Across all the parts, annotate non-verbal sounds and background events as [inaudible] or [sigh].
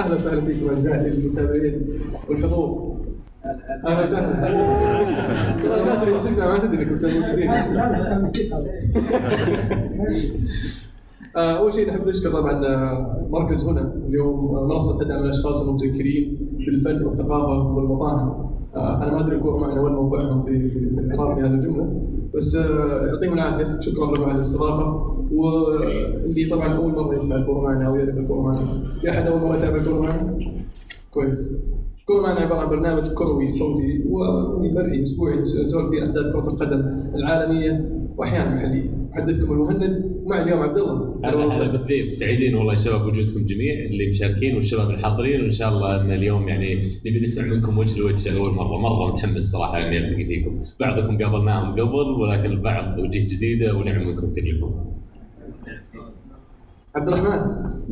أهلا وسهلا فيكم اعزائي المتابعين والحضور. أهلا وسهلا. ترى الناس اللي بتسمع ما تدري إنكم موجودين [laughs] آه، أول شيء نحب نشكر طبعا آه، مركز هنا. اليوم منصه تدعم الأشخاص المبتكرين بالفن والثقافة والمطاعم. آه، أنا ما أدري الكور معنا وين موقعهم في الإعراب في هذه الجملة. بس يعطيهم العافية. شكرا لكم على الاستضافة. واللي طبعا أول مرة يسمع معنا أو يعرف الكور معنا في أحد أول مرة يتابع الكور معنا؟ كويس. معنا عبارة عن برنامج كروي صوتي ومرئي أسبوعي نسولف فيه أحداث كرة القدم العالمية واحيانا محلية. محدثكم المهند ومعي اليوم عبد الله. هلا هلا بالذيب سعيدين والله يا شباب وجودكم جميع اللي مشاركين والشباب الحاضرين. وإن شاء الله أن اليوم يعني نبي نسمع منكم وجه لوجه أول مرة. مرة متحمس صراحة أني ألتقي فيكم. بعضكم قابلناهم قبل ولكن البعض وجيه جديدة ونعم منكم كلكم عبد الرحمن.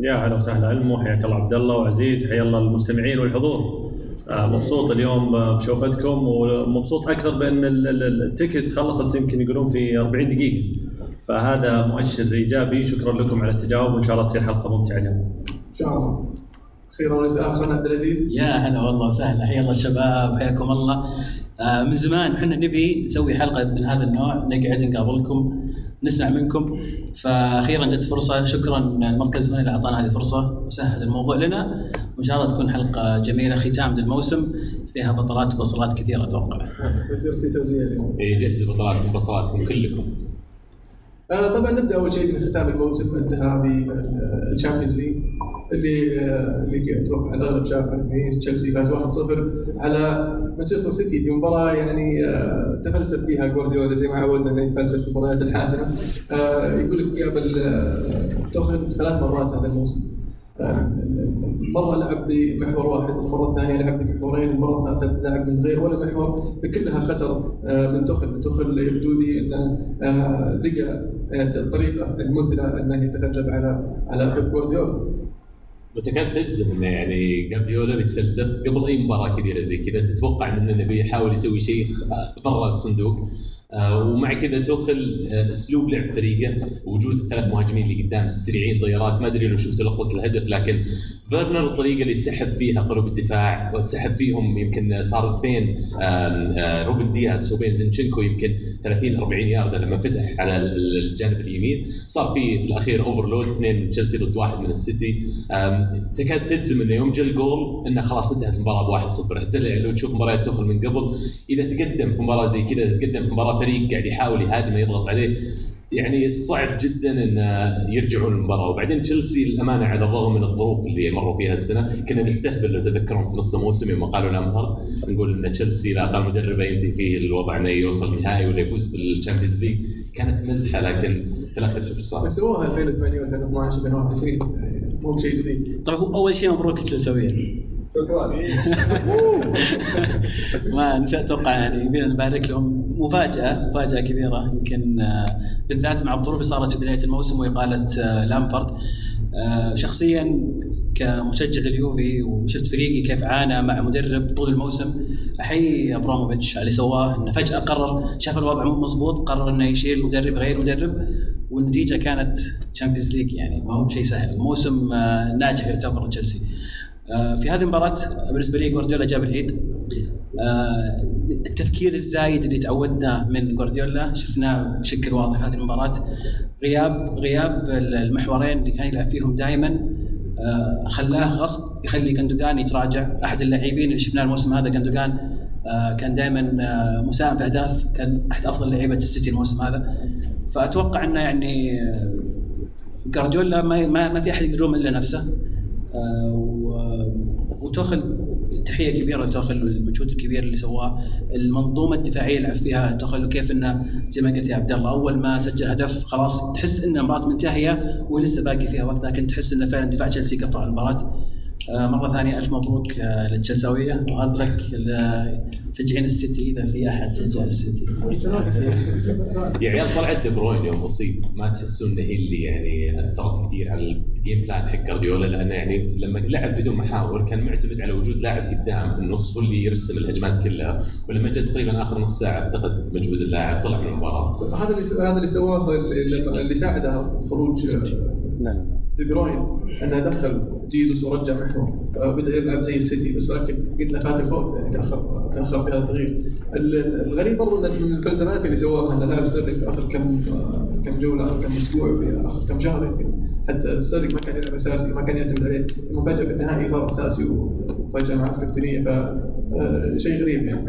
يا هلا وسهلا ألمو حياك الله عبد الله وعزيز حيا الله المستمعين والحضور. آه، مبسوط اليوم بشوفتكم ومبسوط أكثر بأن ال- ال- التيكت خلصت يمكن يقولون في 40 دقيقة. فهذا مؤشر إيجابي شكرا لكم على التجاوب وإن شاء الله تصير حلقة ممتعة اليوم. إن شاء الله. أخيرا وليس اخرا عبد العزيز. يا هلا والله وسهلا حيا الله الشباب حياكم الله. آه، من زمان إحنا نبي نسوي حلقة من هذا النوع نقعد نقابلكم. نسمع منكم. فاخيرا جت فرصة. شكرا لمركز هنا اللي أعطانا هذه الفرصة وسهل الموضوع لنا. وإن شاء الله تكون حلقة جميلة ختام للموسم فيها بطلات وبصلات كثيرة أتوقع. يصير في توزيع اليوم. يجهز بطلاتكم بصلاتكم كلكم. طبعا نبدأ أول شيء من ختام الموسم انتهى بال Champions League اللي آه، اللي أتوقع الاغلب شاف ان تشيلسي فاز 1-0 على مانشستر سيتي في مباراة يعني آه، تفلسف فيها جوارديولا زي ما عودنا إنه يتفلسف في المباريات الحاسمة. آه، يقول لك قابل آه، توخل ثلاث مرات هذا الموسم. آه، مرة لعب بمحور واحد، المرة الثانية لعب بمحورين، المرة الثالثة لعب من غير ولا محور، فكلها خسر آه، من تخل، تخل يبدو لي انه آه، لقى الطريقة المثلى أنه يتغلب على على بيب جوارديولا. وتكاد تجزم إنه يعني جارديولا بيتفلسف قبل أي مباراة كبيرة زي كذا. تتوقع انه بيحاول يسوي شيء برا الصندوق. ومع كذا توخل آه، أسلوب لعب فريقه وجود الثلاث مهاجمين اللي قدام السريعين طيارات. ما أدري لو شفت لقطة الهدف لكن فيرنر الطريقة اللي سحب فيها قلوب الدفاع وسحب فيهم يمكن صارت بين آه، روبن دياز وبين زينشينكو يمكن 30 40 ياردة لما فتح على ال- الجانب اليمين. صار في في الأخير overload اثنين من تشيلسي ضد واحد من السيتي. تكاد تجزم انه يوم جاء الجول إنه خلاص انتهت المباراة بواحد صفر. حتى لو تشوف مباريات توخل من قبل إذا تقدم في مباراة زي كذا تقدم في مباراة فريق قاعد يحاول يهاجمه يضغط عليه يعني صعب جدا إن يرجعون المباراة. وبعدين تشيلسي للامانه على الرغم من الظروف اللي مروا فيها السنة كنا نستهبل لو تذكرون في نص الموسم يوم قالوا لامهر نقول إن تشيلسي لا قال مدربه ينتهي فيه الوضع إنه يوصل نهائي ولا يفوز بالشامبيونز ليج. كانت مزحة لكن في الاخير شوف إيش صار سووها 2008 و2012 2021 يعني مو بشيء جديد. طبعا هو أول شيء مبروك تشيلساويين شكرا. [laughs] ما نسيت أتوقع يعني يبينا نبارك لهم مفاجأة مفاجأة كبيرة. يمكن آه، بالذات مع الظروف اللي صارت في بداية الموسم وإقالة آه، لامبارد. آه، شخصيا كمشجع لليوفي وشفت فريقي كيف عانى مع مدرب طول الموسم احيي إبراموفيتش. على اللي سواه إنه فجأة قرر شاف الوضع مو مضبوط قرر إنه يشيل مدرب غير مدرب والنتيجة كانت Champions League يعني ما هو بشيء سهل. موسم ناجح يعتبر تشيلسي. في هذه المباراة بالنسبة لي جوارديولا جاب العيد. التفكير الزايد اللي تعودنا من جوارديولا شفناه بشكل واضح في هذه المباراة. غياب غياب المحورين اللي كان يلعب فيهم دائما خلاه غصب يخلي جندوجان يتراجع. أحد اللاعبين اللي شفناه الموسم هذا جندوجان آه، كان دائما مساهم في أهداف كان أحد أفضل لعيبة السيتي الموسم هذا. فأتوقع إنه يعني آه، جوارديولا ما ما في أحد يلوم إلا نفسه. آه، وتوخل تحية كبيرة لتوخل والمجهود الكبير اللي سواه المنظومة الدفاعية اللي فيها توخل وكيف إنه زي ما قلت يا عبد الله أول ما سجل هدف خلاص تحس إن المباراة منتهية ولسه باقي فيها وقت لكن تحس إنه فعلا دفاع تشيلسي قطع المباراة. آه، مرة ثانية ألف مبروك آه، للتشيلساوية وهارد لك لمشجعين السيتي إذا في أحد شجع السيتي. يا عيال طلعت دي بروين يوم اصيب ما تحسون إنه هي اللي يعني أثرت كثير على ال game plan حق جارديولا لأنه يعني لما لعب بدون محاور كان معتمد على وجود لاعب قدام في النص هو اللي يرسم الهجمات كلها. ولما جاء تقريبا آخر نص ساعة افتقد مجهود اللاعب طلع من المباراة. هذا اللي هذا اللي سواه اللي, ساعده أصلا خروج لا لا. دي بروين انه دخل جيزوس ورجع محور بدأ يلعب زي السيتي بس لكن قلنا فات الفوت يعني تاخر تأخر في هذا التغيير. ال- الغريب برضو انه من الفلسفات اللي سواها انه لاعب ستيرلينج آخر كم كم جولة آخر كم أسبوع في آخر كم شهر يمكن حتى ستيرلينج ما كان يلعب أساسي ما كان يعتمد عليه. المفاجأة في النهائي صار أساسي وفجأة مع الكابتنية. ف آه، شيء غريب يعني.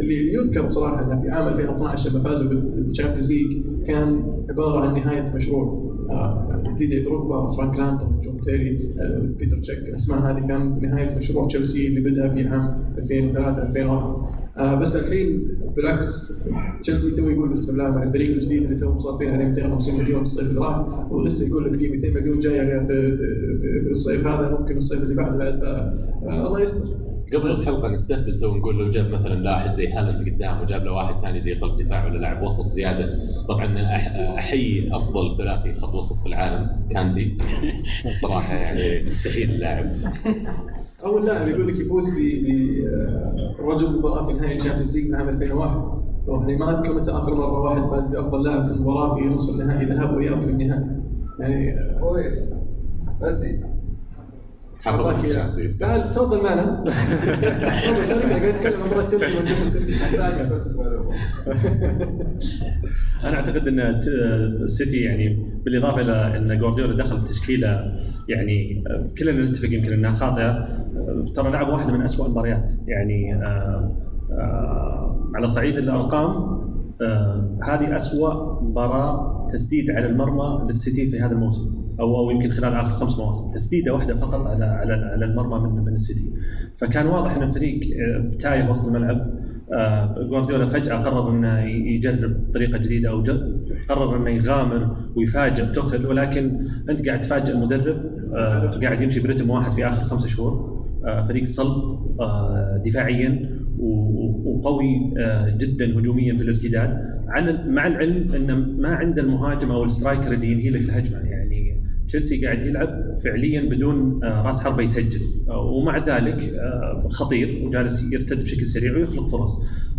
اللي, يذكر بصراحة إنه في عام 2012 لما فازوا بالتشامبيونز ليج كان عبارة عن نهاية مشروع. ديدي دروجبا فرانك لامبرد جون تيري آه، بيتر تشيك. الاسماء هذه كان في نهاية مشروع تشيلسي اللي بدأ في عام 2003 2004 آه بس الحين بالعكس تشيلسي تو يقول بسم الله مع الفريق الجديد اللي تو صافين عليه 250 مليون الصيف اللي راح ولسه يقول لك في 200 مليون جاية في, في, في, الصيف هذا ممكن الصيف اللي بعد بعد. فالله يستر. قبل الحلقة نستهبل تو نقول لو جاب مثلا لاعب زي هالاند قدام وجاب له واحد ثاني زي قلب دفاع ولا لاعب وسط زيادة طبعا أح- أحيي أفضل ثلاثي خط وسط في العالم كانتي الصراحه يعني مستحيل اللاعب. [laughs] أول لاعب يقول لك يفوز برجل مباراة في نهائي الشامبيونز ليج من عام 2001 يعني ما أذكر متى آخر مرة واحد فاز بأفضل لاعب في المباراة في نصف النهائي ذهاب وإياب في النهائي. يعني آه، ميسي إياه. الشامبيونز تعال تفضل معنا. تفضل شاركنا قاعد نتكلم عن مباراة تشيلسي ومانشستر سيتي [laughs] أنا أعتقد إن السيتي يعني بالإضافة إلى إن جوارديولا دخل بتشكيلة يعني آه، كلنا نتفق يمكن إنها خاطئة. آه، ترى لعب واحدة من أسوأ المباريات. يعني آه، آه، على صعيد الأرقام هذه أسوأ مباراة تسديد على المرمى للسيتي في هذا الموسم. أو أو يمكن خلال آخر خمس مواسم تسديدة واحدة فقط على على على المرمى من من السيتي. فكان واضح إن الفريق آه، تايه وسط الملعب آه، جوارديولا فجأة قرر إنه يجرب طريقة جديدة أو قرر إنه يغامر ويفاجئ تخل ولكن أنت قاعد تفاجئ المدرب آه، قاعد يمشي برتم واحد في آخر خمسة شهور. فريق صلب دفاعيا وقوي جدا هجوميا في الارتداد. مع العلم إنه ما عنده المهاجم أو السترايكر اللي ينهي لك الهجمة يعني تشيلسي قاعد يلعب فعليا بدون آه، راس حربة يسجل. آه، ومع ذلك آه، خطير وجالس يرتد بشكل سريع ويخلق فرص.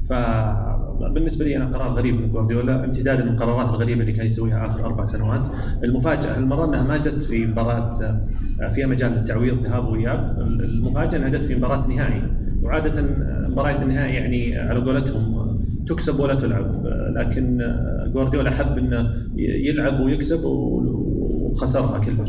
فبالنسبه لي أنا قرار غريب من جوارديولا امتدادا من القرارات الغريبة اللي كان يسويها آخر أربع سنوات. المفاجأة هالمره أنها ما جت في مباراة فيها مجال للتعويض ذهاب وإياب. المفاجأة أنها جت في مباراة نهائي. وعادة مباريات النهائي يعني على قولتهم تكسب ولا تلعب. لكن جوارديولا حب إنه يلعب ويكسب وخسرها كلها.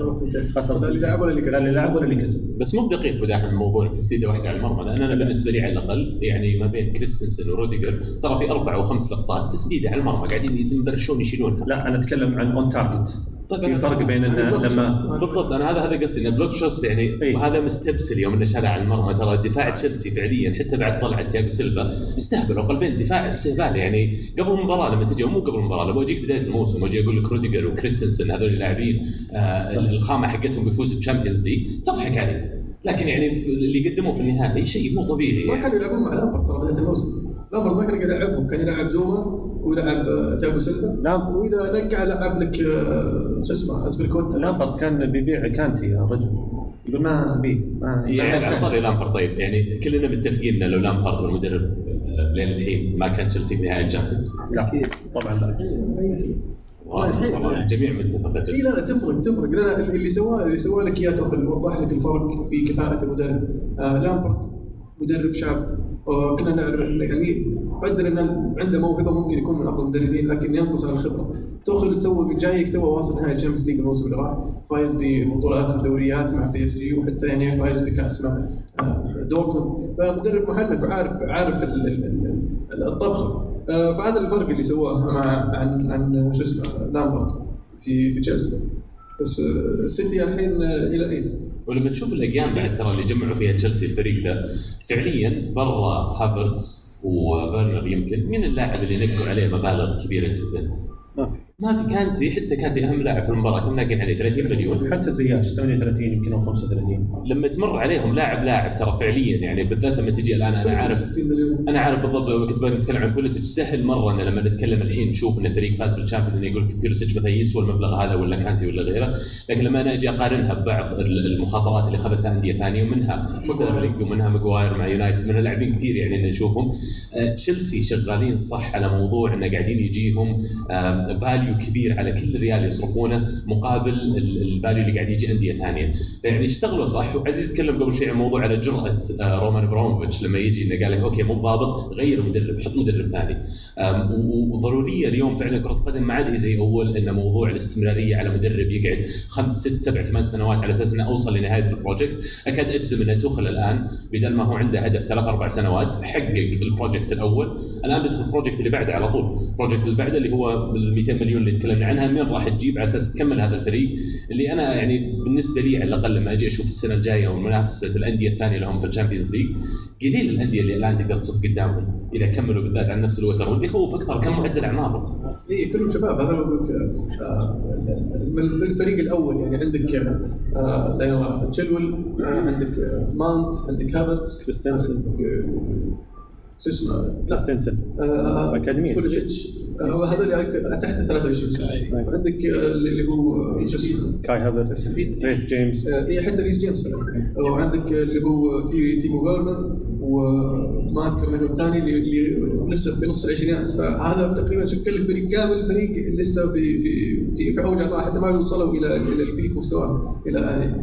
خسر لا اللي لعب ولا اللي كسب. لا اللي لعب ولا اللي كسب بس مو بدقيق بداحم الموضوع تسديده واحدة على المرمى لأن أنا بالنسبة لي على الأقل يعني ما بين كريستنسن وروديجر ترى في أربع أو خمس لقطات تسديده على المرمى قاعدين ينبرشون يشيلونها. لا أنا أتكلم عن on target طيب في أنا- فرق بين يعني لما بالضبط أنا هذا هذا قصدي انه blocked shots يعني إي. وهذا مستبسل يوم إنه شالها على المرمى ترى دفاع تشيلسي فعليا حتى بعد طلعت تياجو سيلفا استهبلوا قلبين دفاع استهبال يعني قبل المباراة لما تجي مو قبل المباراة لما أجيك بداية الموسم وأجي أقول لك روديجر وكريستنسن هذول اللاعبين آه الخامة حقتهم بيفوز بشامبيونز ليج تضحك عليه لكن يعني في- اللي قدموه في النهائي شيء مو طبيعي ما. كانوا يلعبون مع لامبرد ترى بداية الموسم لامبرد ما كان قاعد يلعبهم كان يلعب زوما ويلعب آه، تياجو سيلفا. نعم. وإذا نقع لعب لك آه، شو اسمه اسبريكوتا لامبرد كان بيبيع كانتي يا رجل. يقول ما ابي ما يعني على طاري لامبارد طيب. يعني كلنا متفقين إنه لو لامبارد هو المدرب آه، لين الحين ما كان تشيلسي في نهائي الشامبيونز. لا. طبعا لا. والله والله الجميع متفق إي لا لا تفرق تفرق. لا لا اللي سواه اللي سواه لك إياه وضح لك الفرق في كفاءة المدرب. آه لامبرد مدرب شاب. كنا يعني قدر إن عنده موهبة ممكن يكون من أفضل المدربين لكن ينقص على الخبرة. توخل تو جايك تو واصل نهائي الشامبيونز ليج الموسم اللي راح فايز ببطولات ودوريات مع بي اس جي وحتى يعني فايز بكأس مع آه، دورتموند. فمدرب محنك وعارف عارف ال- ال- ال- الطبخة. آه، فهذا الفرق اللي سواه مع عن عن شو اسمه لامبرد في في تشيلسي بس آه، السيتي الحين آه، إلى أين؟ ولما تشوف الأيام بعد ترى اللي جمعوا فيها تشيلسي الفريق ذا فعليا برا هافرتز وفيرنر يمكن مين اللاعب اللي نقوا عليه مبالغ كبيرة جدا؟ ما في ما في كانتي حتى كانتي أهم لاعب في المباراة كنا ناقين عليه 30 مليون. حتى زياش 38 يمكن أو 35 لما تمر عليهم لاعب لاعب ترى فعليا يعني بالذات لما تجي الآن أنا عارف 60 مليون. أنا عارف بالضبط كنت بتكلم عن بوليسيتش سهل مرة إن لما نتكلم الحين نشوف إن فريق فاز بالشامبيونز إنه يقول بوليسيتش مثلا يسوى المبلغ هذا ولا كانتي ولا غيره. لكن لما أنا أجي أقارنها ببعض ال- المخاطرات اللي اخذتها أندية ثانية ومنها ستيرلينج ومنها ماجواير مع يونايتد من لاعبين كثير يعني نشوفهم. آه، تشيلسي شغالين صح على موضوع إنه قاعدين يجيهم value كبير على كل ريال يصرفونه مقابل ال- ال value اللي قاعد يجي أندية ثانية. فيعني اشتغلوا صح. وعزيز تكلم قبل شوي عن موضوع على جرأة آه، رومان ابراموفيتش لما يجي إنه قال لك okay مو ضابط غير مدرب حط مدرب ثاني. وضرورية اليوم فعلا كرة القدم ما عاد هي زي أول إن موضوع الاستمرارية على مدرب يقعد خمس ست سبع ثمان سنوات على أساس إنه أوصل لنهاية ال project. أكاد أجزم إنه توخل الآن بدل ما هو عنده هدف ثلاث أربع سنوات حقق ال project الأول. الآن بيدخل ال project اللي بعده على طول. ال project اللي بعده اللي هو ال 200 مليون اللي تكلمنا عنها من راح تجيب على أساس تكمل هذا الفريق؟ اللي أنا يعني بالنسبة لي على الأقل لما أجي أشوف السنة الجاية ومنافسه الأندية الثانية لهم في ال Champions League قليل الأندية اللي الآن تقدر تصف قدامهم إذا كملوا بالذات عن نفس الوتر واللي يخوف أكثر كم معدل اعمارهم اي إيه، كلهم شباب. هذا آه، من الفريق الأول يعني عندك آه، لا تشيلويل آه، عندك ماونت عندك هافرتس كريستنسن. شو اسمه؟ لا كريستنسن آه، أكاديمية. بوليسيتش آه، هذول تحت 23 سنه عندك آه، اللي هو شو اسمه؟ كاي هافرتس ريس جيمس اي حتى ريس جيمس وعندك اللي هو تي تيمو فيرنر وما اذكر منه الثاني اللي, اللي لسه في نص العشرينات. فهذا تقريبا شكل الفريق كامل فريق لسه في في في, في أوج عطاء حتى ما وصلوا إلى إلى البيك مستواه إلى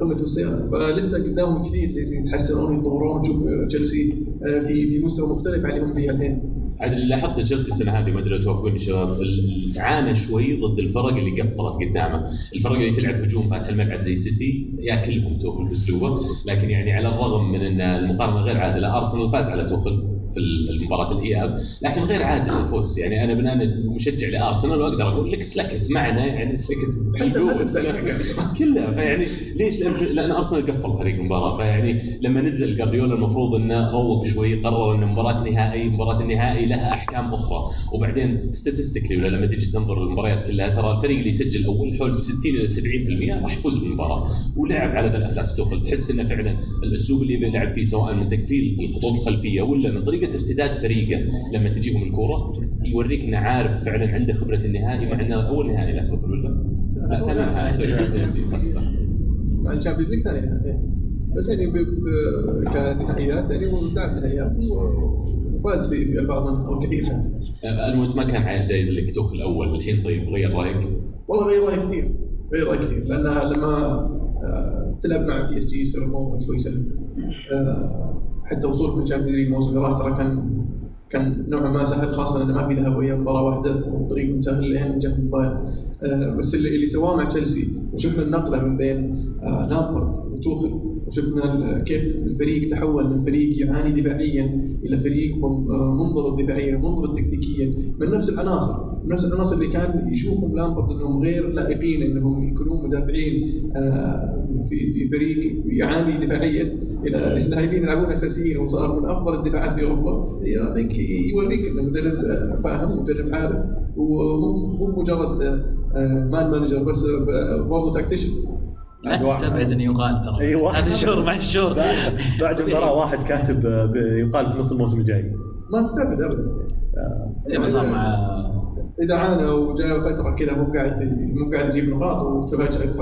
قمة مستوياته فلسه قدامهم كثير يتحسنون يتطورون. نشوف تشيلسي آه، في في مستوى مختلف عن اللي هم فيه الحين. عاد اللي لاحظته تشيلسي السنة هذه ما أدري توافقوني شباب عانى شوي ضد الفرق اللي قفلت قدامه، الفرق اللي تلعب هجوم فاتح الملعب زي سيتي ياكلهم توخل بأسلوبه، لكن يعني على الرغم من إن المقارنة غير عادلة أرسنال فاز على توخل. في المباراة الإياب لكن غير عادل الفوز يعني أنا أنا مشجع لأرسنال وأقدر أقول لك سلكت معنا يعني سلكت حتى. كلها. فيعني ليش؟ لأن أرسنال قفل فريق المباراة. فيعني لما نزل جارديولا المفروض إنه روق شوي قرر ان مباراة نهائي مباراة النهائي لها أحكام أخرى. وبعدين statistically ولا لما تجي تنظر المباريات كلها ترى الفريق اللي يسجل أول حول 60 إلى 70% راح يفوز بالمباراة. ولعب على ذا الأساس توخل تحس إنه فعلا الأسلوب اللي بيلعب فيه سواء من تقفيل الخطوط الخلفية ولا من طريقة ارتداد فريقه لما تجيهم الكورة يوريك إنه عارف فعلا عنده خبرة النهائي مع انه أول نهائي له. توخل ولا؟ لا ثاني نهائي. صح صح مع ال Champions League ثاني نهائي. بس يعني كنهائيات يعني هو لعب نهائيات وفاز في البعض منها أو الكثير حتى المهم ما كان عايز جايز لك توخل الأول الحين؟ طيب غير رأيك؟ والله غير رأي كثير. غير رأي كثير. لأن لما آه، تلعب مع PSG يصير الموضوع شوي سهل. آه، حتى وصولك من ال Champions League الموسم اللي راح ترى كان كان نوعا ما سهل خاصة إنه ما في ذهاب واياب مباراة واحدة والطريق مسهل لين جاب البايرن. آه، بس اللي, اللي سواه مع تشيلسي وشفنا النقلة من بين آه، لامبرد وتوخل وشفنا كيف الفريق تحول من فريق يعاني دفاعيا إلى فريق آه، منضبط دفاعيا ومنضبط تكتيكيا من نفس العناصر. نفس العناصر اللي كان يشوفهم لامبرد إنهم غير لائقين إنهم يكونون مدافعين في في فريق يعاني دفاعيا. إلى اللاعبين يلعبون أساسيين. وصار من أفضل الدفاعات في أوروبا. يعطيك يوريك إنه مدرب آه، فاهم مدرب عارف ومو مو مجرد آه، man manager بس آه، برضه tactician لا. تستبعد انه يقال ترى. أيوة. هذا الشهر مع الشهر بعد المباراه واحد كاتب آه، يقال في نص الموسم الجاي. ما تستبعد ابدا. زي ما صار مع إذا عانى وجاء فترة كذا مو قاعد مو قاعد يجيب نقاط وتفاجئ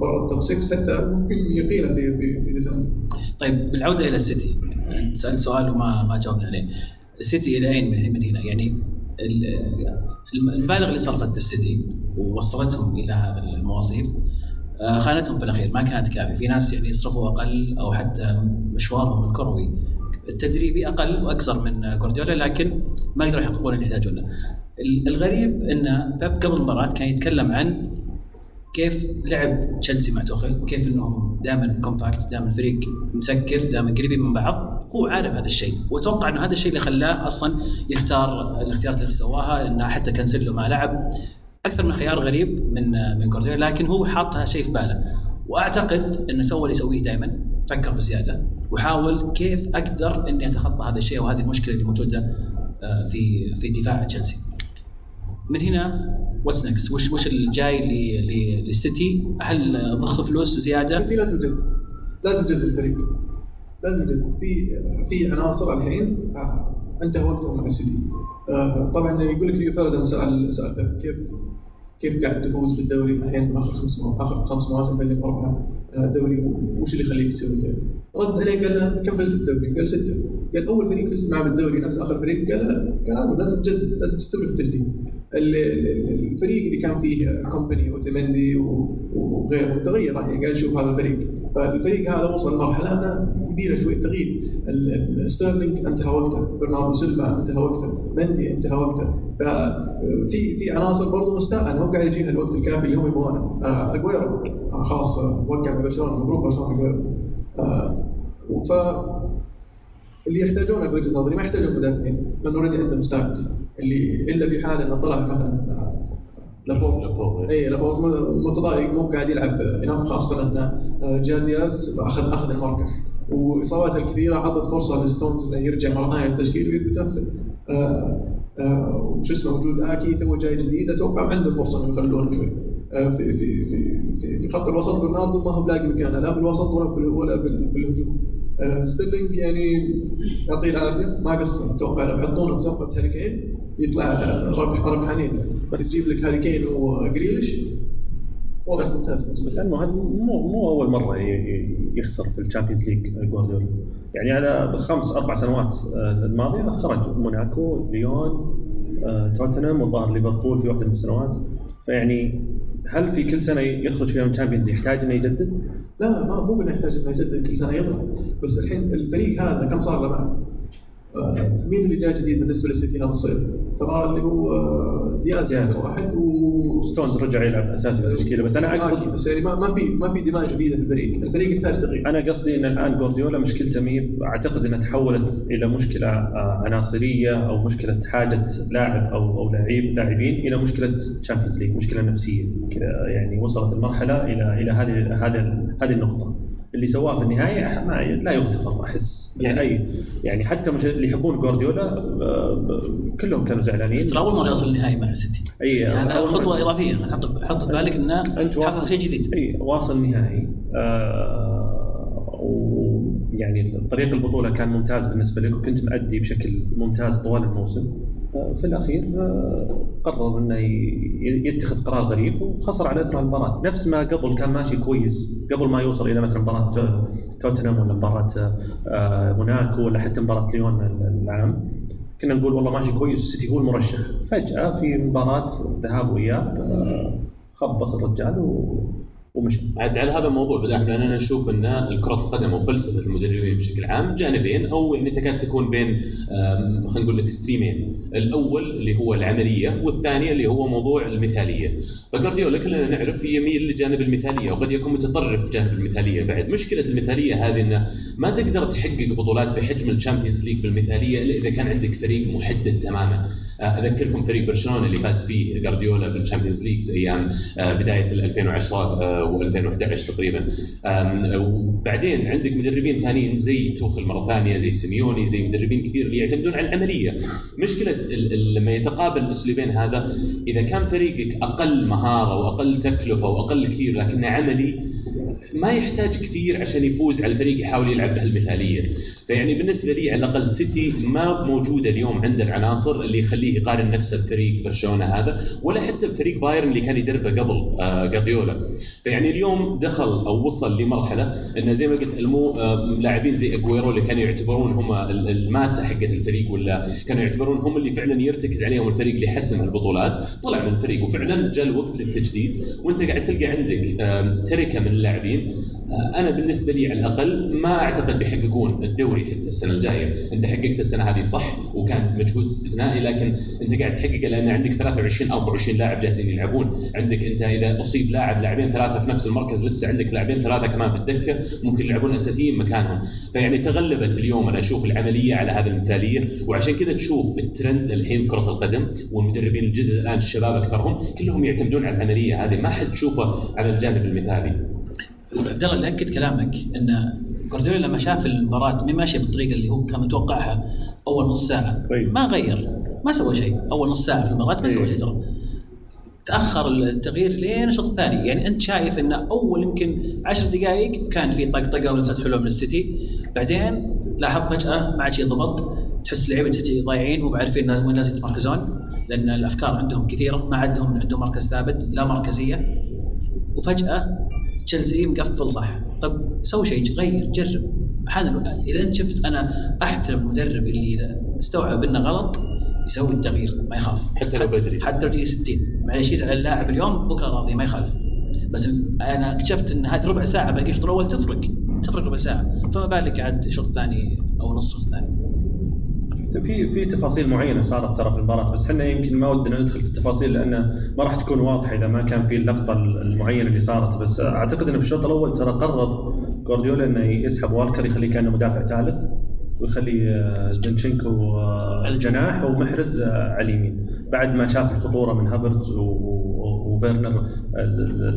برا ال top 6 حتى ممكن يقيله في في في ديسمبر طيب بالعودة إلى السيتي سألت سؤال وما ما جاوبنا عليه. السيتي إلى أين من هنا؟ يعني ال- المبالغ اللي صرفت السيتي ووصلتهم إلى هذا المواصيل آه، خانتهم في الأخير ما كانت كافية. في ناس يعني يصرفوا أقل أو حتى مشوارهم الكروي التدريبي أقل وأكثر من جوارديولا لكن ما يقدروا يحققون اللي يحتاجونه. الغريب إن بيب قبل المباراة كان يتكلم عن كيف لعب تشيلسي مع توخل وكيف إنهم دائما compact دائما فريق مسكر دائما قريبين من بعض. هو عارف هذا الشيء وأتوقع إنه هذا الشيء اللي خلاه أصلا يختار الاختيارات اللي سواها انه حتى كانسيلو ما لعب. أكثر من خيار غريب من من جوارديولا لكن هو حاط هذا الشيء في باله. وأعتقد إنه سوى اللي يسويه دائما فكر بزيادة وحاول كيف أقدر إني أتخطى هذا الشيء وهذه المشكلة اللي موجودة آه، في في دفاع تشيلسي. من هنا what's next وش وش الجاي للسيتي هل ضخ فلوس زيادة؟ السيتي لازم تجدد لازم تجدد الفريق لازم تجدد في في عناصر الحين آه، انتهى وقتهم مع السيتي آه، طبعا يقول لك ريو فيرديناند سأل سأل كيف كيف قاعد تفوز بالدوري الحين؟ آخر خمس. آخر خمس مواسم فايزين اربعه آه، دوري. وش اللي يخليك تسوي كذا؟ رد عليه قال له كم فزت بالدوري؟ قال ستة. قال أول فريق فزت معه بالدوري نفس آخر فريق. قال لا. قال لا لازم جد لازم تستمر في التجديد. ال- ال- الفريق اللي كان فيه كومباني واوتاميندي وغيره تغير يعني قاعد نشوف هذا الفريق. فالفريق هذا وصل لمرحلة إنه يبي له شوية تغيير. ستيرلينج انتهى وقته برناردو سيلفا انتهى وقته مندي انتهى وقته. ففي في عناصر برضو مستاء مو قاعد يجيها الوقت الكافي اللي هم يبغونه. آه، اجويرو آه، خلاص آه، وقع مع برشلونة مبروك برشلونة اجويرو آه، ف اللي يحتاجونه بوجهة نظري ما يحتاجون مدافعين لأنه already عندهم مستعد اللي إلا في حال إنه طلع مثلا آه، لابورت. لابورت. اي لابورت متضايق مو قاعد يلعب. هناك خاصة انه جا دياز أخذ أخذ المركز. وإصاباته الكثيره اعطت فرصة لستونز إنه يرجع مرة ثانية للتشكيل ويثبت نفسه. آه، آه، وش اسمه وجود آكي تو جاي جديد. أتوقع عنده فرصة انه يخلونه شوي. في في في في, في خط الوسط برناردو ما هو بلاقي مكانه لا في الوسط ولا في ولا في, في الهجوم. ستيرلينج يعني يعطيه العافية. ما قصر. أتوقع لو يحطونه في صفقة هاري كين يطلع ربح ربحانين. بس تجيب لك هاري كين وجريليش وضع ممتاز. بس انه هذا مو مو أول مرة يخسر في ال Champions League جوارديولا. يعني على خمس أربع سنوات آه، الماضية خرج موناكو ليون آه، توتنهام والظاهر ليفربول في واحدة من السنوات. فيعني هل في كل سنة يخرج فيها من ال Champions يحتاج إنه يجدد؟ لا لا ما مو بانه يحتاج إنه يجدد كل سنة يطلع. بس الحين الفريق هذا كم صار له مين اللي جاء جديد بالنسبة للسيتي هذا الصيف؟ ترى اللي هو آه، دياز. رقم واحد و ستونز رجع يلعب أساسي في التشكيله بس أنا أقصد بس يعني ما ما في ما في دماء جديدة في الفريق، الفريق يحتاج تغيير أنا قصدي إن الآن جوارديولا مشكلته مي أعتقد إنها تحولت إلى مشكلة آه، عناصرية أو مشكلة حاجة لاعب أو أو لاعب لاعبين إلى مشكلة Champions League مشكلة نفسية كذا يعني وصلت المرحلة إلى إلى هذه هذه هذه النقطة اللي سواه في النهاية ما لا يغتفر أحس يعني اي يعني حتى مش اللي يحبون جوارديولا آه، كلهم كانوا زعلانين. ترى أول مره يوصل النهائي مع السيتي. أي يعني هذا أول مرة. خطوة إضافية. حط حط في بالك انه أنت حقق شيء جديد. أي واصل نهائي. آه ويعني طريق البطولة كان ممتاز بالنسبة لك وكنت مأدي بشكل ممتاز طوال الموسم. في الأخير آه قرر إنه يتخذ قرار غريب وخسر على إثر المباراة. نفس ما قبل كان ماشي كويس. قبل ما يوصل إلى مثلا مباراة آه، توتنهام ولا مباراة آه موناكو ولا حتى مباراة ليون العام كنا نقول والله ماشي كويس. السيتي هو المرشح. فجأة في مباراة ذهاب واياب خبص الرجال و... عاد على هذا الموضوع لأن أنا أشوف أن الكرة القدم وفلسفه المدربين بشكل عام جانبين أو يعني تكاد تكون بين خلينا نقول extreme ين، الأول اللي هو العملية والثاني اللي هو موضوع المثالية. فجارديولا كلنا نعرف يميل لجانب المثالية وقد يكون متطرف في جانب المثالية بعد، مشكلة المثالية هذه انه ما تقدر تحقق بطولات بحجم ال Champions League بالمثالية إلا إذا كان عندك فريق محدد تماما. آه، أذكركم فريق برشلونة اللي فاز فيه جارديولا بال Champions League أيام آه، بداية ال 2010 و2011 تقريبا. وبعدين عندك مدربين ثانيين زي توخل مرة ثانية زي سيميوني زي مدربين كثير اللي يعتمدون على العملية. مشكلة لما يتقابل الاسلوبين هذا إذا كان فريقك أقل مهارة وأقل تكلفة وأقل كثير لكنه عملي ما يحتاج كثير عشان يفوز على الفريق يحاول يلعب بهالمثالية. فيعني بالنسبة لي على الأقل سيتي ما موجودة اليوم عنده العناصر اللي يخليه يقارن نفسه بفريق برشلونة هذا ولا حتى بفريق بايرن اللي كان يدربه قبل آه جارديولا. فيعني اليوم دخل أو وصل لمرحلة انه زي ما قلت المو آه لاعبين زي اجويرو اللي كانوا يعتبرون هم ال- الماسة حقت الفريق ولا كانوا يعتبرون هم اللي فعلا يرتكز عليهم الفريق اللي يحسم البطولات. طلع من الفريق وفعلا جاء الوقت للتجديد. وأنت قاعد تلقى عندك آم، تركه من اللاعبين. آه، أنا بالنسبة لي على الأقل ما أعتقد بيحققون الدوري حتى السنة الجاية، أنت حققت السنة هذه صح وكان مجهود استثنائي لكن أنت قاعد تحققه لأن عندك 23 24 لاعب جاهزين يلعبون، عندك أنت إذا أصيب لاعب لاعبين ثلاثة في نفس المركز لسه عندك لاعبين ثلاثة كمان في الدكة ممكن يلعبون أساسيين مكانهم، فيعني تغلبت اليوم أنا أشوف العملية على هذه المثالية وعشان كذا تشوف الترند الحين في كرة القدم والمدربين الجدد الآن الشباب أكثرهم كلهم يعتمدون على العملية هذه ما حد تشوفه على الجانب المثالي. عبد الله اللي اكد كلامك إن جوارديولا لما شاف المباراة ما ماشيه بالطريقة اللي هو كان متوقعها أول نص ساعة طيب. ما غير ما سوى شيء أول نص ساعة في المباراة ما سوى طيب. شيء ترى تأخر التغيير لين الشوط الثاني يعني أنت شايف إن أول يمكن عشر دقائق كان في طقطقه ولمسات حلوة من السيتي. بعدين لاحظت فجأة ما عاد شيء ضبط تحس لعيبة السيتي ضايعين مو عارفين لازم وين لازم يتمركزون لأن الأفكار عندهم كثيرة ما عندهم عندهم مركز ثابت لا مركزية. وفجأة تشيلسي مقفل صح. طب سوي شيء غير جرب. أحيانا إذا أنت شفت أنا أحترم المدرب اللي إذا استوعب إنه غلط يسوي التغيير ما يخاف حتى لو بدري. حتى لو دقيقة 60 معليش يزعل اللاعب اليوم بكرة راضي ما يخالف. بس أنا اكتشفت إن هذه ربع ساعة باقي الشوط الأول تفرق. تفرق ربع ساعة. فما بالك عاد الشوط الثاني أو نص الشوط الثاني في في تفاصيل معينة صارت ترى في المباراة بس إحنا يمكن ما ودنا ندخل في التفاصيل لأن ما راح تكون واضحة إذا ما كان في اللقطة المعينة اللي صارت. بس أعتقد إنه في الشوط الأول ترى قرر جوارديولا إنه يسحب والكر يخليه كأنه مدافع ثالث. ويخلي آه، زنشنكو آه، الجناح ومحرز آه، على اليمين. بعد ما شاف الخطورة من هافرتز وفيرنر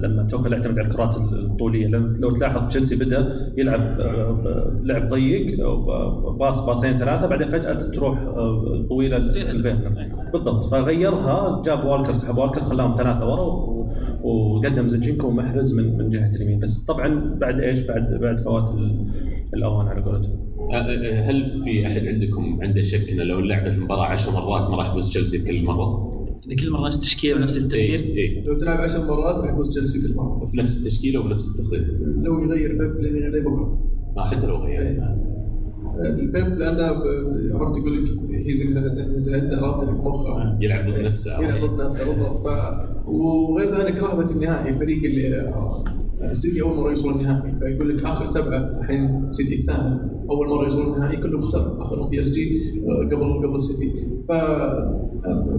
لما توخل يعتمد على الكرات الطولية. لو تلاحظ تشيلسي بدأ يلعب لعب ضيق باص باصين ثلاثة بعدين فجأة تروح طويلة. لفيرنر. أيوة. بالضبط. فغيرها جاب والكر سحب والكر خلاهم ثلاثة ورا وقدم زنشنكو ومحرز من من جهة اليمين. بس طبعا بعد إيش؟ بعد بعد فوات ال- الأوان على قولتهم. أه، أه، هل في أحد عندكم عنده شك إنه لو لعب في المباراه 10 مرات ما راح يفوز تشيلسي في كل مرة؟ اذا كل مرة نفس التشكيلة ونفس التفكير؟ إيه. إيه لو تلعب 10 مرات راح يفوز تشيلسي كل مرة. في نفس التشكيلة وبنفس التخطيط. لو يغير بيب لين يغير بكرة. ما حتى لو غير. إيه. البيب لأنه ب- عرفت يقول لك his head عرفت لك مخه. يلعب ضد نفسه. يلعب ضد نفسه بالضبط. ف... وغير ذلك رهبه النهائي الفريق اللي السيتي أول مرة يوصل النهائي. فيقول لك آخر سبعة الحين السيتي الثامن أول مرة يوصل النهائي كلهم خسر اخرهم PSG قبل قبل السيتي. ف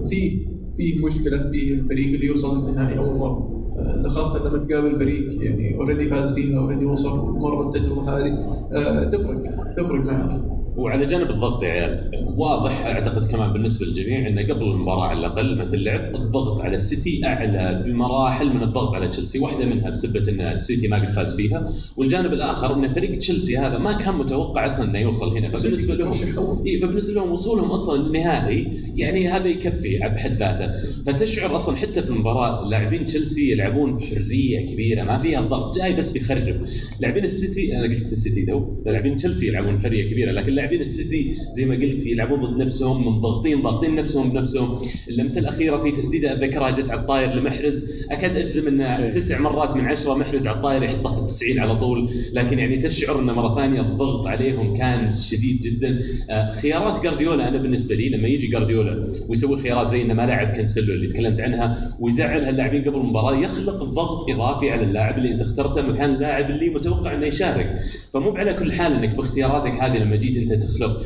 في في مشكلة في الفريق اللي يوصل النهائي أول مرة. آه، خاصة لما تقابل فريق يعني already فاز فيها already وصل مر بالتجربة هذه آه، تفرق تفرق معك. وعلى جانب الضغط يا عيال واضح أعتقد كمان بالنسبة للجميع إنه قبل المباراة على الأقل متى اللعب الضغط على السيتي أعلى بمراحل من الضغط على تشيلسي، واحدة منها بسبة إن السيتي ما قد فاز فيها، والجانب الآخر إن فريق تشيلسي هذا ما كان متوقع أصلا إنه يوصل هنا، فبالنسبة لهم إيه فبالنسبة لهم وصولهم أصلا للنهائي يعني هذا يكفي بحد ذاته، فتشعر أصلا حتى في المباراة لاعبين تشيلسي يلعبون بحرية كبيرة ما فيها ضغط جاي بس بيخرب، لاعبين السيتي أنا قلت السيتي تو، لاعبين تشيلسي يلعبون بحرية كبيرة لكن لاعبين السيتي زي ما قلت يلعبون ضد نفسهم منضغطين ضاغطين نفسهم بنفسهم، اللمسة الأخيرة في تسديده اتذكرها جت على الطاير لمحرز. أكاد أجزم أنه تسع مرات من عشرة محرز على الطاير يحطها في التسعين على طول، لكن يعني تشعر انه مرة ثانية الضغط عليهم كان شديد جدا، آه، خيارات جارديولا أنا بالنسبة لي لما يجي جارديولا ويسوي خيارات زي إنه ما لعب كانسلو اللي تكلمت عنها ويزعل هاللاعبين قبل المباراة يخلق ضغط إضافي على اللاعب اللي أنت اخترته مكان اللاعب اللي متوقع إنه يشارك. فمو على كل حال إنك باختياراتك هذه لما جيت أنت تخلق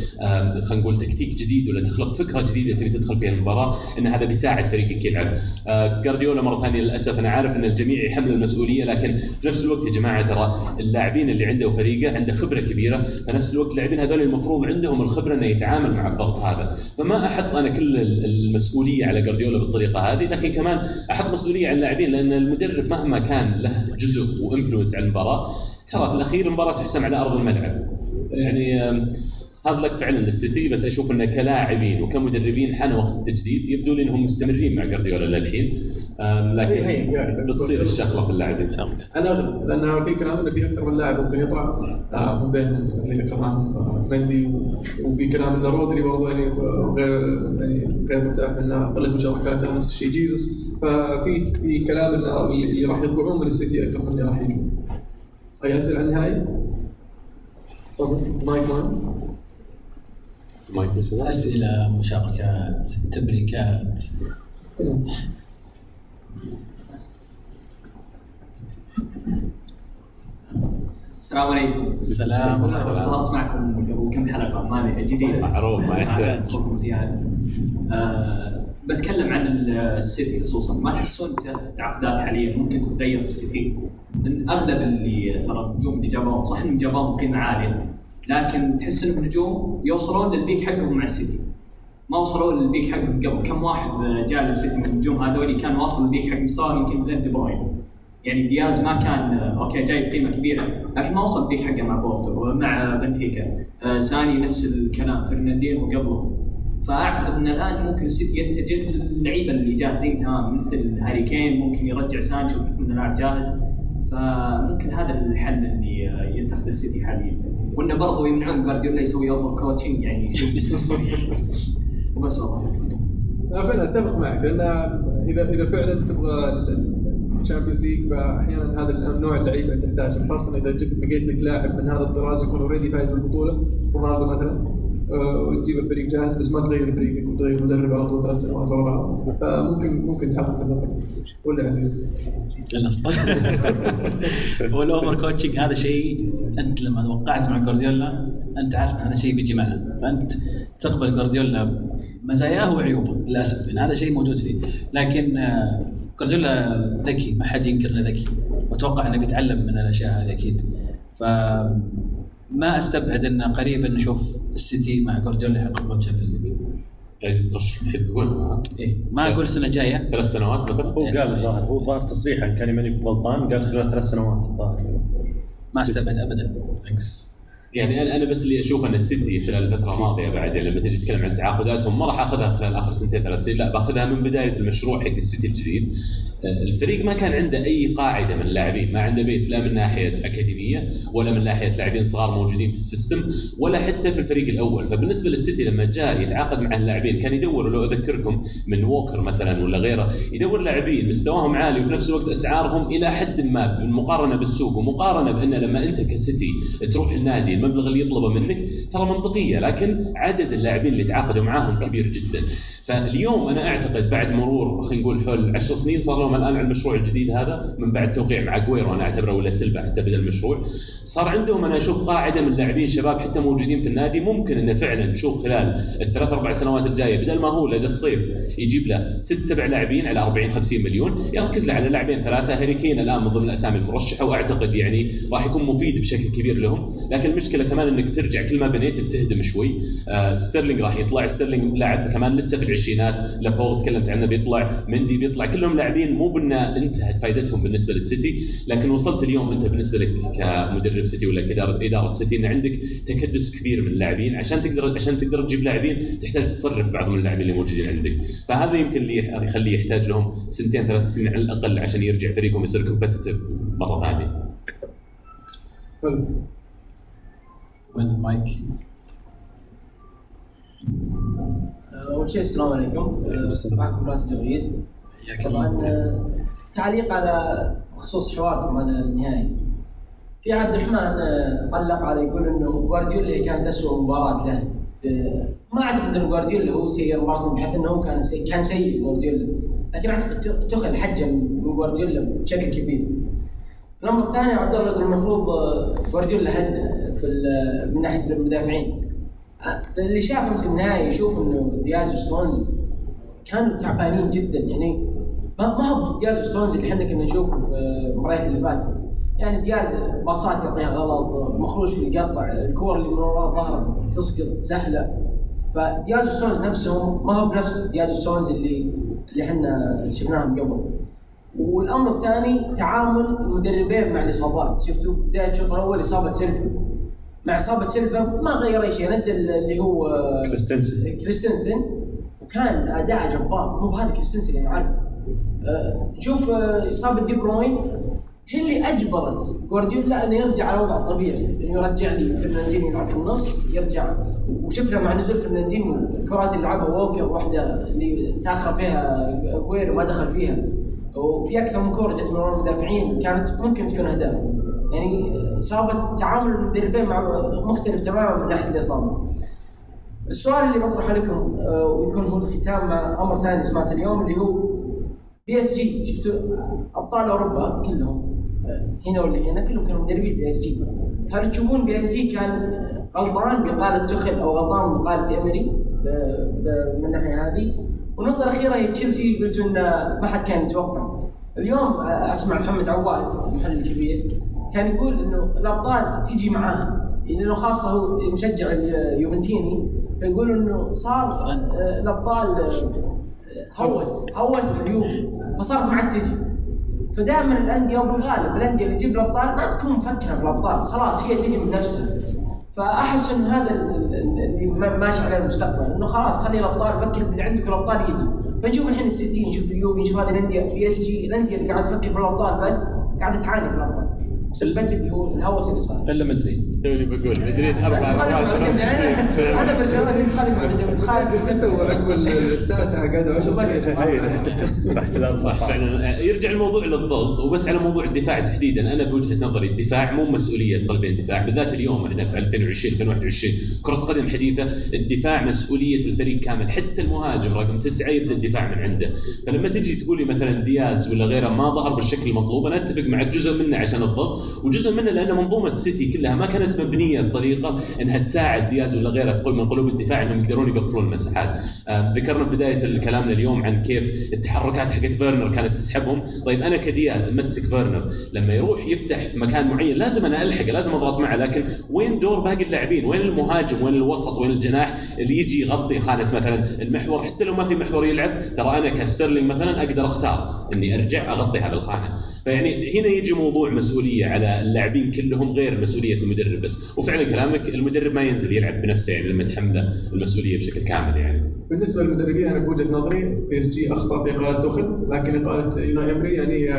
خلينا نقول تكتيك جديد ولا تخلق فكرة جديدة تبي تدخل فيها المباراة إن هذا بيساعد فريقك يلعب آه، جارديولا مرة ثانية للأسف أنا عارف إن الجميع يحمل المسؤولية لكن في نفس الوقت يا جماعة ترى اللاعبين اللي عنده فريقه عنده خبرة كبيرة في نفس الوقت اللاعبين هذول المفروض عندهم الخبرة إنه يتعامل مع الضغط هذا. فما أحط أنا كل ال- المسؤولية على جارديولا بالطريقة هذه لكن كمان أحط مسؤولية على اللاعبين لأن المدرب مهما كان له جزء وانفلونس على المباراة ترى في الأخير المباراة تحسم على أرض الملعب. يعني هذا لك فعلا للسيتي بس أشوف انه كلاعبين وكمدربين حان وقت التجديد يبدو لي انهم مستمرين مع جارديولا للحين هي- هي- لكن يعني بتصير الشغله في اللاعبين الاغلب لأن في كلام انه في أكثر من لاعب ممكن يطلع آه، من بينهم اللي ذكرناهم آه، مندي وفي كلام انه رودري برضه يعني آه، غير يعني غير مرتاح انه قله مشاركاته نفس الشيء جيزس ففي في كلام انه اللي اللي راح يطلعون من السيتي أكثر من اللي راح يجون. اي اسئله عن النهائي؟ مايك؟ أسئلة مشاركات تبريكات. السلام عليكم. السلام. ظهرت معكم قبل كم حلقة ما أدري. جديد. معروف ما يحتاج. اخوكم زياد آه بتكلم عن السيتي خصوصا. ما تحسون سياسة التعاقدات حاليا ممكن تتغير في السيتي؟ لأن أغلب اللي ترى النجوم اللي جابوهم صح انهم جابوهم بقيمه عاليه لكن تحس انهم نجوم يوصلون لل peak حقهم مع السيتي. ما وصلوا لل peak حقهم قبل. كم واحد جاء للسيتي من النجوم هذول كان واصل لل peak حق مستواه يمكن غير دي بروين. يعني دياز ما كان okay جايب قيمة كبيرة لكن ما وصل ال peak حقه مع بورتو ومع بنفيكا. آه ساني نفس الكلام فرناندينو قبله. فأعتقد أن الآن ممكن السيتي يتجه للعيبه اللي جاهزين. تمام مثل هاري كين ممكن يرجع سانشو بحكم انه لاعب جاهز. فممكن هذا الحل اللي يتخذه السيتي حاليا. وأنه برضه يمنعون جوارديولا يسوي over coaching يعني وبس والله. لا فعلا أتفق معك لأن إذا إذا فعلا تبغى ال Champions League فاحيانا هذا النوع اللعيبه تحتاج خاصة إذا جبت لقيت لك لاعب من هذا الطراز يكون already فايز بالبطوله رونالدو مثلا. وتجيب الفريق جاهز بس ما تغير فريقك وتغير مدرب على طول ثلاث سنوات ورا بعض. فممكن ممكن تحقق اللقب ولا عزيز؟ الاصل [laughs] هو ال over coaching هذا شيء أنت لما توقع مع جوارديولا أنت عارف هذا شيء بيجي معه. فأنت تقبل جوارديولا مزاياه وعيوبه للأسف يعني هذا شيء موجود فيه. لكن آه، جوارديولا ذكي ما حد ينكر إنه ذكي. وأتوقع إنه بيتعلم من الأشياء هذه أكيد. فما أستبعد انه قريبا نشوف السيتي مع جوارديولا يحققون ال Champions League. عايز ترشح تقول إيه ما أقول السنة الجاية. ثلاث سنوات مثلا؟ هو قال الظاهر هو الظاهر تصريحا كان ماني غلطان قال خلال ثلاث سنوات الظاهر ما أستبعد ابدا. بالعكس يعني أنا أنا بس اللي أشوف أن السيتي خلال الفترة الماضية بعد يعني لما تجي تتكلم عن تعاقداتهم ما راح أخذها خلال آخر سنتين ثلاث سنين لا بأخذها من بداية المشروع حق السيتي الجديد. آه، الفريق ما كان عنده أي قاعدة من اللاعبين ما عنده base لا من ناحية أكاديمية ولا من ناحية لاعبين صغار موجودين في ال system ولا حتى في الفريق الأول. فبالنسبة للسيتي لما جاء يتعاقد مع اللاعبين كان يدور لو أذكركم من ووكر مثلا ولا غيره يدور لاعبين مستواهم عالي وفي نفس الوقت أسعارهم إلى حد ما بالمقارنه بالسوق ومقارنة بأن لما أنت كسيتي تروح النادي المبلغ اللي يطلبه منك ترى منطقية لكن عدد اللاعبين اللي تعاقدوا معاهم كبير جدا. فاليوم أنا أعتقد بعد مرور خلينا نقول حول 10 سنين صار لهم الآن على المشروع الجديد هذا من بعد توقيع مع اجويرو أنا أعتبره ولا سيلفا حتى بدا المشروع. صار عندهم أنا أشوف قاعدة من لاعبين شباب حتى موجودين في النادي ممكن إنه فعلا نشوف خلال الثلاث أربع سنوات الجاية بدل ما هو لا جا الصيف يجيب له ست سبع لاعبين على 40 50 مليون يركز له على لاعبين ثلاثة هاري كين الآن من ضمن الأسامي المرشحة وأعتقد يعني راح يكون مفيد بشكل كبير لهم. لكن المشكلة كمان إنك ترجع كل ما بنيت بتهدم شوي. آه ستيرلينج راح يطلع. ستيرلينج لاعب كمان لسه في العشرينات. لابورت تكلمت عنه بيطلع. مندي بيطلع. كلهم لاعبين مو بأن انتهت فائدتهم بالنسبة للسيتي لكن وصلت اليوم أنت بالنسبة لك كمدرب سيتي ولا كاداره إدارة سيتي إن عندك تكدس كبير من اللاعبين. عشان تقدر عشان تقدر تجيب لاعبين تحتاج تصرف بعض من اللاعبين اللي موجودين عندك. فهذا يمكن اللي يخليه يحتاج لهم سنتين ثلاث سنين على الأقل عشان يرجع فريقهم يصير كومبتتف مرة ثانية. حلو. وين المايك؟ أول شيء السلام عليكم. آه، معكم راشد جميل طبعا آه، تعليق على خصوص حواركم عن النهائي. في عبد الرحمن آه، علق على يقول إنه جوارديولا كانت اسوء مباراة له. آه، ما أعتقد إن جوارديولا هو سيء مباراه بحيث إنه هو كان سيء كان سيء جوارديولا لكن أعتقد تخل حجه من جوارديولا بشكل كبير. الامر الثاني عبد الله يقول المفروض آه، جوارديولا في من ناحية المدافعين. اللي شاف امس النهائي يشوف إنه دياز وستونز كانوا تعبانين جدا. يعني ما هو دياز وستونز اللي إحنا كنا نشوفه في المباريات اللي فاتت. يعني دياز باصات يعطيها غلط مخروش في القطع الكور اللي من وراء ظهره تسقط سهلة. فدياز وستونز نفسهم ما هو بنفس دياز وستونز اللي اللي إحنا شفناهم قبل. والأمر الثاني تعامل المدربين مع الإصابات. شفتوا بداية الشوط الأول إصابة سيلفا. مع إصابة سيلفا ما غير أي شيء. نزل اللي هو كريستنسن. كريستنسن. وكان اداءه جبار. مو بهذا كريستنسن اللي نعرفه آه، شوف آه، إصابة دي بروين. هي اللي أجبرت جوارديولا انه يرجع على وضعه الطبيعي انه يرجع لي فرناندينيو يلعب في النص يرجع. وشفنا مع نزول فرناندينيو الكرات اللي لعبها ووكر واحدة اللي تأخر فيها اجويرو ما دخل فيها. وفي أكثر من كورة جت من المدافعين كانت ممكن تكون أهداف. يعني اصابه تعامل المدربين مع مختلف تماما من ناحية الإصابة. السؤال اللي بطرحه لكم آه، ويكون هو الختام مع أمر ثاني سمعته اليوم اللي هو بي إس جي. شفتوا أبطال أوروبا كلهم آه، هنا ولا هنا كلهم كانوا مدربين بي إس جي. هل تشوفون بي إس جي كان غلطان بإقالة توخل أو غلطان بإقالة ب- من الناحيه هذه. والنقطه الأخيرة هي تشيلسي قلتوا إنه ما حد كان يتوقع. اليوم آه، أسمع محمد عواد المحلل الكبير كان يقول إنه الأبطال تيجي معاها لأنه خاصة هو مشجع اليوفنتيني فيقول إنه صار آه، الأبطال آه، هوس هوس اليوفي فصارت معك تجي فدائما الأندية وبالغالب الأندية اللي تجيب الأبطال ما تكون مفكرة في الابطال خلاص هي تجي من نفسها. فأحس إن هذا ال- ال- اللي ما- ماشي عليه المستقبل إنه خلاص خلي الأبطال فكر باللي عندك الأبطال يجي. فنشوف الحين السيتي نشوف اليوفي نشوف هذه الأندية بي إس جي الأندية اللي قاعدة تفكر في الابطال بس قاعدة تعاني في الأبطال. سلبت اللي هو الهوس اللي صار الا مدريد توني بقول مدريد أربع مرات أنا برشلونه تخالف مع تخالف إيش سوى عقب التاسعه قعدوا 10 سنين صح فعلا يرجع الموضوع للضغط وبس على موضوع الدفاع تحديدا أنا بوجهه نظري الدفاع مو مسؤوليه قلبين الدفاع بالذات اليوم إحنا في 2020 2021 كره القدم حديثه الدفاع مسؤوليه الفريق كامل حتى المهاجم رقم تسعه يبدا الدفاع من عنده فلما تجي تقول لي مثلا دياز ولا غيره ما ظهر بالشكل المطلوب أنا اتفق معك جزء منه عشان الضغط وجزء منه لأن منظومة السيتي كلها ما كانت مبنية بطريقة إنها تساعد دياز ولا غيره في قلب من قلوب الدفاع إنهم يقدرون يقفلون المساحات. آه ذكرنا بداية كلامنا اليوم عن كيف التحركات حقت فيرنر كانت تسحبهم. طيب أنا كدياز مسك فيرنر لما يروح يفتح في مكان معين لازم أنا ألحقه لازم أضغط معه لكن وين دور باقي اللاعبين؟ وين المهاجم؟ وين الوسط؟ وين الجناح اللي يجي يغطي خانة مثلا المحور؟ حتى لو ما في محور يلعب ترى أنا كستيرلينج مثلا أقدر أختار إني أرجع أغطي هذه الخانة. فيعني هنا يجي موضوع مسؤولية. على اللاعبين كلهم غير مسؤولية المدرب بس. وفعلا كلامك المدرب ما ينزل يلعب بنفسه يعني لما تحمله المسؤولية بشكل كامل يعني. بالنسبة للمدربين أنا في وجهة نظري بي اس جي أخطأ في إقالة توخل لكن إقالة أوناي إمري يعني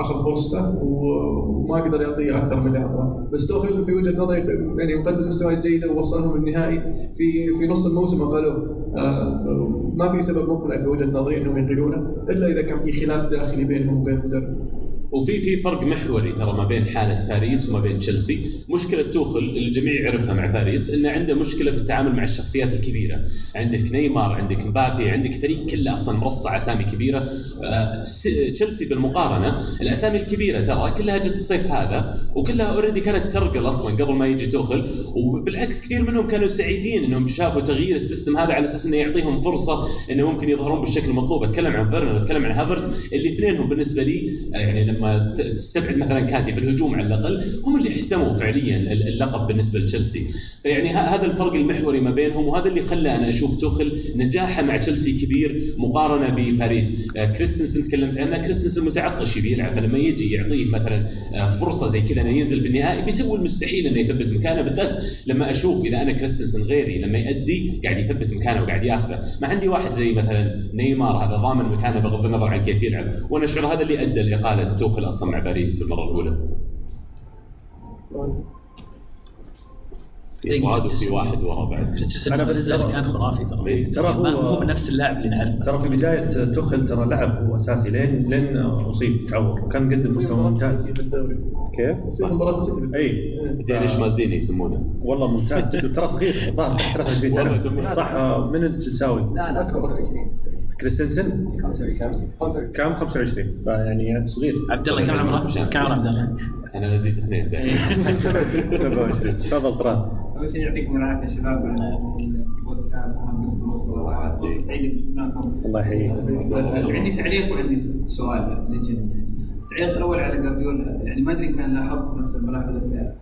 أخذ فرصته وما قدر يعطيه أكثر من اللي أعطاه. بس توخل في وجهة نظري يعني مقدم مستويات جيده ووصلهم النهائي في في نص الموسم قالوا آه، ما في سبب مقنع في وجهة نظري إنهم ينقلونه إلا إذا كان في خلاف داخلي بينهم وبين المدرب. وفي في فرق محوري ترى ما بين حالة باريس وما بين تشيلسي، مشكلة توخل اللي الجميع يعرفها مع باريس إنه عنده مشكلة في التعامل مع الشخصيات الكبيرة، عندك نيمار، عندك مبابي، عندك فريق كله أصلا مرصع أسامي كبيرة، آه، تشيلسي بالمقارنة الأسامي الكبيرة ترى كلها جت الصيف هذا وكلها already كانت struggle أصلا قبل ما يجي توخل، وبالعكس كثير منهم كانوا سعيدين إنهم شافوا تغيير ال system هذا على أساس إنه يعطيهم فرصة إنه ممكن يظهرون بالشكل المطلوب، أتكلم عن فيرنر، أتكلم عن هافيرتز، الاثنينهم بالنسبة لي آه، يعني لما ت- تستبعد مثلا كانتي في الهجوم على الأقل هم اللي حسموا فعليا ال- اللقب بالنسبة لتشيلسي. فيعني هذا الفرق المحوري ما بينهم وهذا اللي خلى أنا أشوف توخل نجاحه مع تشيلسي كبير مقارنة بباريس. آه، كريستنسن تكلمت عنه كريستنسن متعطش يبي يلعب فلما يجي يعطيه مثلا آه، فرصة زي كذا إنه ينزل في النهائي بيسوي المستحيل إنه يثبت مكانه. بالذات لما أشوف إذا أنا كريستنسن غيري لما يأدي قاعد يثبت مكانه وقاعد ياخذه. ما عندي واحد زي مثلا نيمار هذا ضامن مكانه بغض النظر عن كيف يلعب. وأنا أشعر هذا اللي أدى لإقالة توخل. أصلا مع باريس في المرة الأولى. في واحد ورا بعد بس بالنسبة لي كان خرافي ترى. إيه. ترى هو- ما هو بنفس اللاعب اللي نعرفه. ترى في بداية تخل ترى لعب هو أساسي لين لين أصيب تعور. وكان قدم مستوى ممتاز. السيتي في الدوري. كيف؟ يصير مباراة السيتي اي بعدين إيش مالديني يسمونه؟ والله ممتاز. [laughs] ترى صغير الظاهر تحت 23 والله سنة. صح آه، من التشلساوي لا لا. كريستنسن؟ كام 25 فيعني صغير. عبد الله كم عمره؟ كم عمر عبد الله؟ أنا ازيد اثنين. دائما 27 [laughs] تفضل طراد أول شيء يعطيكم العافية شباب. على البودكاست سعيده الله يحييك. عندي تعليق وعندي سؤال للجميع التعليق الأول على جارديولا. يعني ما أدري كان لاحظت نفس الملاحظة اللي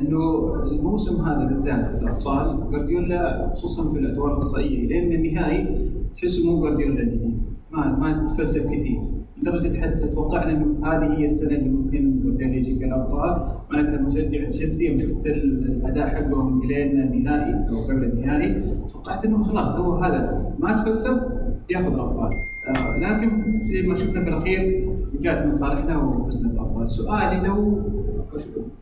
أنه الموسم هذا بالذات في الأبطال جارديولا خصوصا في الأدوار الاقصائيه لأن النهائي تحسه مو جارديولا الجديد ما ما تفلسف كثير. لدرجة حتى توقعنا إنه هذه هي السنة اللي ممكن جارديولا يجي فيها الأبطال. وأنا كمشجع تشيلسي يوم شفت الأداء حقهم إلين النهائي أو قبل النهائي. توقعت إنه خلاص هو هذا. ما تفلسف ياخذ الأبطال. آه لكن زي ما شفنا في الأخير جاءت من صالحنا وفزنا بالأبطال. سؤالي لو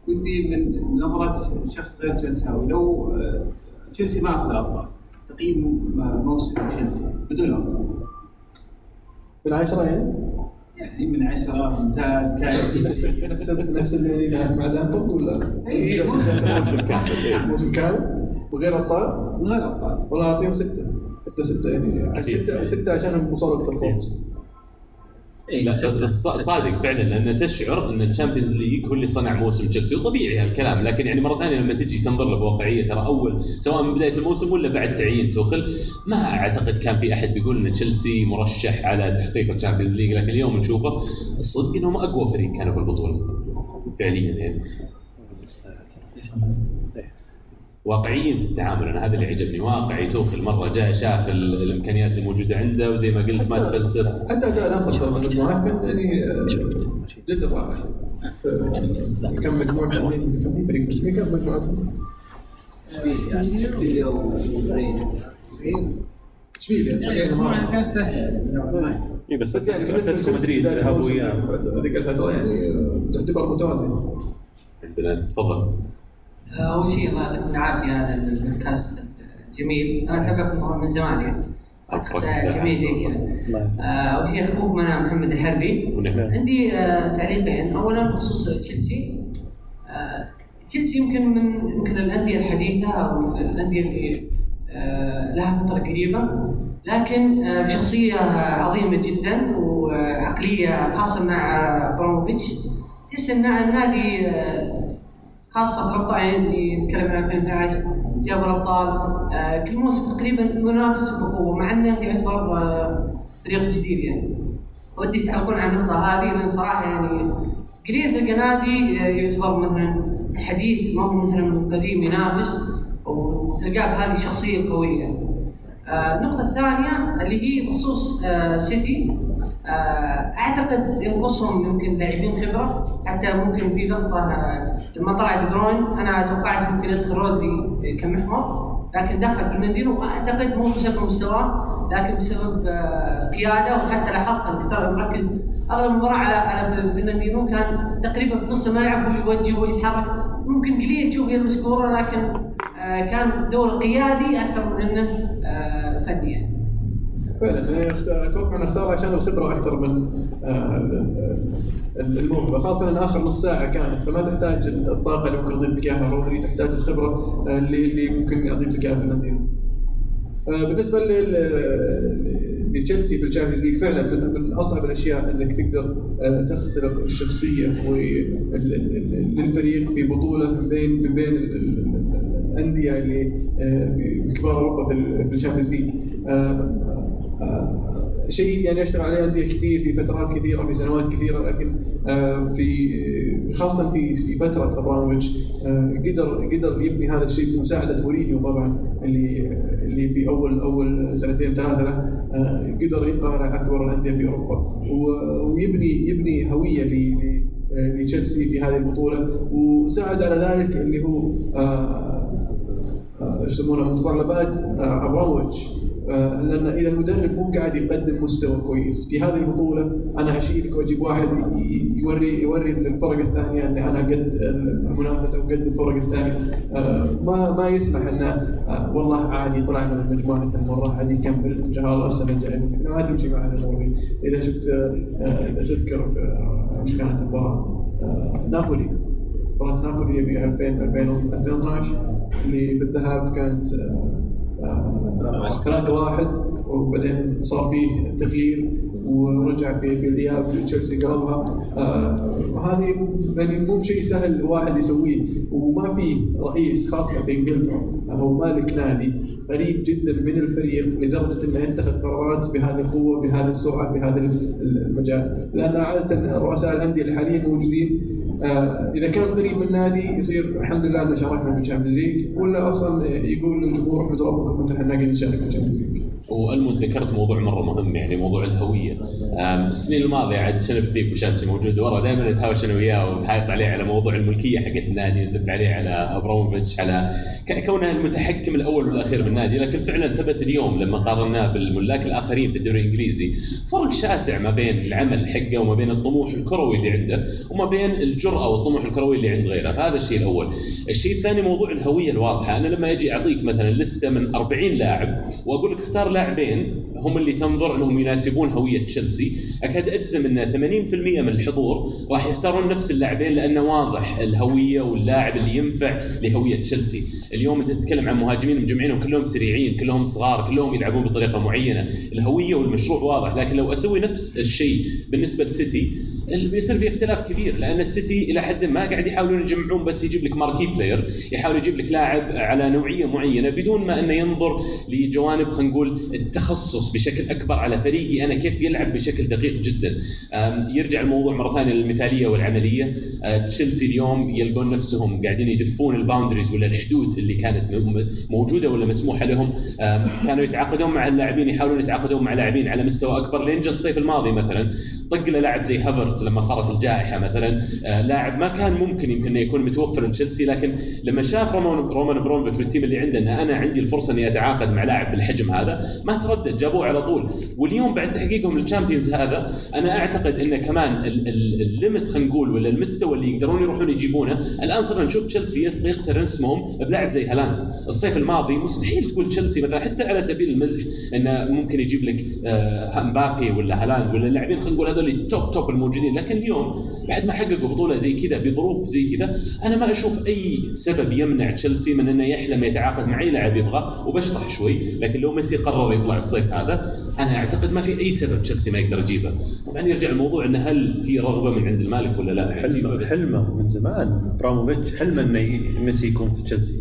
ودي من نظره شخص غير تشيلساوي لو آه، تشيلسي ما أخذ الأبطال تقييم موسم تشيلسي. بدون ابطال من عشرة يعني يعني من عشرة ممتاز نحسب نحسب يعني مع لامبرد ولا إيه، موسم كامل. موسم كامل. وغير أبطال؟ من غير أبطال. والله أعطيهم ستة. حتى ستة يعني. ستة ستة عشان وصلوا التوب ستة. صادق فعلا لأن تشعر إن ال Champions League هو اللي صنع موسم تشيلسي وطبيعي هالكلام لكن يعني مرة ثانية لما تجي تنظر له بواقعيه ترى أول سواء من بداية الموسم ولا بعد تعيين توخل ما أعتقد كان في أحد بيقول إن تشيلسي مرشح على تحقيق ال Champions League لكن اليوم نشوفه الصدق إنهم أقوى فريق كانوا في البطولة فعليا يعني واقعيين في التعامل. أنا هذا اللي عجبني. واقعي توخل مره جاء شاف ال- الإمكانيات الموجودة عنده وزي ما قلت ما تفلسف. حتى أداء لامبرد ترى بالمجموعات كان يعني آه، جدا رائع كم مجموعة كم فريق كم مجموعتهم؟ اشبيليا صحيح ما المجموعة راح. كانت سهلة. اي بس بس يعني بالنسبة أتلتيكو مدريد ذهبوا وياه هذيك الفترة يعني آه، تعتبر متوازنه عندنا تفضل. أول شيء الله يعطيكم العافية هذا البودكاست جميل أنا اتابعكم طبعا من زمان يعني. جميل زي كذا. آه، أول شيء اخوكم أنا محمد الحربي. عندي آه، تعليقين اولا بخصوص تشيلسي. آه، تشيلسي يمكن من يمكن الأندية الحديثة أو الأندية اللي لها فترة قريبة. لكن بشخصية عظيمة جدا وعقلية خاصة مع أبراموفيتش. تحس إن النادي خاصة في الابطال يعني نتكلم عن 2012 جاب الأبطال آه، كل موسم تقريبا منافس بقوة مع إنه يعتبر آه، فريق جديد يعني. ودي تعلقون على النقطة هذه لأن صراحة يعني قليل تلقى نادي آه، يعتبر مثلا حديث ما هو مثلا قديم ينافس وتلقاه بهذه الشخصية القوية. النقطة الثانية اللي هي بخصوص سيتي أعتقد ينقصهم يمكن لاعبين خبرة حتى ممكن في نقطة لما طلع دي بروين أنا توقعت ممكن يدخل رودري كمحور لكن دخل فرناندينو وأعتقد مو بسبب مستواه لكن بسبب آه، قيادة وحتى لاحظت ان ترى مركز أغلب المباراة على على فرناندينو كان تقريبا في نص الملعب هو يوجه هو يتحرك ممكن قليل تشوف يلمس كورة لكن آه، كان دور قيادي أكثر من إنه آه، فني يعني. فعلا يعني أتوقع أن اختار عشان الخبرة أكثر من آه، ال- ال- الموهبة خاصة إن آخر نص ساعة كانت فما تحتاج الطاقة اللي ممكن يضيف لك إياها رودري تحتاج الخبرة آه، اللي اللي ممكن يضيف لك إياها فرناندينيو. آه، بالنسبة لتشيلسي في ال Champions League فعلا من, من أصعب الأشياء إنك تقدر تختلق الشخصية للفريق في بطولة من بين من بين ال- ال- ال- الأندية اللي في كبار أوروبا في ال- في ال Champions League شيء يعني اشتغل عليه أندية كثير في فترات كثيرة في سنوات كثيرة لكن آه، في خاصة في في فترة ابراموفيتش آه، قدر قدر يبني هذا الشيء بمساعدة مورينيو طبعا اللي اللي في أول أول سنتين ثلاثة له آه، قدر يقهر أكبر الأندية في أوروبا. ويبني يبني هوية آه، لتشيلسي في هذه البطولة وساعد على ذلك اللي هو آه، آه، إيش يسمونها متطلبات آه، ابراموفيتش آه، لأن إذا المدرب مو قاعد يقدم مستوى كويس. في هذه البطولة أنا اشيلك وأجيب واحد يوري يوري للفرق الثانية أن أنا قد المنافسة وقد الفرق الثانية آه، ما ما يسمح انه آه، والله عادي طلعنا من مجموعه المره عادي يكمل. إن شاء الله السنة الجاية ما تمشي معنا الأمور. إذا شفت آه، إذا تذكر آه، وش كانت المباراه آه، نابولي. مباراة نابولي في 2000 2000 2012 اللي في الذهاب كانت ثلاثة واحد وبعدين صار فيه تغيير ورجع في في الاياب تشيلسي قلبها آه، هذه يعني مو بشيء سهل الواحد يسويه وما في رئيس خاصه في إنجلترا أو مالك نادي قريب جدا من الفريق لدرجة إنه يتخذ قرارات بهذه القوة بهذه السرعة في هذا المجال. لأن عادة رؤساء الأندية الحاليين موجودين إذا كان قريب من نادي يصير الحمد لله أن شاركنا في ال Champions League ولا أصلا يقول للجمهور احمدوا ربكم ان إحنا قاعدين نشارك في ال Champions League. والمد ذكرت موضوع مرة مهم يعني موضوع الهوية. السنين الماضية عاد شنب فيك وشامسي موجود ورا دائما نتهاوش أنا وياه ونحايط عليه على موضوع الملكية حقت النادي ونذب عليه على أبراموفيتش على كونه المتحكم الأول والأخير بالنادي. لكن فعلا ثبت اليوم لما قارناه بالملاك الآخرين في الدوري الإنجليزي فرق شاسع ما بين العمل حقه وما بين الطموح الكروي اللي عنده وما بين الجرأة والطموح الكروي اللي عند غيره. فهذا الشيء الأول. الشيء الثاني موضوع الهوية الواضحة. أنا لما أجي أعطيك مثلا لستة من 40 لاعب وأقول لك اختار لاعبين هم اللي تنظر انهم يناسبون هوية تشيلسي. أكاد أجزم أن 80% من الحضور راح يختارون نفس اللاعبين لأنه واضح الهوية واللاعب اللي ينفع لهوية تشيلسي. اليوم أنت تتكلم عن مهاجمين مجمعينهم كلهم سريعين كلهم صغار كلهم يلعبون بطريقة معينة. الهوية والمشروع واضح لكن لو أسوي نفس الشيء بالنسبة لسيتي بيصير في اختلاف كبير لأن السيتي إلى حد ما قاعد يحاولون يجمعون بس يجيب لك ماركي بلاير يحاول يجيب لك لاعب على نوعية معينة بدون ما إنه ينظر لجوانب خلينا نقول التخصص بشكل أكبر على فريقي أنا كيف يلعب بشكل دقيق جدا. يرجع الموضوع مرة ثانية للمثالية والعملية. أه، تشيلسي اليوم يلقون نفسهم قاعدين يدفون ال boundaries ولا الحدود اللي كانت موجودة ولا مسموحة لهم. كانوا يتعاقدون مع اللاعبين يحاولون يتعاقدون مع لاعبين على مستوى أكبر لين جاء الصيف الماضي مثلا. طق له لاعب زي هافرتز هافرتز لما صارت الجائحة مثلا آه، لاعب ما كان ممكن يمكن انه يكون متوفر لتشيلسي لكن لما شاف رومان رومان ابراموفيتش وال team اللي عنده ان أنا عندي الفرصة إني أتعاقد مع لاعب بالحجم هذا ما تردد جابوه على طول. واليوم بعد تحقيقهم لل Champions هذا أنا أعتقد إنه كمان ال- ال- ال limit خلينا نقول ولا المستوى اللي يقدرون يروحون يجيبونه الآن صرنا نشوف تشيلسي يقترن اسمهم بلاعب زي هالاند. الصيف الماضي مستحيل تقول تشيلسي مثلا حتى على سبيل المزح إنه ممكن يجيب لك آه، مبابي ولا هالاند ولا اللاعبين خلينا نقول هذول ال top top الموجودين. لكن اليوم بعد ما حققوا بطولة زي كذا بظروف زي كذا أنا ما أشوف أي سبب يمنع تشيلسي من إنه يحلم يتعاقد مع أي لاعب يبغى. وبشطح شوي لكن لو ميسي قرر يطلع الصيف هذا أنا أعتقد ما في أي سبب تشيلسي ما يقدر يجيبه. طبعا يرجع الموضوع إنه هل في رغبة من عند المالك ولا لا؟ حلمه. حلمه من زمان. ابراموفيتش حلمه إنه ميسي يكون في تشيلسي.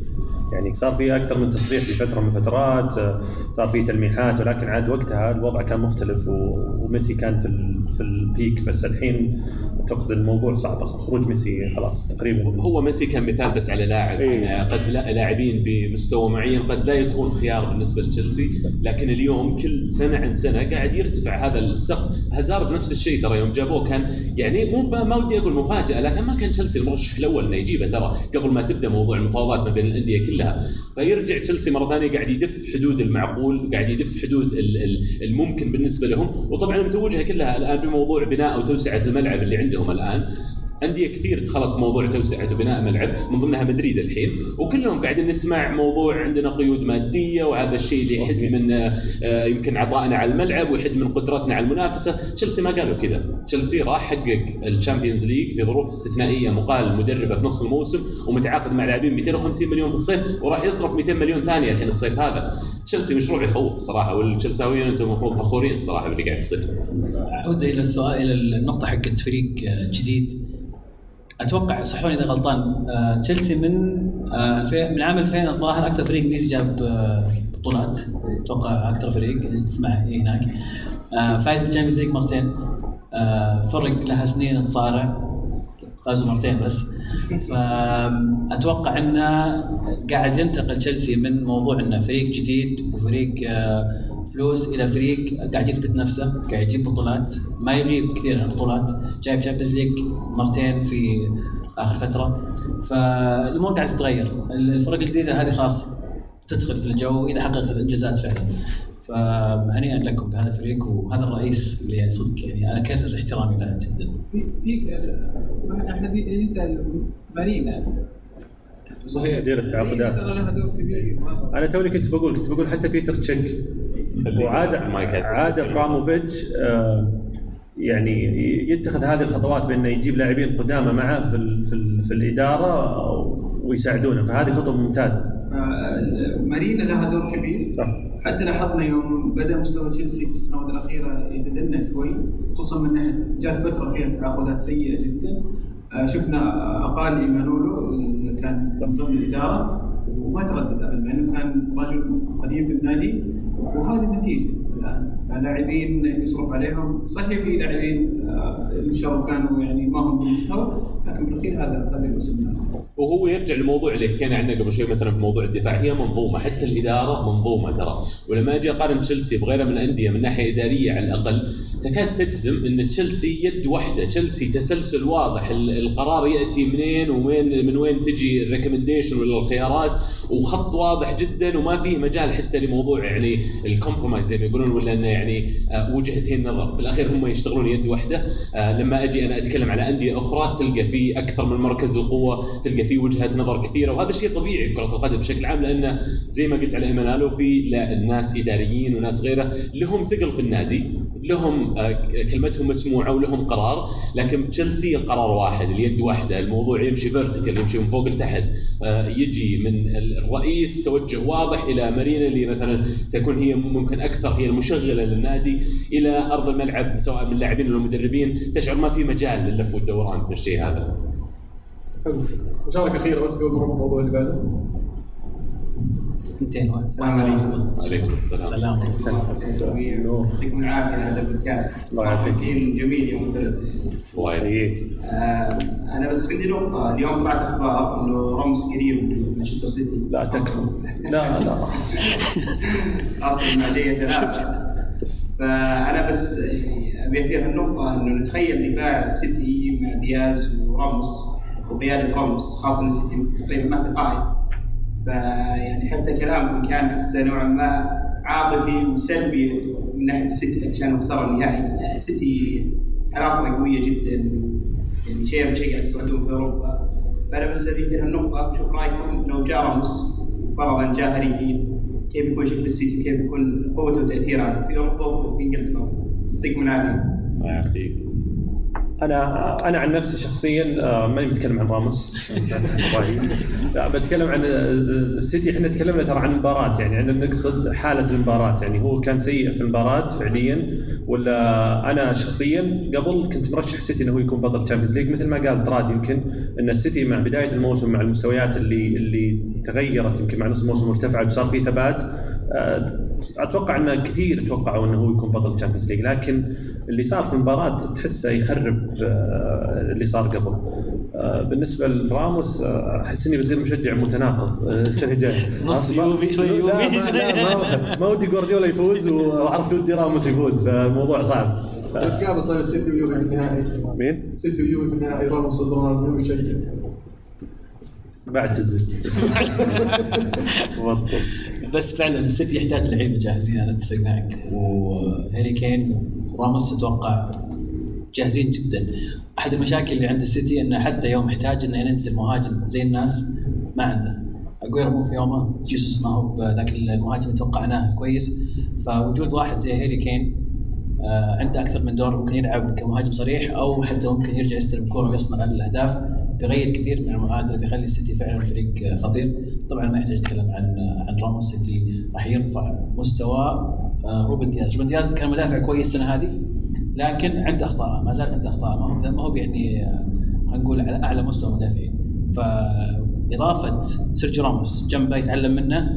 يعني صار في أكثر من تصريح في فترة من الفترات آه، صار في تلميحات ولكن عاد وقتها الوضع كان مختلف و- وميسي كان في ال- في البيك بس الحين أعتقد الموضوع صعب أصلا. خروج ميسي خلاص تقريبا. هو ميسي كان مثال بس على لاعب. إيه. يعني قد لا لاعبين بمستوى معين قد لا يكون خيار بالنسبة لتشيلسي لكن اليوم كل سنة عن سنة قاعد يرتفع هذا السقف. هازارد نفس الشيء ترى يوم جابوه كان يعني مو ب- ما ودي أقول مفاجأة لكن ما كان تشيلسي المرشح الأول إنه يجيبه ترى قبل ما تبدأ موضوع المفاوضات ما بين الأندية كلها. فيرجع تشيلسي مرة ثانية قاعد يدف حدود المعقول قاعد يدف حدود ال- ال- الممكن بالنسبة لهم. وطبعا متوجهه كلها الآن بموضوع بناء أو توسعة الملعب اللي عندهم الآن. أندية كثير دخلت في موضوع توسعة وبناء ملعب من ضمنها مدريد الحين. وكلهم قاعدين نسمع موضوع عندنا قيود مادية وهذا الشيء اللي يحد من آه، يمكن عطائنا على الملعب ويحد من قدرتنا على المنافسة. تشيلسي ما قالوا كذا. تشيلسي راح حقق ال Champions League في ظروف استثنائية مقال مدربه في نص الموسم ومتعاقد مع لاعبين 250 مليون في الصيف وراح يصرف 200 مليون ثانية الحين الصيف هذا. تشيلسي مشروع يخوف الصراحه والتشيلساويين أنتم المفروض فخورين الصراحه باللي قاعد يصير. اعود إلى السؤال إلى النقطة حقت فريق جديد. أتوقع صحوني إذا غلطان آه، تشيلسي من آه، من عام 2000 الظاهر أكثر فريق إنجليزي جاب آه، بطولات. أتوقع أكثر فريق تسمع إيه هناك. آه، فايز بال Champions League مرتين. آه، فرق لها سنين تصارع. فازوا مرتين بس. فأتوقع انه قاعد ينتقل تشيلسي من موضوع أنه فريق جديد وفريق آه، فلوس إلى فريق قاعد يثبت نفسه قاعد يجيب بطولات ما يغيب كثير عن البطولات جايب Champions League مرتين في آخر فترة. فالأمور قاعدة تتغير الفرق الجديدة هذه خلاص تدخل في الجو إذا حققت انجازات فعلا. فهنيئا لكم بهذا الفريق وهذا الرئيس اللي صدق يعني اكرر احترامي له جدا. في في ما أحد ينسى مارينا صحيح. مدير التعاقدات. أنا توني كنت بقول كنت بقول حتى بيتر تشيك. وعاد. عاد إبراموفيتش آه، يعني يتخذ هذه الخطوات بأنه يجيب لاعبين قدامى معه في ال- في, ال- في الإدارة ويساعدونه. فهذه خطوة ممتازة. آه، مارينا لها دور كبير. صح. حتى لاحظنا يوم بدأ مستوى تشيلسي في السنوات الأخيرة يتدنى شوي خصوصا من ناحية جات فترة فيها تعاقدات سيئة جدا. آه، شفنا أقال إيمانولو كان من ضمن الإدارة وما تردد ابدا مع انه كان رجل قديم في النادي وهذه النتيجه الآن. لاعبين يصرف عليهم. صحيح في لاعبين آه، اللي شروا كانوا يعني ما هم بالمستوى لكن بالاخير هذا هذا اللي وصلنا وهو يرجع لموضوع اللي حكينا عنه قبل شوي مثلا في موضوع الدفاع. هي منظومة حتى الإدارة منظومة ترى. ولما أجي اقارن تشيلسي بغيرها من الأندية من ناحية إدارية على الأقل تكاد تجزم إن تشيلسي يد واحدة. تشيلسي تسلسل واضح ال- القرار يأتي منين وين من وين تجي ال recommendation ولا الخيارات وخط واضح جدا وما فيه مجال حتى لموضوع يعني ال compromise زي ما يقولون ولا إنه يعني آه، وجهتين نظر في الأخير هم يشتغلون يد واحدة آه، لما أجي أنا أتكلم على أندية أخرى تلقى في أكثر من مركز القوة تلقى في وجهات نظر كثيرة. وهذا شيء طبيعي في كرة القدم بشكل عام لأنه زي ما قلت على إيمانالو في الناس إداريين وناس غيره لهم ثقل في النادي لهم آه، كلمتهم مسموعة ولهم قرار. لكن تشيلسي القرار واحد اليد واحدة الموضوع يمشي vertical يمشي من فوق لتحت. يجي من ال- الرئيس توجه واضح إلى مارينا اللي مثلا تكون هي ممكن أكثر هي المشغلة للنادي إلى أرض الملعب سواء من لاعبين ولا مدربين. تشعر ما في مجال للف والدوران في الشيء هذا. حلو مشاركه اخيره بس قبل ما نروح الموضوع اللي بعده. اثنتين السلام عليكم عليكم السلام. السلام يعطيكم العافية على هذا البودكاست. الله يعافيك. جميل يوم الثلاثاء الله يحييك. حييك آه، أنا بس عندي نقطة. اليوم طلعت أخبار إنه رمز قريب لمانشستر سيتي. لا تكفى. لا [laughs] لا أصلا مع جيه ثلاثة فأنا بس يعني أبي اثير النقطة إنه نتخيل دفاع السيتي مع دياز وراموس وقياده راموس خاصة السيتي تقريبا ما في قائد. فيعني حتى كلامكم كان حسه نوعا ما عاطفي وسلبي من ناحية السيتي عشان خسر النهائي. السيتي عناصره قوية جدا. يعني شيء شيء قاعد يصعدون في أوروبا. فأنا بس أبي اثير النقطة شوف رأيكم. لو جاء راموس فرضا جاء هاري كيف يكون شكل السيتي؟ كيف يكون قوته وتأثيره؟ في اوروبا وفي إنجلترا. يعطيكم العافية. الله يعافيك. أنا أنا عن نفسي شخصيا آه، ماني بتكلم عن راموس. لا بتكلم عن آه، السيتي. إحنا تكلمنا ترى عن المباراة يعني إحنا نقصد حالة المباراة. يعني هو كان سيء في المباراة فعليا ولا أنا شخصيا قبل كنت مرشح السيتي إنه هو يكون بطل ال Champions League مثل ما قال دراد يمكن إن السيتي مع بداية الموسم مع المستويات اللي اللي تغيرت يمكن مع نص الموسم وارتفعت وصار في ثبات آه، أتوقع إن كثير توقعوا إنه هو يكون بطل ال Champions League لكن اللي صار في المباراة تحسه يخرب آه، اللي صار قبل. آه، بالنسبة لراموس آه، أحس إني بصير مشجع متناقض الجاية. نص يوفي، شوي يوفي، ما- ودي جوارديولا يفوز وعرفت ودي راموس يفوز فالموضوع صعب. بس قابل طيب السيتي ويوفي في النهائي. مين؟ السيتي ويوفي في النهائي راموس ضد رونالدو يشجع؟ [laughs] بطل. بس فعلا السيتي يحتاج لعيبة جاهزين أنا اتفق معك. وهاري كين وراموس أتوقع جاهزين جدا. أحد المشاكل اللي عند السيتي إنه حتى يوم احتاج إنه ينزل مهاجم زي الناس ما عنده. اجويرو مو في يومه جيسوس ما هو بذاك المهاجم توقعناه كويس. فوجود واحد زي هاري كين آه، عنده أكثر من دور ممكن يلعب كمهاجم صريح أو حتى ممكن يرجع يستلم الكره ويصنع الأهداف. بيغير كثير من المعادلة بيخلي السيتي فعلا فريق خطير. طبعا ما يحتاج نتكلم عن آه، عن راموس اللي راح يرفع مستوى آه، روبن دياز. روبن دياز كان مدافع كويس السنة هذه لكن عنده أخطاء ما زال عنده أخطاء. ما هو ما هو يعني آه، خلينا نقول على أعلى مستوى مدافعين. فإضافة سيرجيو راموس جنبه يتعلم منه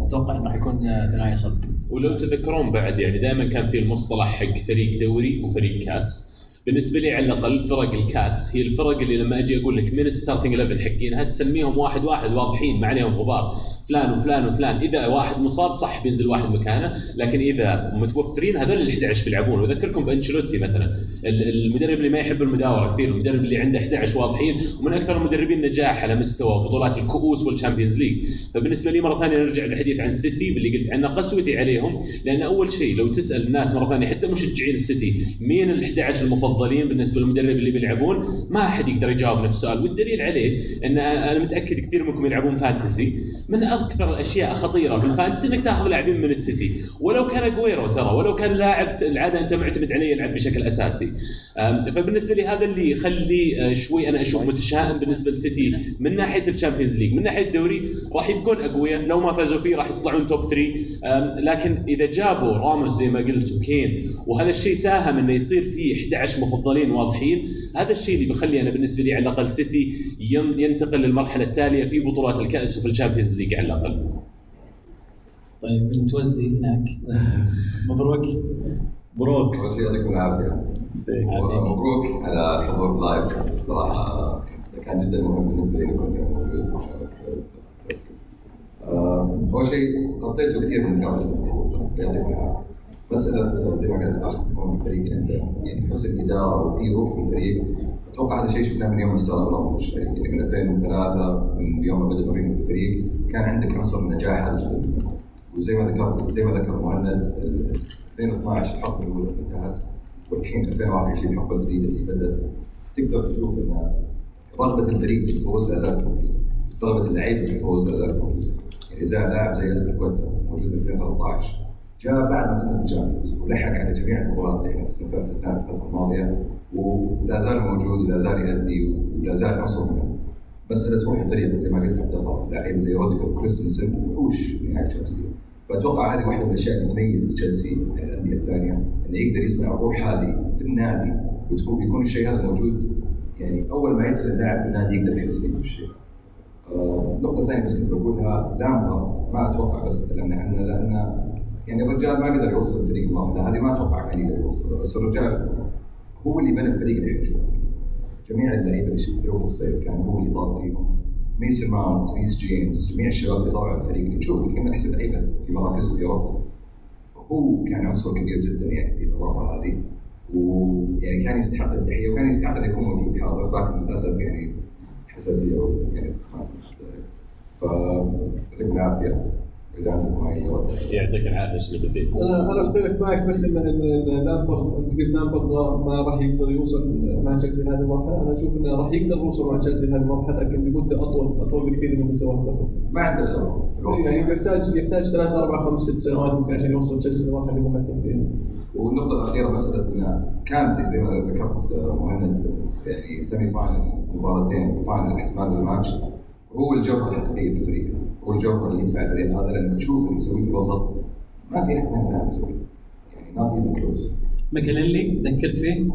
أتوقع إنه راح يكون آه، ثنائي صلب ولو تذكرون بعد يعني دائما كان في المصطلح حق فريق دوري وفريق كاس. بالنسبة لي على الأقل فرق الكاس هي الفرق اللي لما أجي أقول لك من ال starting 11 حقينها تسميهم واحد واحد؟ واضحين ما عليهم غبار. فلان وفلان وفلان. إذا واحد مصاب صح بينزل واحد مكانه لكن إذا متوفرين هذول ال 11 بيلعبون. وأذكركم بأنشيلوتي مثلا. ال- المدرب اللي ما يحب المداورة كثير المدرب اللي عنده 11 واضحين ومن أكثر المدربين نجاح على مستوى بطولات الكؤوس وال Champions League فبالنسبة لي مرة ثانية نرجع للحديث عن السيتي باللي قلت عنه. قسوتي عليهم لأن أول شيء لو تسأل الناس مرة ثانية حتى مشجعين السيتي مين ال 11 المفضلين بالنسبة للمدرب اللي بيلعبون. ما أحد يقدر يجاوب نفس السؤال والدليل عليه إن أنا متأكد كثير منكم يلعبون fantasy. من أكثر الأشياء خطيرة في ال fantasy إنك تأخذ لاعبين من السيتي. ولو كان أجويرو ترى ولو كان لاعب العادة أنت معتمد عليه يلعب بشكل أساسي. فبالنسبة لي هذا اللي يخلي آه، شوي أنا أشوف متشائم بالنسبة للسيتي من ناحية ال Champions League. من ناحية الدوري راح يبقون أقوياء لو ما فازوا فيه راح يطلعون top 3 أم، لكن إذا جابوا راموس زي ما قلت وكين وهذا الشيء ساهم إنه يصير فيه 11 مفضلين واضحين. هذا الشيء اللي بيخلي أنا بالنسبة لي على الأقل سيتي ين- ينتقل للمرحلة التالية في بطولات الكأس وفي ال Champions League على الأقل. طيب المتوزي هناك. مبروك. مبروك أول شيء يعطيكم العافية. مبروك على الحضور ال live صراحة كان جدا مهم بالنسبة لي اني موجود. آه، أول شيء غطيتوا كثير من النقاط يعطيكم العافية. مسألة زي ما قال الأخ كون الفريق يعني حسن إدارة وفي روح في الفريق. أتوقع هذا شيء شفناه من يوم ما استلم أبراموفيتش الفريق يعني من 2003 من يوم ما بدأ مورينيو في الفريق كان عندك عنصر النجاح هذا جدا. وزي ما ذكرت زي ما ذكر مهند ال 2012 الحقبة الأولى انتهت والحين 2021 الحقبة الجديدة اللي بدأت. تقدر تشوف إن رغبة الفريق في الفوز لا زالت موجودة. رغبة اللعيبة في الفوز لا زالت موجودة. يعني زي لاعب زي ازبيكوتا موجود من 2013 جاء بعد ما فزنا ولحق على جميع البطولات اللي إحنا في الفترة الماضية ولا زال موجود ولا زال يؤدي ولا زال عنصر مهم مسألة روح الفريق زي ما قلت عبد الله لعيبه زي روديجر وكريستنسن وحوش في نهايه تشيلسي فأتوقع هذه واحدة من الأشياء اللي تميز تشيلسي عن الأندية الثانية إنه يقدر يصنع الروح هذه في النادي وتكون يكون الشيء هذا موجود. يعني أول ما يدخل اللاعب في النادي يقدر يحس فيه بالشيء. آه، النقطة الثانية بس كنت بقولها لامبارد ما أتوقع بس تكلمنا عنه لأن يعني الرجال ما قدر يوصل الفريق المرحلة هذه ما أتوقع كان يقدر يوصل بس الرجال هو اللي بنى الفريق اللي نشوفه جميع اللعيبة اللي شفناهم في الصيف كان هو اللي طار فيهم. ميسن ماونت ريس جيمس جميع الشباب اللي طلعوا الفريق. اللي نشوف الحين من احسن لعيبة في مراكزه في أوروبا. هو كان عنصر كبير جدا يعني في الاضافه هذه. ويعني كان يستحق التحية وكان يستحق انه يكون موجود. حاضر. لكن للأسف يعني حساسية يعني ما فيعطيكم العافيه يعطيك العافيه بدي أنا أنا أختلف معك بس ان لامبارد أنت قلت لامبارد ما- راح يقدر يوصل مع تشيلسي لهذه المرحلة. أنا أشوف إنه راح يقدر يوصل مع تشيلسي لهذه المرحلة لكن بمده اطول أطول بكثير من اللي سواه قبل. ما عنده سبب. الوقت يعني يحتاج يحتاج ثلاث أربع خمس ست سنوات يمكن عشان يوصل تشيلسي للمرحلة اللي هم الحين فيها. والنقطة الأخيرة مسألة أن كانت زي ما ذكرت مهند يعني semi-final مباراتين final احتمال الماتش. هو الجوهر الحقيقي في الفريق. هو الجوهر اللي يدفع الفريق. هذا لأنك تشوف اللي يسويه في الوسط ما في أحد ثاني لاعب يسويه. يعني even كلود ماكليلي ذكرت فيه؟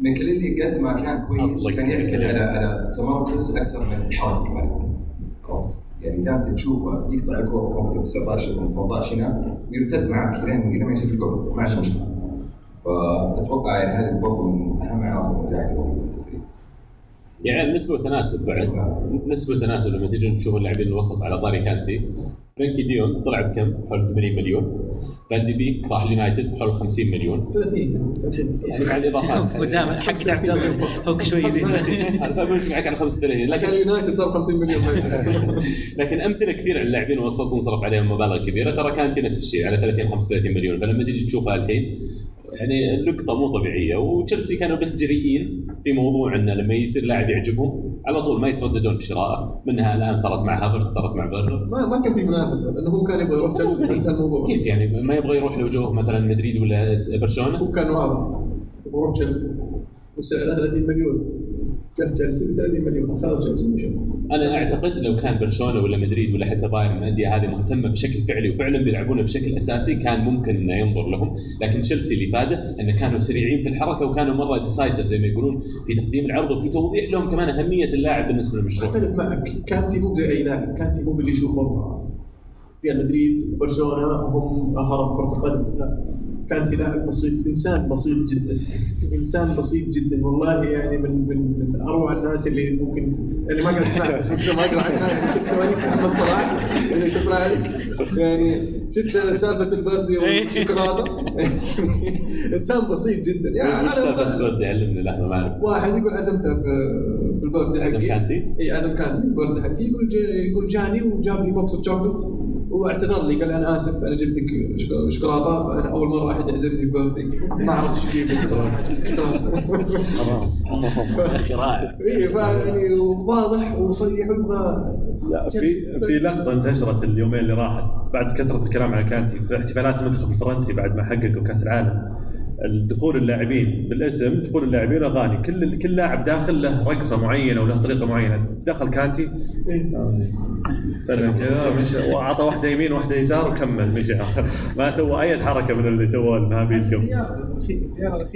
ميكاليلي قد ما كان كويس كان يعتمد. على على تمركز أكثر من الحركه في الملعب. عرفت؟ يعني كانت تشوفه يقطع الكورة في منطقه 19 أو 18 هنا ويرتد معك لين لين ما يصير الجول ما عنده مشكلة. فأتوقع يعني هذه برضه من أهم عناصر النجاح اللي موجوده في الفريق يعني نسبة وتناسب بعد. نسبة وتناسب لما تيجي تشوف اللاعبين الوسط على طاري كانتي. فرانكي ديونج طلع بكم؟ حول 80 مليون. فان دي بيك راح اليونايتد بحول 50 مليون. 30 30 يعني مع الاضافات [laughs] قدام حق عبد الله هو شوي يزيد أنا بمشي معك على 35 عشان لكن اليونايتد صار 50 مليون. [laughs] لكن أمثلة كثير على اللاعبين الوسط انصرف عليهم مبالغ كبيرة. ترى كانتي نفس الشيء على 30 35 مليون. فلما تيجي تشوفها الحين يعني اللقطه مو طبيعية. وتشيلسي كانوا بس جريئين في موضوع انه لما يصير لاعب يعجبهم على طول ما يترددون في شرائه منها الآن صارت مع هافرتز صارت مع فيرنر. ما ما كان في منافسة لأنه هو كان يبغى يروح تشيلسي انتهى الموضوع. كيف يعني ما يبغى يروح لو جوه مثلا مدريد ولا برشلونة؟ هو كان واضح يبغى يروح تشيلسي. وسعره 30 مليون. تشيلسي ب 30 مليون. تشيلسي ومشى أنا أعتقد لو كان برشلونة ولا مدريد ولا حتى بايرن من الأندية هذه مهتمة بشكل فعلي وفعلا بيلعبونه بشكل أساسي كان ممكن إنه ينظر لهم، لكن تشيلسي اللي فاده إنه كانوا سريعين في الحركة وكانوا مرة ديسايسف زي ما يقولون في تقديم العرض وفي توضيح لهم كمان أهمية اللاعب بالنسبة للمشروع. أختلف معك. كانتي مو زي أي لاعب. كانتي مو باللي يشوف والله ريال مدريد وبرشلونه هم هرم كرة القدم. لا. كانتي لاعب بسيط إنسان بسيط جدا إنسان بسيط جدا. والله يعني من من من أروع الناس اللي ممكن يعني ما بس ممكن ما اقرا عنها يعني شفت سواليف محمد صلاح اللي تقرا عليك يعني شفت سالفة البردي [laughs] والشوكولاتة. إنسان بسيط جدا. يعني وش سالفة أنا البرد علمني لحظة ما أعرف. واحد يقول عزمته في في البرد عزم حقي. كانتي؟ اي عزم كانتي. البرد حقي يقول يقول جاني وجاب لي بوكس اوف شوكلت واعتذر لي قال أنا آسف أنا جبت لك شوكو- شوكولاتة أنا أول مرة احد يعزمني ببردي ما عرفت إيش أجيب شوكولاتة. يا [laughs] أخي رائع اي فيعني واضح وصريح ويبغى لا في في لقطة انتشرت اليومين اللي راحت بعد كثرة الكلام على كانتي في احتفالات المنتخب الفرنسي بعد ما حققوا كأس العالم. الدخول اللاعبين بالاسم دخول اللاعبين أغاني. كل كل لاعب داخل له رقصة معينة وله طريقة معينة. دخل كانتي؟ سلم. كذا مشى واعطى واحدة يمين واحدة يسار وكمل. مشى ما سوى أي حركة من اللي سووه النهابي اليوم.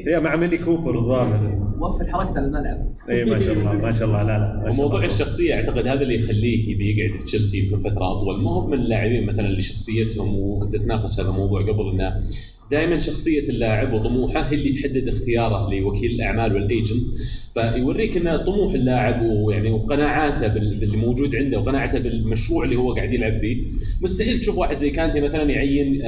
هي مع ميني كوبر الظاهر. وفر حركته على الملعب. اي ما شاء الله ما شاء الله. لا لا الله. الشخصية أعتقد هذا اللي يخليه يبي يقعد في تشيلسي يمكن فترة أطول. ما هو من اللاعبين مثلا اللي شخصيتهم وكنت أتناقش هذا الموضوع قبل إنه دائما شخصية اللاعب وطموحه هي اللي تحدد اختياره لوكيل الأعمال وال agent فيوريك ان طموح اللاعب ويعني وقناعاته بال- باللي موجود عنده وقناعته بالمشروع اللي هو قاعد يلعب فيه. مستحيل تشوف واحد زي كانتي مثلا يعين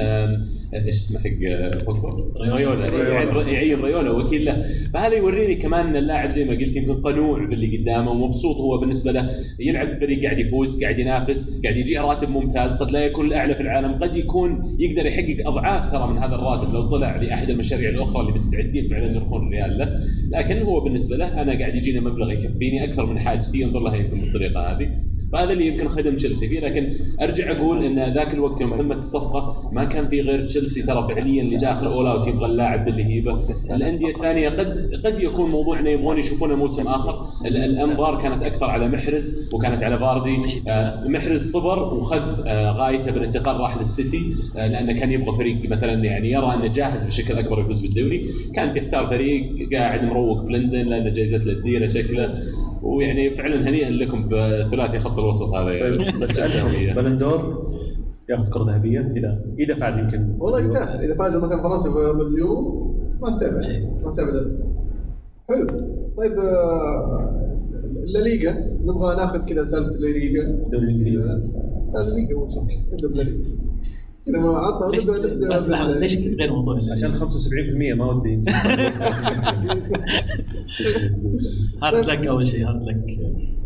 إيش اسمه حق آه،؟ ريولا. يعين- يعين ريولا وكيل له. فهذا يوريني كمان إن اللاعب زي ما قلت يمكن قنوع باللي قدامه ومبسوط هو بالنسبة له يلعب فريق قاعد يفوز قاعد ينافس قاعد يجيه راتب ممتاز قد لا يكون الأعلى في العالم قد يكون يقدر يحقق أضعاف ترى من هذا الراتب لو طلع لأحد المشاريع الأخرى اللي مستعدين فعلا يرخون الريال له. لكن هو بالنسبة له أنا قاعد يجينا مبلغ يكفيني أكثر من حاجتي ينظر لها يمكن بالطريقة هذه. فهذا اللي يمكن خدم تشيلسي فيه لكن أرجع أقول إن ذاك الوقت يوم تمت الصفقة. ما كان في غير تشيلسي ترى فعليا اللي داخل all out يبغى اللاعب باللي يجيبه الأندية الثانية قد قد يكون موضوع إنه يبغون يشوفونه موسم آخر. ال- الأنظار كانت أكثر على محرز وكانت على فاردي. آه، محرز صبر وخذ آه، غايته بالانتقال راح للسيتي. آه، لأنه كان يبغى فريق مثلا يعني يرى أنه جاهز بشكل أكبر يفوز بالدوري. كانت يختار فريق قاعد مروق في لندن لأنه جائزه الديره شكله. ويعني فعلا هنيئا لكم بثلاثي خط الوسط هذا يعني بس الشمساوية. بلندور ياخذ كرة ذهبية إذا إذا فاز يمكن. والله يستاهل إذا فاز مثلا فرنسا باليورو ما استبعد ما استبعد حلو. طيب آه، الليغا نبغى ناخذ كذا سالفة الليغا الدوري الإنجليزي. الليغا اول شيء نبدا بالليغا كذا ما عطنا ليش نبدا نبدا بس لحظة ليش كنت غير موضوع عشان 75% ما ودي hard luck [laughs] أول شيء hard luck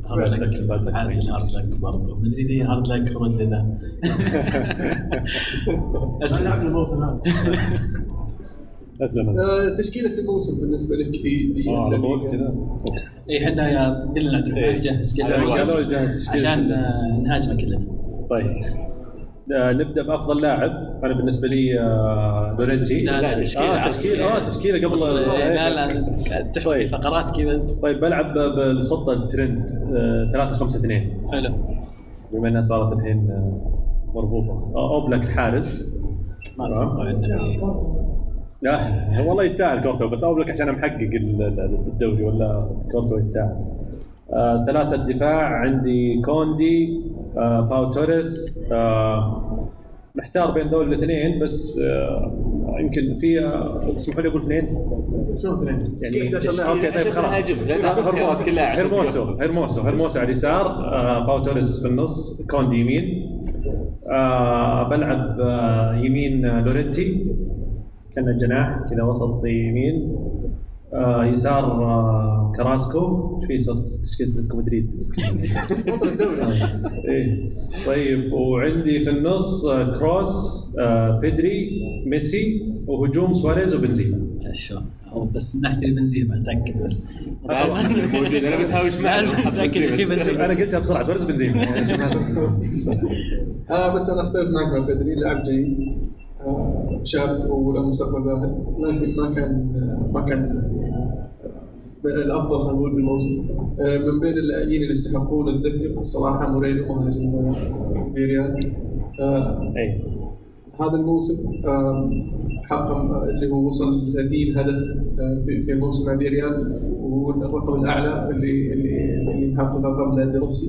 hard luck عادل hard luck برضه مدري ذي hard luck خروج زي ذا. [laughs] أسلم. الموسم هذا أسلم. آه، تشكيلة الموسم بالنسبة لك في في آه كذا. اي إحنا يا قلنا عبد الرحمن إيه. يجهز قالوا- كذا قالوا يجهز تشكيلة عشان آه، نهاجمه كلنا طيب. آه، نبدأ بأفضل لاعب. أنا بالنسبة لي آه، لورنتي لا لا تشكيلة آه تشكيلة آه تشكيلة قبل لا لا تحوي فقرات كذا. انت طيب بلعب بالخطة الترند 3 5 2 حلو. بما إنها صارت الحين آه، مربوطة. آه، أوبلاك الحارس. لا والله يستاهل كورتو بس أوبلاك عشان محقق ال- ال- الدوري ولا كورتو يستاهل. آه، ثلاثة دفاع عندي كوندي آه، باو توريس آه، محتار بين ذول الاثنين بس آه، يمكن في آه، تسمحوا لي أقول اثنين شلون اثنين؟ يعني 11 لاعب. okay طيب خلاص [laughs] كلها هرموسو تقفل. هرموسو هرموسو على اليسار آه، باو توريس في النص كوندي يمين آه، بلعب آه، يمين آه، لورنتي كان جناح كذا وسط يمين آه، يسار آه، كراسكو إيش في صرت تشكيلة اتلتيكو مدريد. [laughs] إيه. طيب وعندي في النص آه، كروس بيدري ميسي وهجوم سواريز وبنزيما. هو بس من ناحيه بنزيما تاكد بس. موجود. أنا بتهاوش معه. أنا قلتها بسرعة سواريز بنزيما [laughs] بس أنا أختلف معك مع بيدري لاعب جيد. شاب وله مستقبل باهر. لكن ما كان ما كان من الأفضل خلينا نقول في الموسم. آه من بين اللاعبين اللي يستحقون الذكر الصراحه مورينو مهاجم آه، فياريال آه هذا الموسم حقق اللي هو وصل ل 30 هدف في في الموسم مع فياريال والرقم الأعلى اللي اللي اللي محققه قبل اندروسي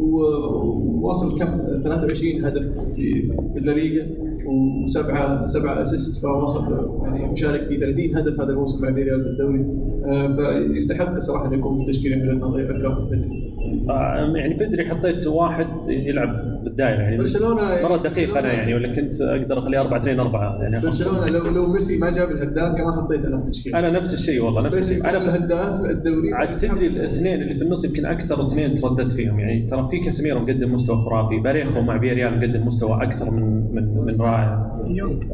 وواصل كم؟ 23 هدف في في الليغا وسبعه سبعة assist فوصل يعني مشارك في 30 هدف هذا الموسم مع فياريال في الدوري آه، فيستحق صراحة انه يكون في التشكيله من نظري أكثر من بيدري. آه، يعني بيدري حطيت واحد يلعب بالدائره يعني. برشلونة مرة دقيق أنا يعني ولا كنت أقدر اخليه 4 2 4 يعني. برشلونة لو لو ميسي ما جاب الهداف كمان حطيت أنا في التشكيله أنا نفس الشيء والله نفس الشيء. أنا في الهداف الدوري عاد تدري الاثنين اللي في النص يمكن أكثر اثنين ترددت فيهم يعني. ترى في كاسيميرو مقدم مستوى خرافي باريخو مع فياريال مقدم مستوى أكثر من من من رائع.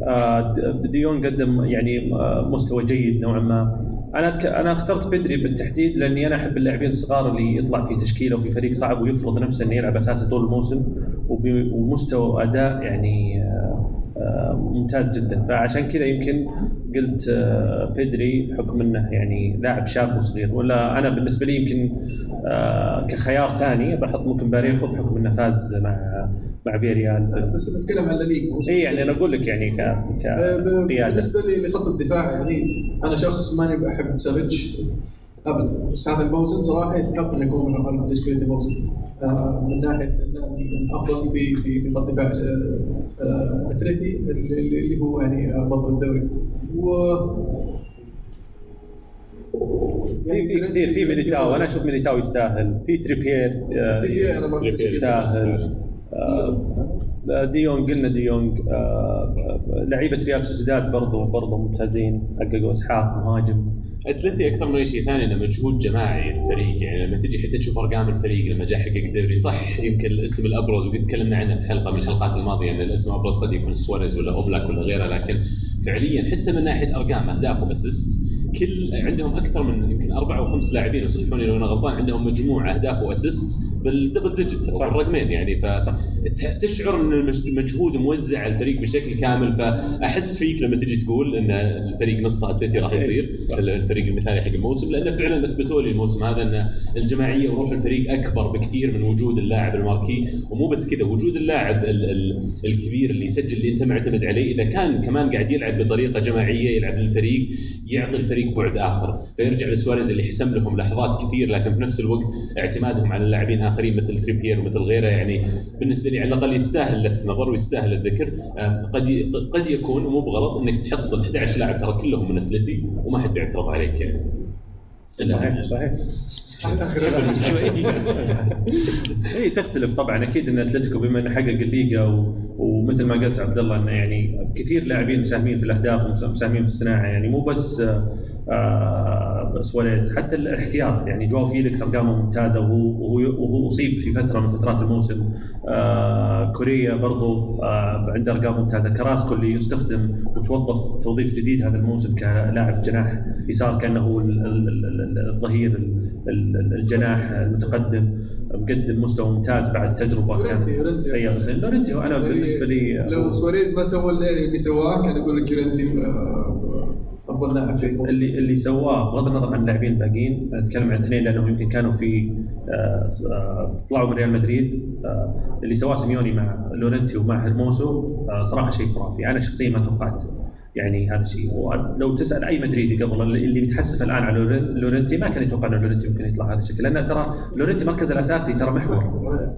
آه، ديونج قدم يعني آه، مستوى جيد نوعا ما. أنا أتك... أنا اخترت بيدري بالتحديد لأني أنا أحب اللاعبين الصغار اللي يطلع في تشكيلة وفي فريق صعب ويفرض نفسه إنه يلعب أساسي طول الموسم. ومستوى أداء يعني آه، آه، ممتاز جدا. فعشان كذا يمكن قلت آه، بيدري بحكم إنه يعني لاعب شاب وصغير. ولا أنا بالنسبة لي يمكن كخيار ثاني بحط ممكن باريخو بحكم إنه فاز مع مع فياريال بس نتكلم عن الليغا اي يعني أنا أقول لك يعني ك كقيادة. بالنسبة لي لخط الدفاع يعني أنا شخص ماني بحب سافيتش. أبدا. بس هذا الموسم صراحة يستحق إنه يكون من افضل تشكيلة الموسم آه، من ناحية انه من افضل في في في خط دفاع آه، آه، اتلتي اللي, هو يعني بطل الدوري. و في في كثير في ميليتاو. أنا أشوف ميليتاو يستاهل. في تريبير كنت يستاهل. ديونج قلنا ديونج آه، آه، لعيبة ريال سوسيداد برضو برضو ممتازين. حققوا إسحاق مهاجم. أتلتي أكثر من أي شيء ثاني إنه مجهود جماعي الفريق. يعني لما تجي حتى تشوف أرقام الفريق لما جاء حقق الدوري صح يمكن الاسم الأبرز وقد تكلمنا عنه في حلقة من الحلقات الماضية إن الاسم الأبرز قد يكون سواريز ولا أوبلاك ولا غيره لكن فعليا حتى من ناحية أرقام اهداف و assist كل عندهم أكثر من يمكن أربع أو خمس لاعبين وصححوني لو أنا غلطان عندهم مجموع أهداف و assist بال double digit أو بالرقمين يعني فتشعر إن المج- المجهود موزع على الفريق بشكل كامل فأحس فيك لما تجي تقول إن الفريق نصه اتلتي راح يصير الفريق المثالي حق الموسم لأنه فعلا أثبتوا لي الموسم هذا إن الجماعية وروح الفريق أكبر بكثير من وجود اللاعب الماركي ومو بس كذا وجود اللاعب ال- ال- الكبير اللي يسجل اللي أنت معتمد عليه إذا كان كمان قاعد يلعب بطريقة جماعية يلعب للفريق يعطي الفريق بعد آخر فيرجع لسواريز اللي حسم لهم لحظات كثير لكن في نفس الوقت اعتمادهم على لاعبين آخرين مثل تريبير ومثل غيره يعني بالنسبة لي على الأقل يستاهل لفت نظر ويستاهل الذكر. قد قد يكون ومو بغلط إنك تحط ال 11 لاعب ترى كلهم من أتلتي وما حد بيعترض عليك يعني. صحيح صحيح. [laughs] اي تختلف طبعا. أكيد إن أتلتيكو بما إنه حقق الليغا و- ومثل ما قلت عبد الله إنه يعني كثير لاعبين مساهمين في الأهداف ومساهمين في الصناعة يعني مو بس آه، سواريز حتى الاحتياط يعني جو فيليكس ارقامه ممتازة وهو وهو, وهو أصيب في فترة من فترات الموسم. آه، كوريا برضو آه، عنده أرقام ممتازة. كراسكو اللي يستخدم وتوظف توظيف جديد هذا الموسم كلاعب جناح يسار كأنه هو ال- ال- ال- ال- الظهير ال- ال- الجناح المتقدم مقدم مستوى ممتاز بعد تجربة كانت. سيئة في لورنتي أنا بالنسبة لي لو سواريز ما سوى اللي اللي سواه كان يقول لك لورنتي الموسم اللي اللي سواه بغض النظر عن اللاعبين الباقيين اتكلم عن اثنين لأنهم يمكن كانوا في آه، آه، طلعوا من ريال مدريد. آه، اللي سواه سيميوني مع لورنتي ومع هرموسو صراحة شيء خرافي. أنا شخصيا ما توقعت يعني هذا الشيء. ولو تسأل أي مدريدي قبل اللي بيتحسف الآن على لورن- لورنتي ما كان يتوقع إن لورنتي ممكن يطلع هذا الشكل. لأن ترى لورنتي مركزه الأساسي ترى محور.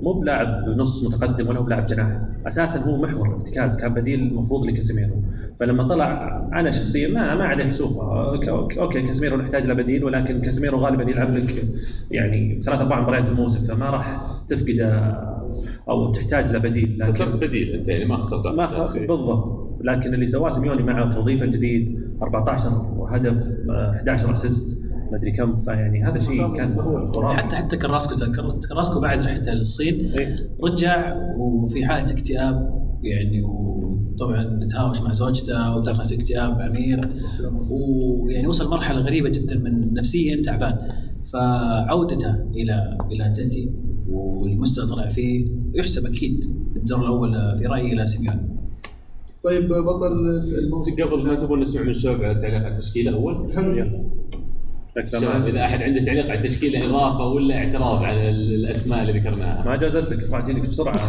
مو بلاعب نص متقدم ولا هو بلاعب جناح. أساسا هو محور ارتكاز كان بديل المفروض لكاسيميرو. فلما طلع أنا شخصيا ما ما عليه حسوفه okay كاسيميرو نحتاج له بديل ولكن كاسيميرو غالبا يلعب لك يعني ثلاث أربع مباريات الموسم فما راح تفقد أو تحتاج له بديل. خسرت بديل أنت يعني ما خسرت ما أساسي. خ- بالضبط. لكن اللي سواه سيميوني معه توظيفه الجديد 14 هدف آه، 11 assist ما أدري كم فيعني هذا شيء كان خرافي. حتى حتى كراسكو تذكر كراسكو بعد رحلته للصين إيه. رجع وفي حالة اكتئاب يعني وطبعا تهاوش مع زوجته ودخل في اكتئاب عميق ويعني وصل مرحلة غريبة جدا من نفسيا تعبان. فعودته إلى إلى جدي والمستوى طلع فيه يحسب أكيد الدور الأول في رأيي إلى سيميوني. طيب بطل الموسم قبل ما تبون نسمع من شعب تعليق على التشكيلة أول؟ حلو يلا شباب إذا أحد عنده تعليق على التشكيلة إضافة ولا اعتراض على الأسماء اللي ذكرناها؟ ما جازت لك رفعت يدك بسرعة. [laughs]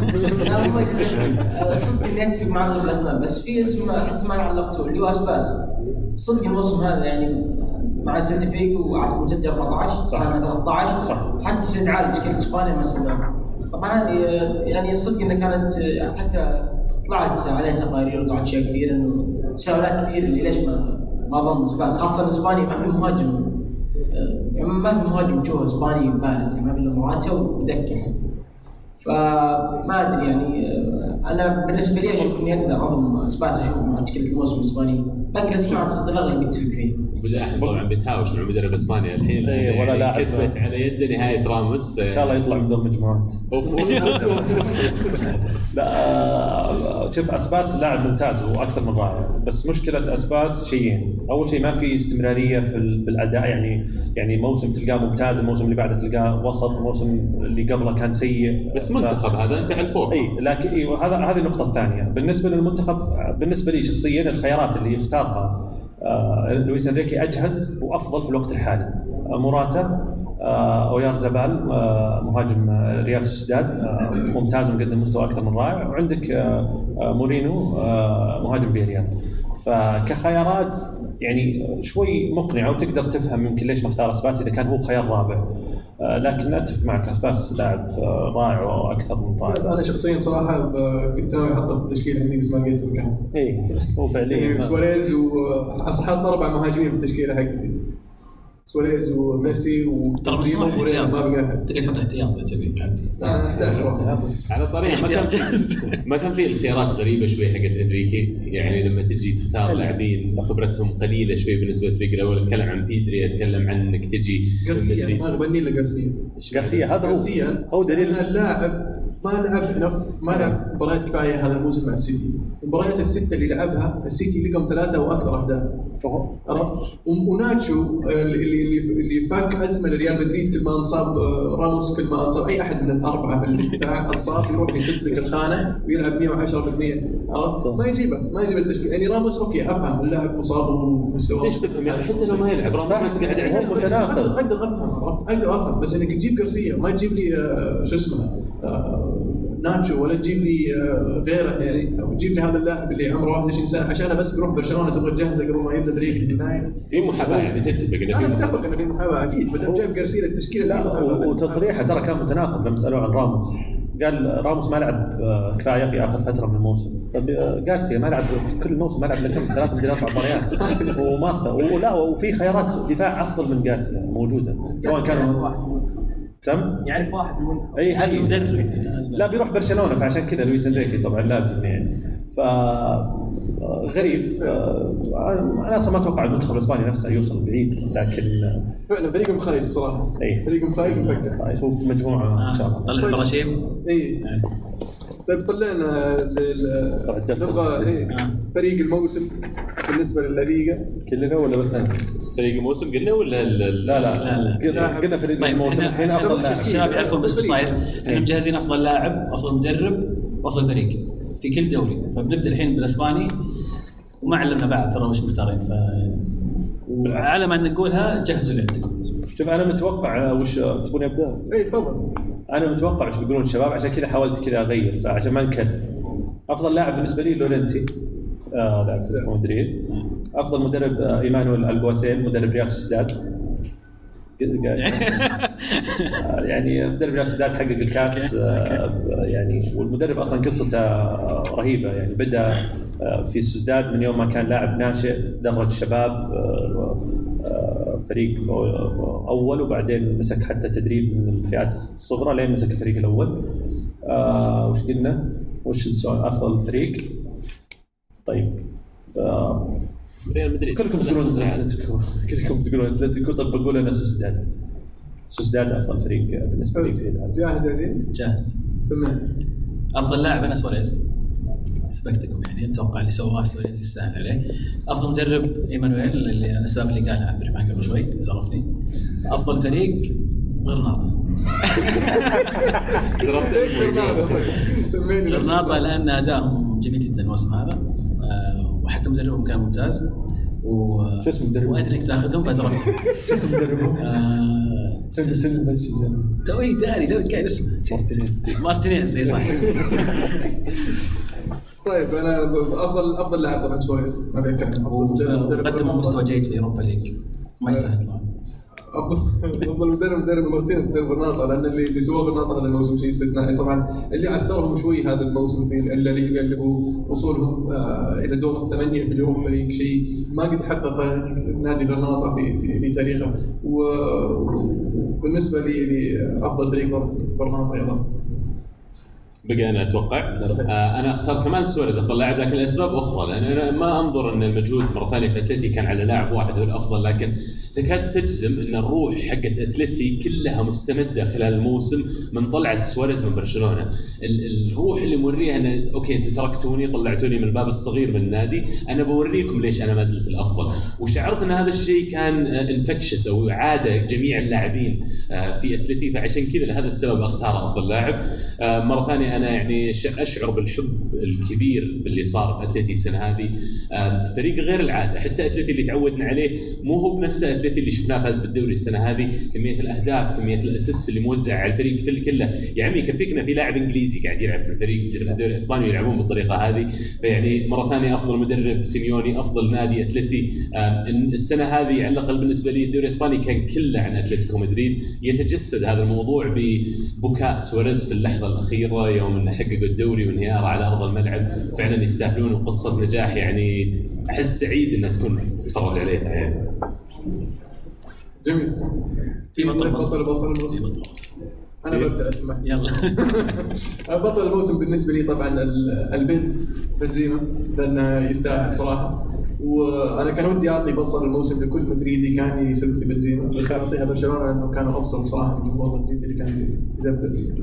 آه، صدق إني أتفق مع اغلب الأسماء بس في اسم حتى ما علقته اللي هو أسباس. صدق الموسم هذا يعني مع سيلتا فيجو وعارف مسجل 14 صح. صار 13 صح. حتى سنتعال تشكيله اسبانيا ما استدعى طبعا هذه يعني صدق انها كانت حتى طلعت عليها تقارير وطلعت اشياء كثير إنه تساؤلات كثير اللي ليش ما ما ضم اسباس خاصة اسبانيا ما في مهاجم آه، ما في مهاجم تشوفه إسباني بارز يعني ما في إلا مراتا ودكة حتى. فما أدري يعني آه، أنا بالنسبة لي أشوف إني أقدر أضم اسباس أشوف مع تشكيلة الموسم الإسباني. باقي أعتقد الأغلب يتفق فيه احد طبعا بيتهاوش مع مدرب إسبانيا. الحين إيه، ولا يعني لاعب. كتبت على يد نهاية راموس. إن شاء الله يطلع من دور مجموعات [laughs] لا شوف أسباس لاعب ممتاز وأكثر من رائع. بس مشكلة أسباس شيئين. أول شيء ما في استمرارية في ال- بالأداء. يعني يعني موسم تلقاه ممتاز الموسم اللي بعده تلقاه وسط الموسم اللي قبله كان سيء. بس ف- منتخب هذا انت على الفور. إي لكن إي وهذا هذه النقطة الثانية، بالنسبة للمنتخب بالنسبة لي شخصيا الخيارات اللي يختارها لويس انريكي أجهز وأفضل في الوقت الحالي. آه موراتا آه أويارزابال آه مهاجم آه، ريال سوسيداد آه ممتاز ومقدم مستوى أكثر من رائع وعندك آه آه مورينو آه مهاجم فيريال. فكخيارات يعني شوي مقنعة وتقدر تفهم يمكن ليش ما اختار أسباس إذا كان هو خيار رابع. آه لكن أتفق معك أسباس لاعب آه رائع وأكثر من رائع. أنا شخصيا بصراحة كنت ناوي أحطه في التشكيلة عندي بس ما لقيت مكان اي هو فعليا يعني سواريز وحاط أربع مهاجمين في التشكيلة حقتي سواريز وميسي وبنزيما ما ومورينو ما بقى أحد. تقدر تحط احتياط إذا تبي. عندي 11 واحد. على الطريق ما كان ما كان في الخيارات [laughs] غريبة شوي حقت إنريكي. يعني لما تجي تختار لاعبين خبرتهم قليلة شوي بالنسبة للفريق الأول أتكلم عن بيدري أتكلم عن إنك تجي مدريد. ما غبني إلا جارسيا. جارسيا هذا هو. جارسيا هو دليل. ان اللاعب ما لعب enough ما لعب مباريات كفاية هذا الموسم مع السيتي. المباريات الستة اللي لعبها السيتي لقم ثلاثة وأكثر أهداف. عرفت؟ وناتشو آه، اللي اللي اللي فك أزمة لريال مدريد كل ما انصاب آه، راموس كل ما انصاب. أي أحد من الأربعة في الدفاع أنصاب يروح يسد لك الخانة ويلعب 110% عرفت؟ ما يجيبه ما يجيب التشكيل. يعني راموس okay أفهم اللاعب مصاب ومستواه ليش تفهم؟ يعني حتى لو ما يلعب. راموس ما تقعد هو عنده متناقض. أقدر أفهم عرفت؟ أقدر أفهم. بس إنك تجيب جارسيا ما تجيب لي آه، شو اسمه ناتشو ولا تجيب لي آه، غيره يعني أو تجيب لي هذا اللاعب اللي عمره 21 سنة عشان بس بيروح برشلونة تبغى تجهزه قبل ما يبدا فريق في النهايه في محاباة يعني تتفق إنه في أنا محاباة. متفق إنه في محاباة أكيد. ما دام جايب جارسيا التشكيلة لا وتصريحه ترى كان متناقض لما سألوه عن راموس. قال راموس ما لعب آه، كفاية في آخر فترة من الموسم. طب آه، جارسيا ما لعب كل الموسم ما لعب إلا كم؟ ثلاث مديرات أربع مباريات [laughs] وما ولا وفي خيارات دفاع أفضل من جارسيا موجودة سواء كان سم يعرف واحد في المنتخب. أي المدرب لا بيروح برشلونة فعشان كذا لويس إنريكي طبعا لازم يعني ف غريب. آه، أنا أصلا ما أتوقع المنتخب الإسباني نفسه يوصل بعيد لكن فعلا فريقهم خايس بصراحة. أي. فريقهم خايس ومفكر هو في مجموعة إن شاء الله. طلع البراشيم اي طيب طلعنا الدفتر. نبغى إيه، آه. فريق الموسم بالنسبة للليغا كلنا ولا بس أنا؟ فريق الموسم قلنا ولا لا لا، لا. لا قلنا قلنا فريق طيب الموسم الحين أفضل لاعب. الشباب يعرفون بس إيش صاير إحنا مجهزين أفضل لاعب أفضل مدرب وافضل فريق في كل دوري. فبنبدأ الحين بالأسباني. وما علمنا بعد ترى وش مختارين. ف وعلى ما نقولها جهزوا اللي عندكم شوف أنا متوقع وش تبوني ابدا؟ اي تفضل. أنا متوقع وش بيقولون الشباب عشان كذا حاولت كذا أغير فعشان ما نكرر أفضل لاعب بالنسبة لي لورنتي آه لاعب مدريد. أفضل مدرب آه إيمانول ألغواسيل مدرب ريال سوسيداد. آه، [laughs] يعني مدرب ريال سوسيداد حقق الكاس آه، يعني والمدرب أصلا قصته آه، رهيبة. يعني بدأ آه، في سوسيداد من يوم ما كان لاعب ناشئ درج شباب فريق أول وبعدين مسك حتى تدريب من الفئات الصغرى لين مسك الفريق الأول. وش قلنا؟ وش السؤال أفضل فريق؟ طيب. ريال مدريد. كلكم تقولون أتلتيكو. كلكم تقولون أتلتيكو. طب بقول أنا سوسداد سوسداد أفضل فريق بالنسبة لي في العالم. جاهز يا عزيز؟ جاهز. تمام. أفضل لاعب أنا سواريز. سبقتكم يعني. أتوقع اللي سواه سواريز يستاهل عليه. أفضل مدرب إيمانول اللي الأسباب اللي قالها عبد الرحمن قبل شوي. زرفني. أفضل فريق غرناطة. [laughs] غرناطة؟ لأن أدائهم جميل جدا. الموسم هذا. وحتى مدربهم كان ممتاز. و شو اسم مدربهم؟ وأدري إنك تأخذهم فزرفتهم [laughs] شو اسم مدربهم؟ آه، [laughs] بس توي داري توي قاعد اسمه. مارتينيز. مارتينيز إي صح. [laughs] طيب أنا افضل أفضل لاعب طبعا سواريز. ما بيتكلم غرناطة. مستوى جيد في Europa League. ما يستاهل. يطلع افضل مدرب مدرب مارتين مدرب غرناطه لأن اللي اللي سواه غرناطه هذا الموسم شيء استثنائي. طبعا اللي عثرهم شوي هذا الموسم في الليغا اللي هو وصولهم آه إلى دور الثمانية في ال Europa League شيء. ما قد حققه نادي غرناطه في في, في تاريخه. وبالنسبه لي لأفضل فريق غرناطه أيضا بقى أنا أتوقع. آه أنا أختار كمان سواريز افضل لاعب لكن لأسباب أخرى لأن أنا ما أنظر أن المجهود مرة ثانية في أتلتي كان على لاعب واحد هو الأفضل لكن تكاد تجزم أن الروح حقت أتلتي كلها مستمدة خلال الموسم من طلعه سواريز من برشلونة. ال- الروح اللي موريها أن أوكي أنتم تركتوني طلعتوني من الباب الصغير من النادي أنا بوريكم ليش أنا ما زلت الأفضل. وشعرت أن هذا الشيء كان انفكشس أو عادة جميع اللاعبين آه، في أتلتي فعشان كذا لهذا السبب أختار أفضل لاعب. آه، مرة ثانية أنا يعني أشعر بالحب الكبير باللي صار في أتلتي السنة هذه. فريق غير العادة حتى أتلتي اللي تعودنا عليه مو هو بنفس أتلتي اللي شفناه فاز بالدوري السنة هذه. كمية الأهداف كمية الأسيست اللي موزع على الفريق كل كله. يا عمي يكفيك في لاعب إنجليزي قاعد يلعب في الفريق في الدوري الإسباني ويلعبون بالطريقة هذه. فيعني مرة ثانية أفضل مدرب سيميوني أفضل نادي أتلتي. السنة هذه على الأقل بالنسبة لي الدوري الإسباني كان كله عن أتلتيكو مدريد. يتجسد هذا الموضوع ببكاء سواريز في اللحظة الأخيرة يوم انه حققوا الدوري وانهياره على أرض الملعب فعلا يستاهلون وقصه نجاح يعني أحس سعيد إنها تكون تتفرج عليها يعني. جميل. في بطل بصل. بطل بصل في بطل أنا ببدأ أسمع. يلا. [laughs] بطل الموسم بالنسبة لي طبعا ال- البنت بنزيما لأنه يستاهل بصراحة. وأنا كان ودي أعطي بصل الموسم لكل مدريدي كان يسب في بنزيما بس أعطيها برشلونة لأنه كانوا أبصر بصراحة من جمهور مدريد اللي كان يزبل.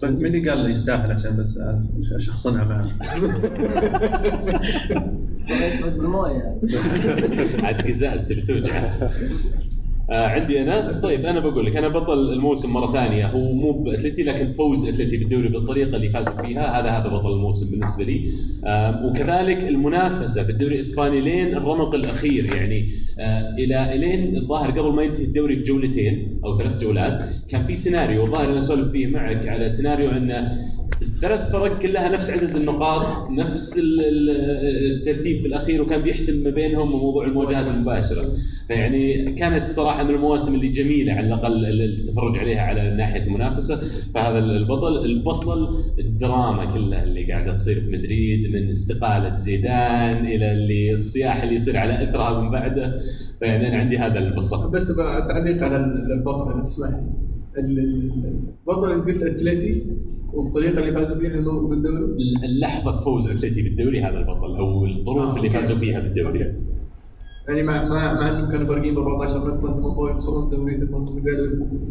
طيب مين اللي قال له يستاهل عشان بس أعرف؟ شخصنها معه يصعد بالمويه. عاد قزاز تبي توجع. [laughs] آه عندي أنا. طيب أنا بقول لك أنا بطل الموسم مرة ثانية. هو مو بأتلتي لكن فوز أتلتي بالدوري بالطريقة اللي فازوا فيها. هذا هذا بطل الموسم بالنسبة لي. آه وكذلك المنافسة في الدوري الإسباني لين الرمق الأخير. يعني آه إلى إلين الظاهر قبل ما ينتهي الدوري بجولتين أو ثلاث جولات كان في سيناريو. الظاهر أنا أسولف فيه معك على سيناريو أن الثلاث فرق كلها نفس عدد النقاط نفس ال- ال- الترتيب في الأخير وكان بيحسم ما بينهم وموضوع المواجهات المباشرة. فيعني كانت الصراحه من المواسم اللي جميلة على الأقل ال- التفرج عليها على ناحية المنافسة. فهذا البطل البصل الدراما كلها اللي قاعدة تصير في مدريد من استقالة زيدان إلى اللي الصياح اللي يصير على اثرها من بعده. فيعني أنا عندي هذا البصل. بس تعليق على ال- البطل اذا تسمح لي ال- ال- البطل اللي قلت اتلتي والطريقة اللي فازوا فيها المو- بالدوري؟ لحظه فوز أتلتي بالدوري هذا البطل أو الظروف آه، اللي. فازوا فيها بالدوري. يعني مع مع مع انهم كانوا فارقين ب 14 نقطة ثم بغوا يخسرون الدوري ثم قدروا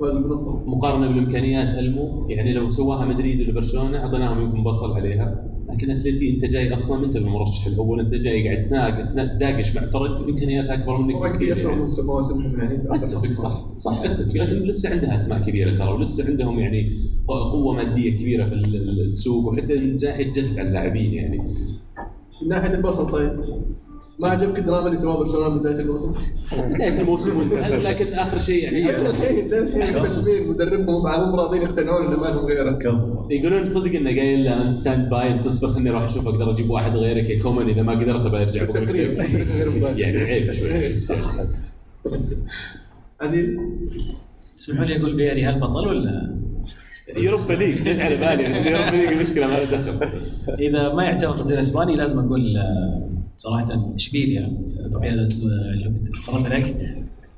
فازوا بنقطة. مقارنة بالإمكانيات المو يعني لو سواها مدريد ولا برشلونة أعطيناهم يمكن بصل عليها. لكن اتلتي أنت جاي أصلا أنت المرشح الأول أنت جاي قاعد تناق- تناقش مع فرق امكانياتها اكبر منك فرق في بكثير اسوء يعني. موسم- مواسمهم يعني في أتفق صح. صح أتفق لكن لسه عندها أسماء كبيرة ترى ولسه عندهم يعني قوة مادية كبيرة في ال- السوق وحتى نجاح يجدد على اللاعبين يعني من ناحية البصل طيب ما عجبك الدراما اللي سواها برشلونة من بداية الموسم؟ بدايه الموسم وانتهى لكن آخر شيء يعني. الحين الحين مدربهم معهم راضيين يقتنعون إنه ما لهم غيره. كفو. يقولون صدق إنه قايل له أنت stand by تصبر خليني أروح أشوف أقدر أجيب واحد غيرك. يا كومان إذا ما قدرت برجع. يعني عيب شوي. عزيز؟ تسمحوا لي أقول فياري هالبطل ولا؟ Europa League جت على بالي. Europa League مشكله ما له دخل. إذا ما يعتبر ضد الإسباني لازم أقول آه، صراحة اشبيليا بقياده فرضت عليك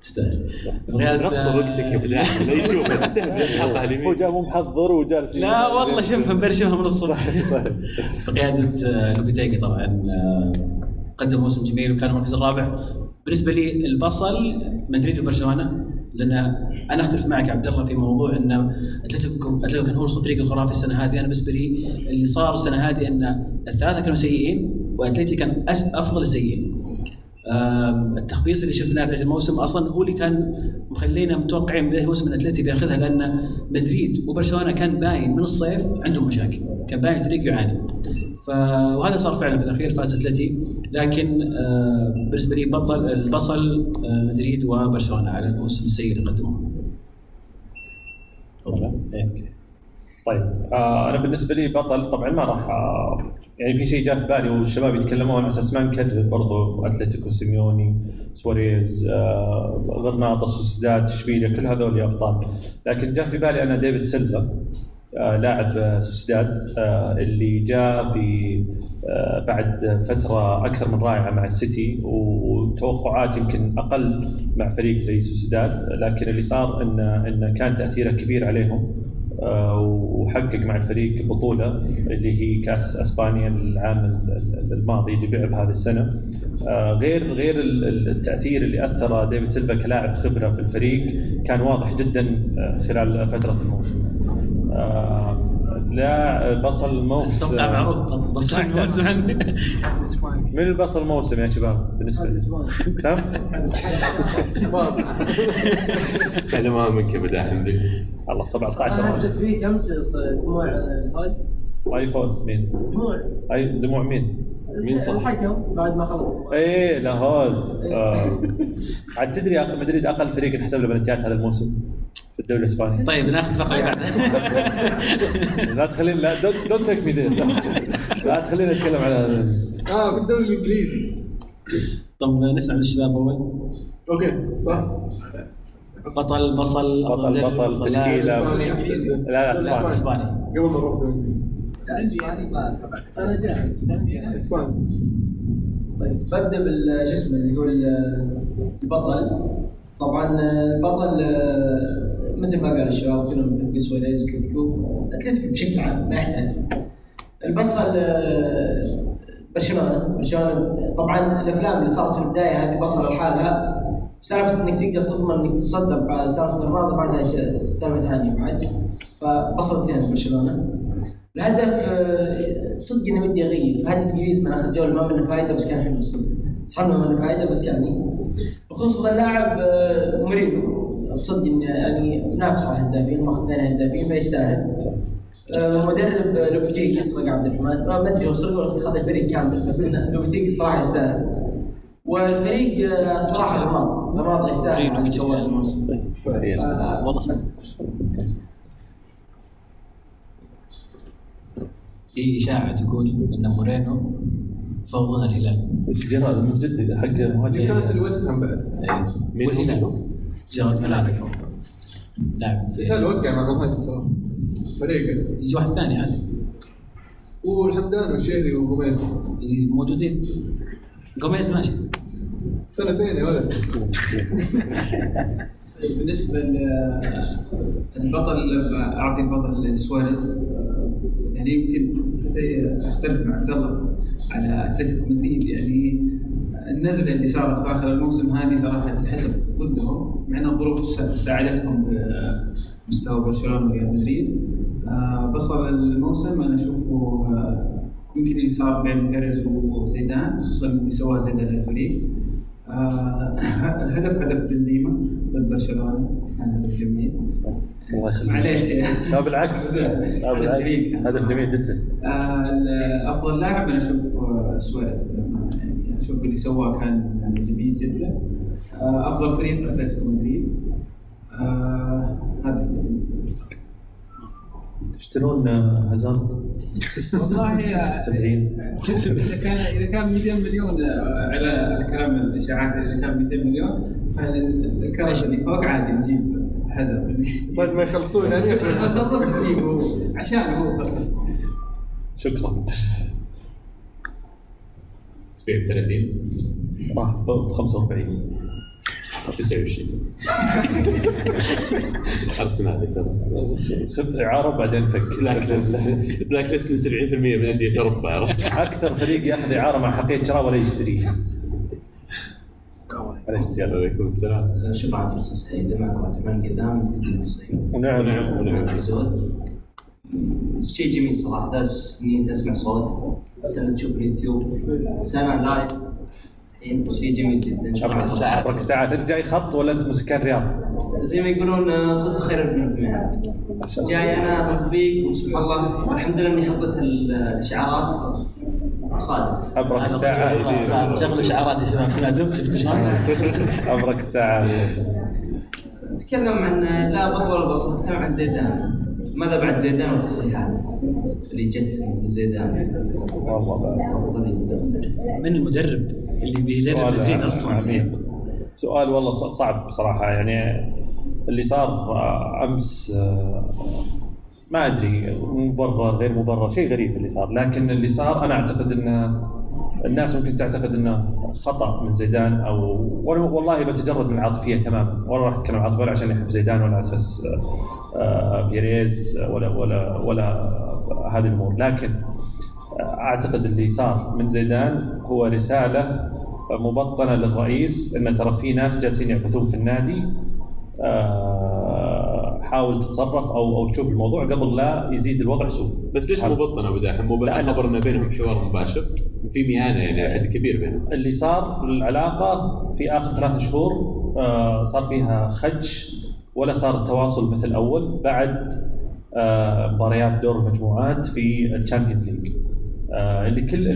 تستاهل. بقياده آه، وقتك يا فلاح لا يشوف تستهبل هو اليمين. جاء مو محضر وجالس لا والله شوف مبرشمها من الصبح. بقياده لوبيتيجي طبعا آه، قدم موسم جميل وكان المركز الرابع. بالنسبة لي البصل مدريد وبرشلونة لأن أنا أختلف معك عبد الله في موضوع إن أتلتيكو أتلتيكو كان هو الفريق الخرافي السنة هذه. أنا بالنسبة لي اللي صار السنة هذه إن الثلاثة كانوا سيئين وأتلتي كان أفضل آم، التخبيص اللي شفناه في الموسم أصلا هو اللي كان مخلينا متوقعين بداية الموسم إن أتلتي بياخذها لأن مدريد وبرشلونة كان باين من الصيف عندهم مشاكل كان باين الفريق يعاني. وهذا صار فعلا في الأخير فاز أتلتي. لكن بالنسبة لي بطل البصل مدريد وبرشلونة على الموسم السيء اللي قدموه. إيه. طيب آه أنا بالنسبة لي بطل طبعا ما راح آه يعني في شيء جاء في بالي والشباب يتكلمون على أساس ما نكرر برضو أتلتيكو سيميوني سواريز آه غرناطه سوسيداد اشبيليا كل هذول أبطال. لكن جاء في بالي أنا ديفيد سيلفا آه لاعب سوسيداد آه اللي جاء آه بعد فترة أكثر من رائعة مع السيتي وتوقعات يمكن أقل مع فريق زي سوسيداد لكن اللي صار انه انه كان تأثيره كبير عليهم. وحقق مع الفريق بطولة اللي هي كاس إسبانيا العام ال- ال- الماضي اللي لعب هذه السنة. آه، غير غير ال- ال- التأثير اللي اثر ديفيد سيلفا كلاعب خبرة في الفريق كان واضح جدا آه، خلال فترة الموسم. آه، لا بصل موس أتوقع معروف بصل عندي من البصل موسم يا شباب؟ بالنسبة لي. كم؟ كلمها [laughs] منك يا بداحم ذي. الله 17 أنا موسم حسيت فيك امس دموع الفوز أي فوز؟ مين؟ دموع. أي دموع مين؟ مين صح؟ الحكم بعد ما خلص. إيه لاهوز آه. عاد تدري أق- مدريد أقل فريق انحسب له بلنتيات هذا الموسم؟ في الدوري الاسباني طيب ناخذ فقره بعدها لا تخليني [laughs] لا don't take me لا تخليني اتكلم على هذا آه في الدوري الإنجليزي. طب نسمع من الشباب أول. okay بطل بصل بطل بصل. تشكيلة. لا لا اسباني اسباني قبل ما نروح الدوري الانجليزي عندي ما تابعت أنا جاهز. اسباني طيب ببدأ بال شو اسمه اللي هو ال- البطل. طبعا البطل آه، مثل ما قال الشباب كلهم متفقين سواريز اتلتيكو اتلتيكو بشكل عام ما يحتاج البصل آه، برشلونة برشلونة طبعا الأفلام اللي صارت في البداية هذه بصل لحالها سالفة إنك تقدر تضمن إنك تتصدر بعد سالفة الرياضة بعدها سالفة ثانية بعد. فبصلتين برشلونة. الهدف آه، صدق إني ودي أغير. هدف جديد من اخر جولة ما منه فائده بس كان حلو صدق صح ما منه فائده بس يعني. بخصوص اللاعب آه، مورينو صدق إنه يعني منافس على الهدافين ماخذ ثاني هدافين فيستاهل. آه، مدرب آه، لوبتيجي صدق عبد الرحمن. ما أدري هو صدق ولا أخذ الفريق كامل بس إنه لوبتيجي صراحة يستاهل. والفريق آه، صراحة رماض رماض يستاهل على اللي سواه. الموسم. آه،. في إشاعة تقول إن مورينو فوضنا الهلال. جيرارد مدريد حق مهاجم. نيوكاسل ويست هام بعد. إيه. والهلال جيرارد ميلان لاعب لا وقع مع مهاجم خلاص فريقه يجي واحد ثاني عادي والحمدان والشهري وقميص موجودين. جوميز ماشي. سنتين يا ولد. [laughs] بالنسبة للبطل أعطي البطل سواريز. يعني يمكن زي أختلف مع عبد الله على أتلتيكو مدريد. يعني النزلة اللي صارت في آخر الموسم هذه صراحة تنحسب ضدهم مع إن الظروف سا- ساعدتهم بمستوى برشلونة وريال مدريد. آه، بصل الموسم أنا أشوفه آه، يمكن اللي صار بين بيريز وزيدان خصوصا اللي سواه زيدان للفريق آه، الهدف هدف بنزيما ضد برشلونة كان هدف جميل. الله يخليك. معليش لا بالعكس. [laughs] لا بالعكس. هدف جميل جدا. آه، أفضل لاعب أنا أشوف سواريز. يعني أشوف اللي سواه كان جميل جدا. آه، أفضل فريق أتلتيكو مدريد. هذا تشترون هازارد؟ والله يا- 70 إذا كان إذا كان 200 مليون آه، على كلام الإشاعات إذا كان 200 مليون فالكرش اللي فوق عادي نجيب حزر بعد ما يخلصون يعني؟ [laughs] خلص نجيبه عشان هو. شكرا. تبيع ب 30 راح ب 45 29 ارسنال ترى خذ إعارة بعدين فك. بلاك ليست بلاك ليست من 70% من انديه اوروبا عرفت؟ أكثر فريق ياخذ إعارة مع حقيه شراء ولا معليش زياده عليكم. السلام. شكرا على الفرصة السعيدة معكم عبد الرحمن قدام المصريين ونعم. ونعم. ونعم شيء جميل صراحة ثلاث سنين تسمع صوت. سنة تشوف اليوتيوب. سنة لايف شيء جميل جدا على الفرصة. ابرك الساعات. أنت جاي خط ولا أنت مسكن رياض؟ زي ما يقولون آه، صوت الخير ابن المعاد جاي أنا تطبيق وسبحان الله الحمد لله إني حطيت ال- الإشعارات. صادق. أبرك الساعة. شغلوا شعارات يا شباب. سمعتوا؟ شفتوا شلون؟ أبرك الساعة. نتكلم عن لا بطل ولا بصل نتكلم عن زيدان. ماذا بعد زيدان والتصريحات اللي جت من زيدان. والله من المدرب اللي بيدرب مدريد سؤال أصلا؟ عميق. سؤال والله ص- صعب بصراحة. يعني اللي صار آه، أمس آه، ما أدري مبرر غير مبرر شيء غريب اللي صار. لكن اللي صار أنا أعتقد إنه الناس ممكن تعتقد إنه خطأ من زيدان أو والله بتجرد من العاطفية تماما ولا راح اتكلم عاطفيه ولا عشان يحب زيدان ولا أساس بيريز ولا ولا ولا هذه الأمور. لكن أعتقد اللي صار من زيدان هو رسالة مبطنة للرئيس إن ترى في ناس جالسين يعبثون في النادي آه، حاول تتصرف أو أو تشوف الموضوع قبل لا يزيد الوضع سوء. بس ليش مبطن ابو داحم؟ مو. خبر ان بينهم حوار مباشر؟ في ميانه يعني حد كبير بينهم. اللي صار في العلاقة في آخر ثلاث شهور آه، صار فيها خدش ولا صار التواصل مثل أول بعد آه، مباريات دور المجموعات في ال Champions League. آه، اللي كل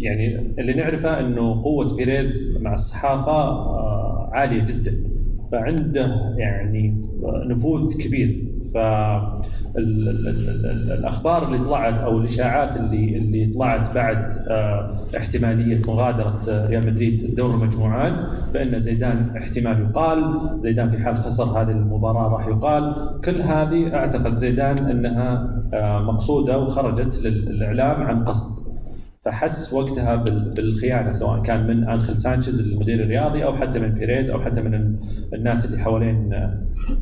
يعني اللي نعرفه إنه قوة بيريز مع الصحافة عالية جدا. فعنده يعني نفوذ كبير. فالاخبار اللي طلعت أو الاشاعات اللي اللي طلعت بعد آه، احتمالية مغادرة آه، ريال مدريد دور المجموعات بان زيدان احتمال يقال زيدان في حال خسر هذه المباراة راح يقال. كل هذه أعتقد زيدان إنها آه، مقصودة وخرجت للإعلام عن قصد. فحس وقتها بال- بالخيانة سواء كان من أنخيل سانشيز المدير الرياضي أو حتى من بيريز أو حتى من ال- الناس اللي حوالين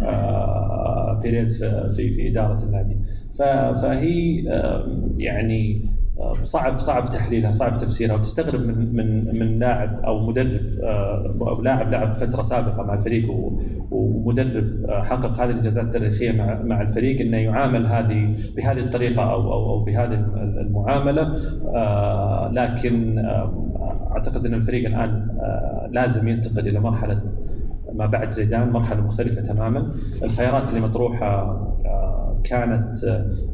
آه، بيريز في في, إدارة النادي. فهي يعني صعب صعب تحليلها صعب تفسيرها وتستغرب من من من لاعب أو مدرب آه، أو لاعب لعب فترة سابقة مع الفريق ومدرب آه، حقق هذه الإنجازات التاريخية مع الفريق إنه يعامل هذه بهذه الطريقة أو أو أو بهذه المعاملة. آه، لكن آه، أعتقد إن الفريق الآن آه، لازم ينتقل إلى مرحلة ما بعد زيدان مرحلة مختلفة تماما. الخيارات اللي مطروحة آه، كانت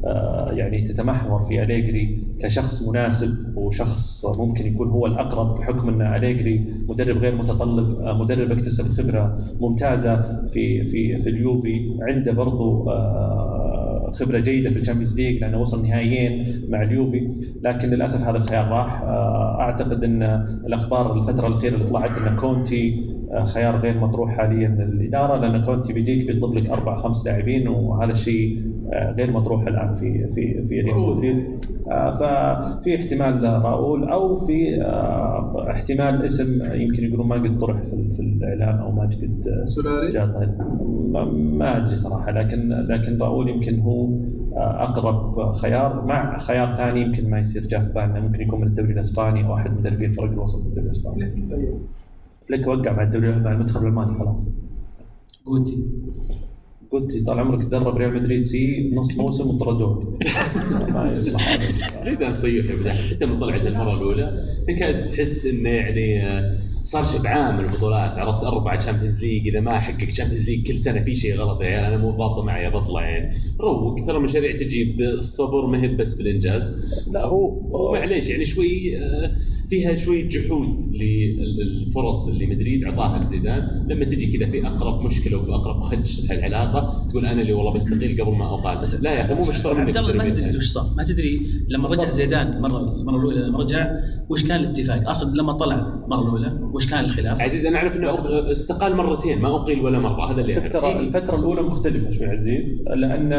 آه، يعني تتمحور في أليجري كشخص مناسب وشخص ممكن يكون هو الأقرب بحكم أن أليجري مدرب غير متطلب آه، مدرب اكتسب خبرة ممتازة في في في اليوفي عنده برضو آه، خبرة جيدة في ال Champions League لأنه وصل نهائيين مع اليوفي. لكن للأسف هذا الخيار راح. أعتقد أن الأخبار الفترة الأخيرة اللي طلعت أن كونتي خيار غير مطروح حاليا للإدارة لأن كونتي بيجيك بيطلب لك أربع خمس لاعبين وهذا الشيء غير مطروح الآن في في في ريال مدريد. آه، ففي احتمال راؤول أو في آه، احتمال اسم يمكن يقولون ما قد طرح في, ال- في الاعلام أو ما قد آه، سولاري طيب. ما, ما أدري صراحة لكن لكن راؤول يمكن هو آه، أقرب خيار. مع خيار ثاني يمكن ما يصير جاء في بالنا. ممكن يكون من الدوري الإسباني أو احد مدربين فرق الوسط في الدوري الإسباني. فليك وقع مع الدوري مع المنتخب الألماني خلاص. جوتي. قلت طال عمرك تدرب ريال مدريد سي نص موسم وطردوه [laughs] ما يصلح هذا. زيدان صيح يا حتى من طلعت المرة الأولى تكاد تحس انه يعني آه، صار شبعان من البطولات عرفت؟ اربعه Champions League إذا ما حقق Champions League كل سنة في شيء غلط يا عيال أنا مو ضابطة معي بطلع يعني. روق ترى المشاريع تجي بالصبر ما هي بس بالإنجاز. لا هو معليش يعني شوي آه، فيها شوي جحود للفرص اللي مدريد اعطاها لزيدان. لما تجي كذا في أقرب مشكلة وفي أقرب خدش العلاقة تقول أنا اللي والله بستقيل قبل ما اقاتل بس لا يا أخي مو مشترى منك عبد الله ما. تدري وش صار. ما تدري لما رجع زيدان المره المرة الأولى لما رجع وش كان الاتفاق؟ أصلا لما طلع المره الأولى وش كان الخلاف عزيز أنا أعرف إنه استقال مرتين ما اقيل ولا مرة هذا اللي شوف. ترى الفترة الأولى مختلفة شوي عزيز لأن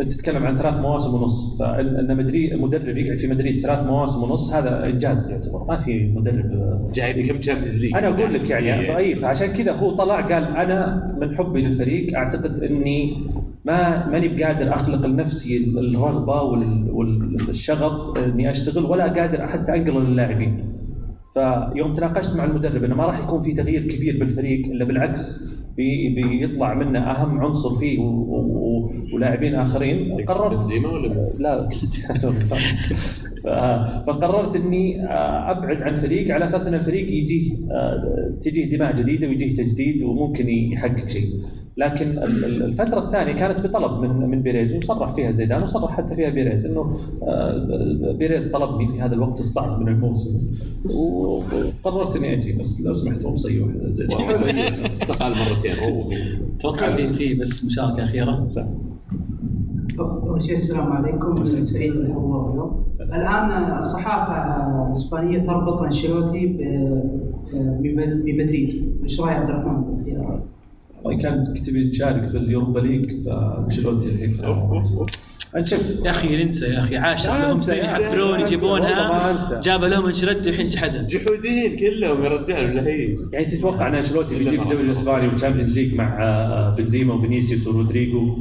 أنت تتكلم عن ثلاث مواسم ونص فأن مدريد مدرب يقعد في مدريد ثلاث مواسم ونص هذا إنجاز يعتبر ما في مدرب جايب كم Champions League أنا أقول لك يعني إيه. اي فعشان كذا هو طلع قال أنا من حبي للفريق أعتقد إني ما ماني بقادر أخلق لنفسي الرغبة وال- والشغف إني أشتغل ولا قادر حتى انقل للاعبين فيوم تناقشت مع المدرب إنه ما راح يكون في تغيير كبير بالفريق إلا بالعكس بي بيطلع منه أهم عنصر فيه ولاعبين آخرين. قررت بنزيما ولا لا. [laughs] فقررت إني آه، أبعد عن فريق على أساس إن الفريق يجيه آه، تجيه دماء جديدة ويجيه تجديد وممكن يحقق شيء. لكن ال- ال- الفترة الثانية كانت بطلب من من بيريز وصرح فيها زيدان وصرح حتى فيها بيريز إنه آه، بيريز طلبني في هذا الوقت الصعب من الموسم. وقررت إني أجي بس لو سمحت بصيح زيدان. [laughs] استقال مرتين. أتوقع في في بس مشاركة أخيرة. أول شيء السلام عليكم. سعيد بالحضور اليوم. الآن الصحافة الإسبانية تربط أنشيلوتي ب- بمدريد، إيش رأي عبد الرحمن؟ بالخيار؟ والله كان تبي تشارك في ال Europa League فانشيلوتي الحين نشوف يا أخي ننسى يا أخي. عاش لهم سنين يحفرون يجيبونها. جاب لهم انشيلوتي والحين جحدها جحودين كلهم يا رجال ولا هي؟ يعني تتوقع ان انشيلوتي بيجيب الدوري الإسباني وال Champions League مع آه، بنزيما وفينيسيوس ورودريجو؟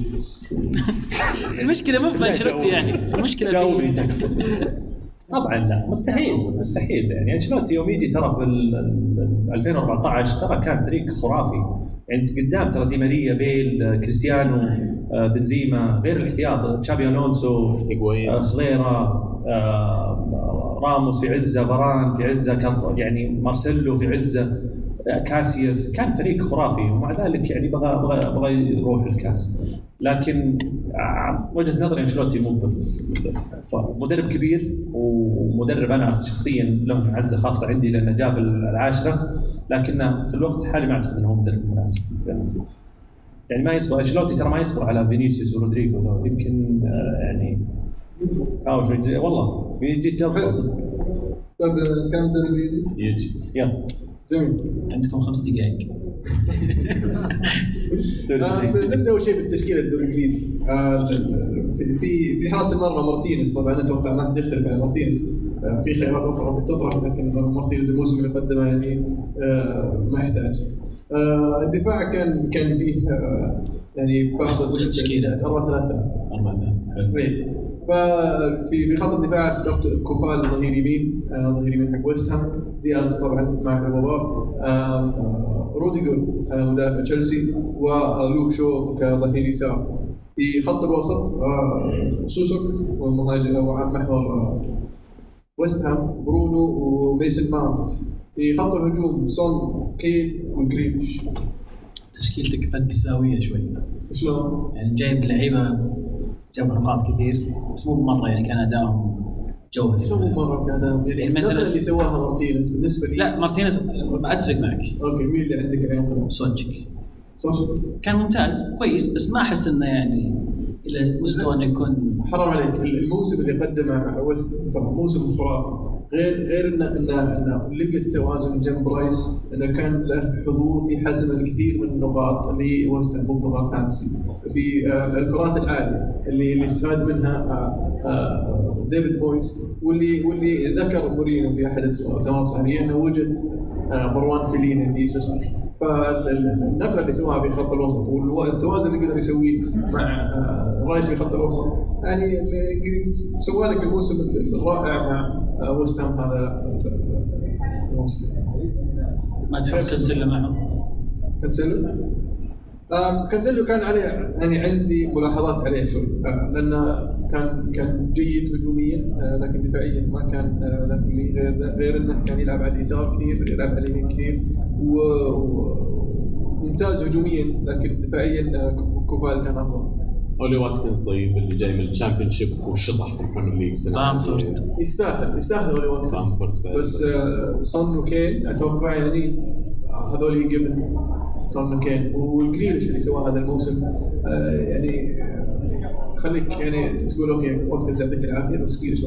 المشكلة مو بانشيلوتي يعني. المشكلة جاوبني. في طبعا لا مستحيل مستحيل يعني. أنشيلوتي يوم يجي ترى في ال- ال- 2014 ترى كان فريق خرافي. يعني قدام ترى دي ماريا بيل آه، كريستيانو آه، بنزيما غير الاحتياط تشابي ألونسو. آه، خضيرا آه، راموس في عزة فاران في عزة يعني مارسيلو في عزة آه، كاسياس كان فريق خرافي ومع ذلك يعني بغى بغى بغى يروح الكاس. لكن آه، وجهة نظري أنشيلوتي مو مدرب كبير ومدرب أنا شخصيا له معزه خاصة عندي لأنه جاب العاشرة لكن في الوقت الحالي ما أعتقد إنه هو مدرب مناسب. يعني ما يصبر أنشيلوتي ترى ما يصبر على فينيسيوس ورودريجو يمكن آه، يعني والله بيجي جرب طيب يجي. يلا. عندكم خمس دقائق. [laughs] نبدا أول شيء بالتشكيلة الدوري الإنجليزي. آه، في في حراس المرمى مارتينيز طبعا أتوقع ما حد يختلف على مارتينيز. آه، في خيارات أخرى بتطرح لكن مارتينيز الموسم اللي قدمه يعني آه، ما يحتاج. الدفاع كان كان فيه يعني باشا وش التشكيلة؟ 4 3 أربعة حلو إيه. ففي في خط الدفاع اخترت كوفال ظهير يمين آه، ظهير يمين حق ويست هام. دياز طبعا مع الوضار روديجر آه، مدافع تشيلسي ولوك شو كظهير يسار. في خط الوسط آه، سوتشيك والمهاجم ومحور آه، ويست هام برونو وميسن ماونت. في خط الهجوم سون كين وجريليش. تشكيلتك فانتساوية شوي. شلون؟ يعني جايب لعيبة جابوا نقاط كثير. بس مو بمرة يعني كان ادائهم جوهري. شو مره كان يعني يعني مثلاً- اللي سواها مارتينيز بالنسبة لي. لا مارتينيز أتفق معك. okay مين اللي عندك سوتشيك صح؟ كان ممتاز كويس بس ما أحس إنه يعني إلى مستوى إنه يكون حرام عليك. الموسم اللي قدمه ويست ترى موسم خرافي. غير غير انه انه انه لقى التوازن جنب برايس انه كان له حضور في حسم الكثير من النقاط اللي ويست مو بنقاط Fantasy في آه، الكرات العالية اللي اللي استفاد منها آه، آه، ديفيد مويس واللي واللي ذكر مويس في أحد المؤتمرات الصحفيه انه وجد مروان فيليني في شو اسمه فالنقلة اللي سواها في خط الوسط والتوازن اللي قدر يسويه مع آه، رايس في خط الوسط. يعني اللي سوى لك الموسم الرائع مع آه، ويست هام. هذا الموسم ما تحب كانسيلو معهم. كانسيلو؟ آم، كانسيلو كان عليه يعني عندي ملاحظات عليه شوي. آه، لأنه كان كان جيد هجوميا آه، لكن دفاعيا ما كان آه، لكن لي غير غير إنه كان يلعب على اليسار كثير يلعب على اليمين كثير. و- و- ممتاز هجوميا لكن دفاعيا آه، كوفال كان أفضل أولي واتكنز طيب اللي جاي من ال Championship وشطح في ال Premier League السنة بامفورد. يستاهل يستاهل أولي واتكنز. بس آه، سون وكين أتوقع يعني هذول جبن سون وكين والجريليش اللي سواه هذا الموسم آه، يعني آه، خليك يعني تقول okay واتكنز يعطيك العافية بس جريليش.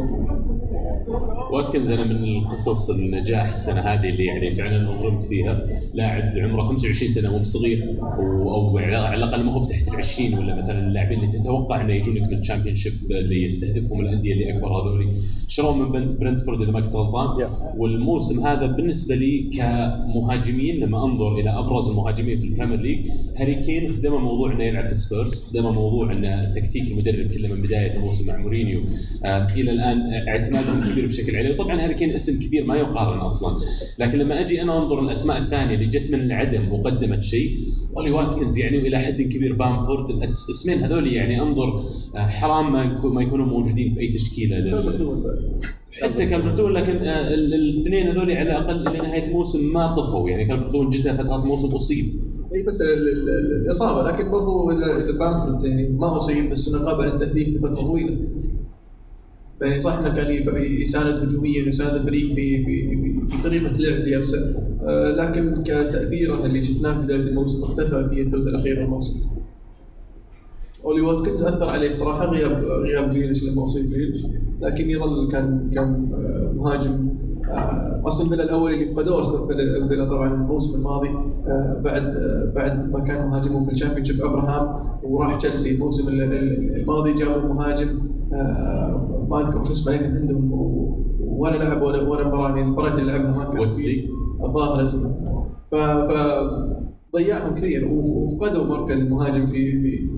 واتكنز أنا من القصص النجاح السنة هذه اللي يعني فعلا أغرمت فيها. لاعب عمره 25 سنة مو بصغير أو على الأقل ما هو تحت ال 20 ولا مثلا اللاعبين اللي تتوقع إنه يجونك من ال Championship اللي يستهدفهم الأندية اللي أكبر هذولي شروه من برنتفورد إذا ما كنت غلطان؟ والموسم هذا بالنسبة لي كمهاجمين لما أنظر إلى أبرز المهاجمين في ال Premier League هاري كين خدمه موضوع إنه يلعب في سبيرز خدمه موضوع إنه تكتيك المدرب كله من بداية الموسم مع مورينيو. آه إلى الآن اعتمادهم كبير بشكل عليه وطبعا هاري كين اسم كبير ما يقارن أصلا. لكن لما أجي أنا أنظر الأسماء الثانية اللي جت من العدم وقدمت شيء اولي واتكنز يعني وإلى حد كبير بامفورد الاسمين هذول يعني أنظر آه حرام ما يكون- ما يكونوا موجودين في أي تشكيلة حتى كالفرتون لكن آه، ال- الاثنين هذول على الأقل إلى نهاية الموسم ما طفوا. يعني كالفرتون جته فترات موسم أصيب. إي بس ال- ال- ال- الإصابة. لكن برضو إذا بامفورد يعني ما أصيب بس إنه غاب عن التهديف لفترة طويلة. يعني صح إنه كان يساند هجوميا ويساند الفريق في في في, طريقة لعب لإيرسل آه لكن كتأثيره اللي شفناه في بداية الموسم اختفى في الثلث الأخير من الموسم. أولي واتكنز أثر عليه صراحة غياب غياب جريليش لما اصيب لكن يظل كان كان آه، مهاجم آه، أصلا فيلا الأول اللي فقدوه أصلا فيلا طبعا الموسم الماضي آه، بعد آه، بعد ما كان مهاجمهم في ال Championship أبراهام وراح تشيلسي. الموسم ال- ال- الماضي جابوا مهاجم آه، ما أذكر شو اسمه لكن عندهم ولا لعب ولا ولا مباراة يعني المباراه اللي لعبها ما كان الظاهر اسمه. ف ضيعهم كثير وف- وفقدوا مركز المهاجم في في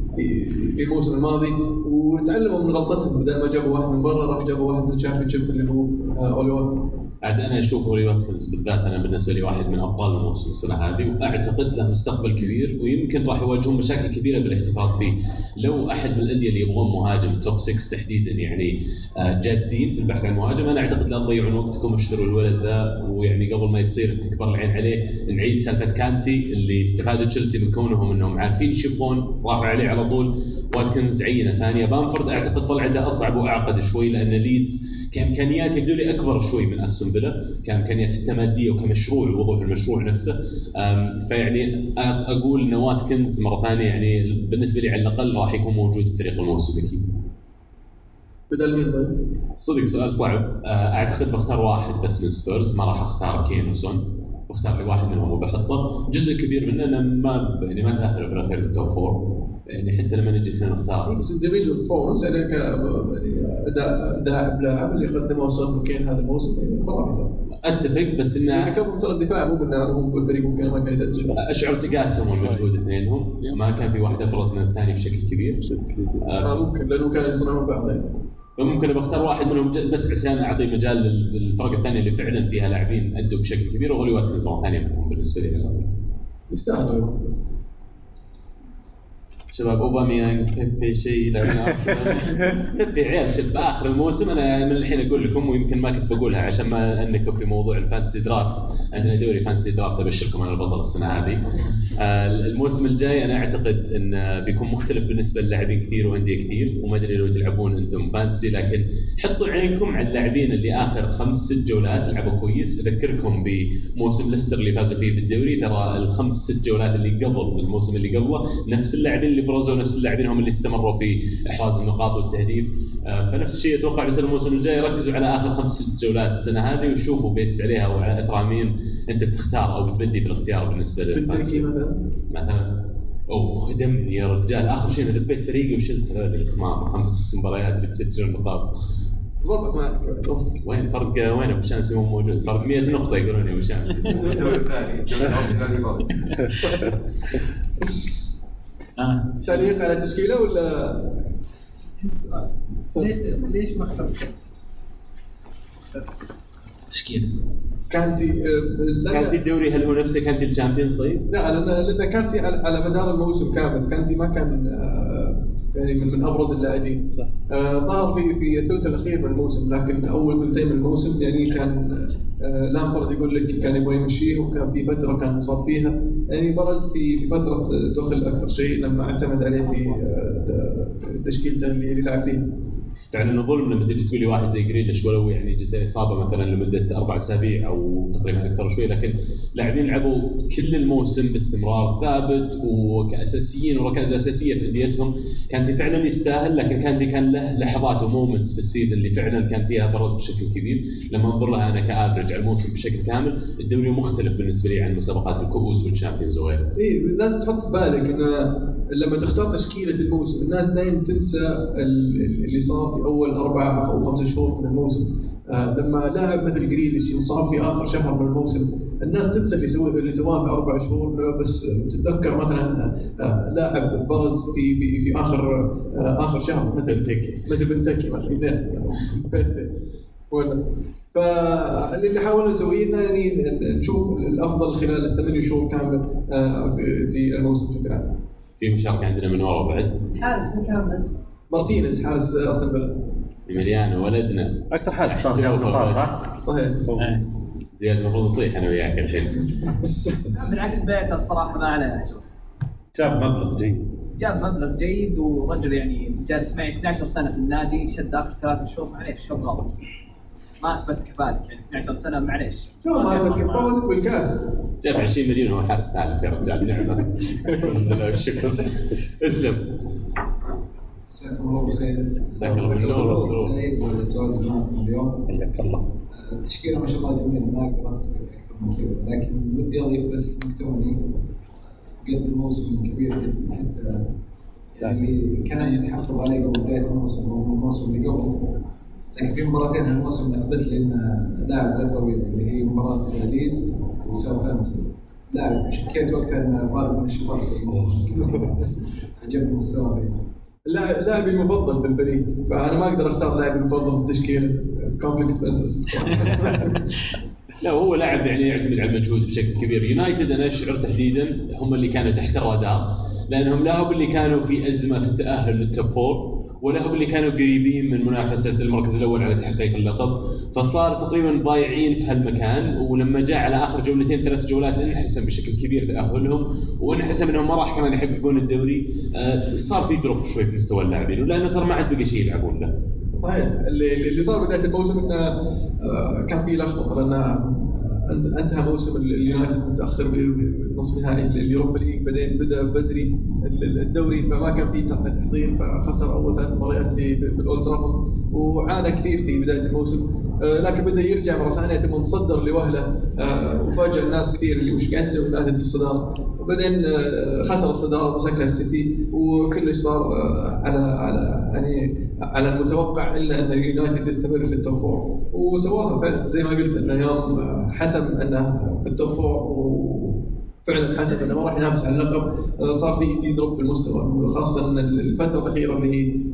في, في الموسم الماضي. وتعلموا من غلطتهم. بدل ما جابوا واحد من برا راح جابوا واحد من ال Championship اللي هو آه، اولي واتكنز عاد أنا أشوف اولي واتكنز بالذات أنا بالنسبة لي واحد من أبطال الموسم السنة هذه وأعتقد له مستقبل كبير ويمكن راح يواجهون مشاكل كبيرة بالاحتفاظ فيه. لو أحد من الأندية اللي يبغون مهاجم top 6 تحديدا يعني آه، جادين في البحث عن مهاجم أنا أعتقد لا تضيعون وقتكم اشتروا الولد ذا ويعني قبل ما يصير تكبر العين عليه نعيد سالفة كانتي اللي استفادوا تشيلسي من كونهم إنهم عارفين إيش يبغون راحوا عليه على طول. واتكنز عينة ثانية بامفورد أعتقد طلعته أصعب وأعقد شوي لأن ليدز كإمكانيات يبدو لي أكبر شوي من أستون فيلا كإمكانيات حتى ماديه وكمشروع ووضوح المشروع نفسه. فيعني أقول إن واتكنز مرة ثانية يعني بالنسبة لي على الأقل راح يكون موجود في فريق الموسم أكيد. بدل مين طيب؟ صدق سؤال صعب. أعتقد بختار واحد بس من سبيرز ما راح أختار كين وسون. بختار لي واحد منهم وبحطه. جزء كبير منه انه ما يعني ما تأثر في الاخير في ال top four يعني حتى لما نجي إحنا نختار. بس individual force يعني ك يعني اداء لاعب لاعب اللي قدمه سون وكين هذا الموسم يعني خرافي ترى أتفق بس إنه يعني كان ترى الدفاع مو انه هو الفريق ممكن ما كان يسجل. أشعر تقاسم المجهود اثنينهم. ما كان في واحد أبرز من الثاني بشكل كبير. آه، آه، ممكن لأنه كانوا يصنعون بعض. يعني فممكن بختار واحد منهم بس عشان أعطي مجال لل- للفرق الثانية اللي فعلا فيها لاعبين أدوا بشكل كبير واولي واتكنز مره ثانية منهم بالنسبة لي. على الأقل. يستاهل شباب اوباميانج بيبي شيء بيبي عيال شب اخر الموسم أنا من الحين أقول لكم ويمكن ما كنت بقولها عشان ما انكم في موضوع ال fantasy draft. عندنا دوري fantasy draft أبشركم أنا البطل السنة هذه. آه، الموسم الجاي أنا أعتقد انه بيكون مختلف بالنسبة للاعبين كثير وأندية كثير وما أدري لو تلعبون أنتم fantasy لكن حطوا عينكم على اللاعبين اللي آخر خمس ست جولات لعبوا كويس. أذكركم بموسم ليستر اللي فازوا فيه بالدوري ترى الخمس ست جولات اللي قبل الموسم اللي قبله نفس اللاعبين اللي اللي برزوا نفس اللاعبين هم اللي استمروا في إحراز النقاط والتهديف. آه، فنفس الشيء أتوقع بس الموسم الجاي. يركزوا على آخر خمس ست جولات السنة هذه ويشوفوا base عليها وعلى اثرها مين أنت بتختار أو بتبدي في الاختيار بالنسبة لل fantasy مثلا مثلا أو خدمني يا رجال. آخر شيء أنا ذبيت فريقي وشلت هذول خمس ست مباريات اللي بسجلوا نقاط ضبطت معك. وين فرق وين أبو شمس مو موجود؟ فرق 100 نقطة يقولون يا أبو شمس [laughs] الدوري الثاني [laughs] الدوري الأول، الدوري الثاني. آه. تعليق على التشكيلة ولا ليش ليش ما اخترت؟ تشكيلة كانتي آه، لا- كانتي الدوري هل هو نفسه كانتي الشامبيونز طيب؟ لا لأن لأن كانتي على على مدار الموسم كامل كانتي ما كان آه، يعني من من أبرز اللاعبين. صح. آه، ظهر في في الثلث الأخير من الموسم لكن أول ثلثين من الموسم يعني كان آه، لامبرد يقول لك كان يبغى يمشيه وكان في فترة كان مصاب فيها. يعني برز في في فترة دخل أكثر شيء لما اعتمد عليه في آه، تشكيلته اللي اللي لعب فيها. انه ظلم لما تجي تقول لي واحد زي جريليش ولو يعني جت إصابة مثلا لمدة أربع أسابيع أو تقريبا أكثر شوي لكن لاعبين لعبوا كل الموسم باستمرار ثابت وكأساسيين وركائز أساسية في أنديتهم. كانتي فعلا يستاهل لكن كانتي كان له لحظات و moments في ال season اللي فعلا كان فيها برز بشكل كبير. لما أنظر لها أنا ك average على الموسم بشكل كامل الدوري مختلف بالنسبة لي عن مسابقات الكؤوس وال Champions وغيرها اي لازم تحط في بالك ان لما تختار تشكيلة الموسم الناس دائما تنسى ال- اللي صار في أول أربع أو خمس شهور من الموسم آه لما لاعب مثل جريليش ينصاب في آخر شهر من الموسم الناس تنسى اللي سوى اللي سواه في أربع شهور بس تتذكر مثلا آه لاعب برز في في في آخر آه آخر شهر مثل بنتكي. مثل بنتكي مثلا. ولا فاللي حاولنا نسويه إنه يعني نشوف الأفضل خلال الثمان شهور كاملة في في الموسم بشكل عام. في مشاركة عندنا من ورا بعد. حارس بس. مارتينيز حارس استون فيلا مليانو ولدنا. أكثر حارس. صح؟ صحيح. زياد المفروض نصيح أنا وياك الحين بالعكس بيته الصراحة ما عليه. اسوء جاب مبلغ جيد. جاب مبلغ جيد ورجل يعني جالس معي 12 سنة في النادي شد آخر ثلاث شهور معليش شو غلط. ما اثبت كفاءتك يعني 12 سنة معليش. شو ما فكر فوزك بالكاس جاب 20 مليون وهو حارس ثالث يا رجال نعمة. الحمد لله والشكر اسلم مساكم الله بالخير. مساك الله والسرور سعيد بالتواجد معكم اليوم. حياك الله. التشكيلة ما شاء الله جميلة. ما أقدر أكثر من كذا. لكن ودي أضيف بس مكتوني قدم موسم كبير جدا. حتى اللي كان يتحفظ عليه قبل بداية الموسم أو الموسم اللي قبله. لكن في مباراتين هالموسم أثبت لي انه لاعب غير طبيعي اللي هي مباراة ليدز وساوثهامبتون. لاعب شكيت وقتها انه ضارب من الشطار الموسم [laughs] عجبني مستواه لاعبي المفضل في الفريق. فأنا ما أقدر أختار لاعبي المفضل في التشكيله conflict interest لا هو لاعب يعني يعتمد على المجهود بشكل كبير. يونايتد أنا أشعر تحديدا هم اللي كانوا تحت الرادار لأنهم لا هم اللي كانوا في أزمة في التأهل لل top four ولا هم اللي كانوا قريبين من منافسة المركز الأول على تحقيق اللقب. فصار تقريبا ضايعين في هالمكان ولما جاء على آخر جولتين ثلاث جولات انحسم بشكل كبير تأهلهم وانحسم إنهم ما راح كمان يحققون الدوري. آه، صار في drop شوي في مستوى اللاعبين ولأنه صار ما عاد بقى شيء يلعبون له. صحيح. اللي اللي صار بداية الموسم إنه آه، كان في لخبطة لأن أنتهى موسم اليونايتد متأخر بنصف نهائي ال Europa League بعدين بدأ بدري الدوري فما كان في تحضير فخسر أول ثلاث مباريات في في, الأولد ترافورد وعانى كثير في بداية الموسم. آه، لكن بدأ يرجع مرة ثانية ثم مصدر لوهلة. آه، وفاجئ الناس كثير اللي وش قاعد يسوي في الصدارة. وبعدين آه، خسر الصدارة ومسكها السيتي وكلش صار آه، على على يعني على المتوقع إلا أن اليونايتد يستمر في ال top four وسواها فعلا زي ما قلت انه يوم آه، حسم أنه في ال top four وفعلا حسم أنه ما راح ينافس على اللقب صار في في دروب في المستوى خاصة ان الفترة الأخيرة اللي هي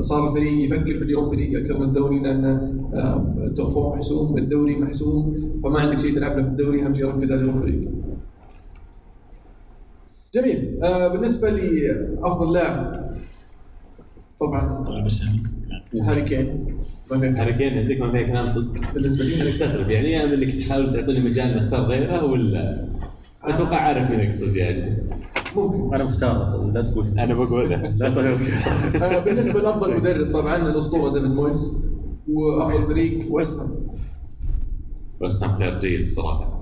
صار الفريق يفكر في اليوروبا league أكثر من الدوري لأن ال top four محسوم الدوري محسوم فما عندك شيء تلعب له في الدوري أهم شيء ركز على اليوروبا league. جميل. آه بالنسبة لي أفضل لاعب طبعا هاري كين. هاري كين عندك ما فيها كلام صدق. بالنسبة لي أنا استغرب يعني يا من إنك تحاول تعطيني مجال نختار غيره ولا؟ أتوقع عارف مين اقصد يعني. ممكن. أنا مختار لا تقول. أنا بقوله لا تقول. [laughs] آه بالنسبة لأفضل مدرب طبعا الأسطورة ديفيد مويس وافضل فريق ويست هام. بس هم خيار جيد الصراحه آم،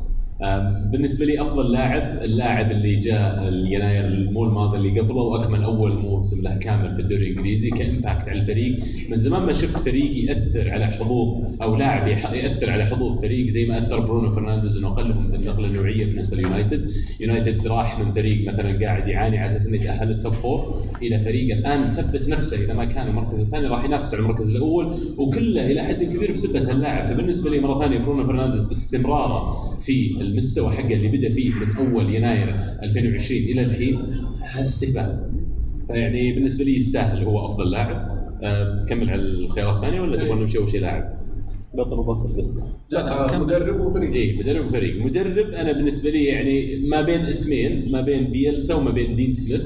بالنسبة لي أفضل لاعب اللاعب اللي جاء يناير مو الماضي اللي قبله وأكمل أول موسم له كامل في الدوري الإنجليزي ك impact على الفريق. من زمان ما شفت فريق يأثر على حظوظ أو لاعب يأثر على حظوظ فريق زي ما أثر برونو فرنانديز إنه قلهم النقلة النوعية بالنسبة ليونايتد. يونايتد راح من فريق مثلا قاعد يعاني على أساس إنه يتأهل ال top four إلى فريق الآن ثبت نفسه. إذا ما كان المركز الثاني راح ينافس على المركز الأول وكله إلى حد كبير بسبة هاللاعب. فبالنسبة لي مرة ثانية برونو فرنانديز استمراره في المستوى حقه اللي بدأ فيه من أول يناير 2020 إلى الحين استهبال فيعني بالنسبة لي يستاهل هو أفضل لاعب. أه، تكمل على الخيارات الثانية ولا تبغى نمشي أول شيء لاعب؟ بطل وبصل بس. لا آه، مدرب وفريق. إيه مدرب وفريق. مدرب أنا بالنسبة لي يعني ما بين اسمين ما بين بيلسا وما بين دين سميث.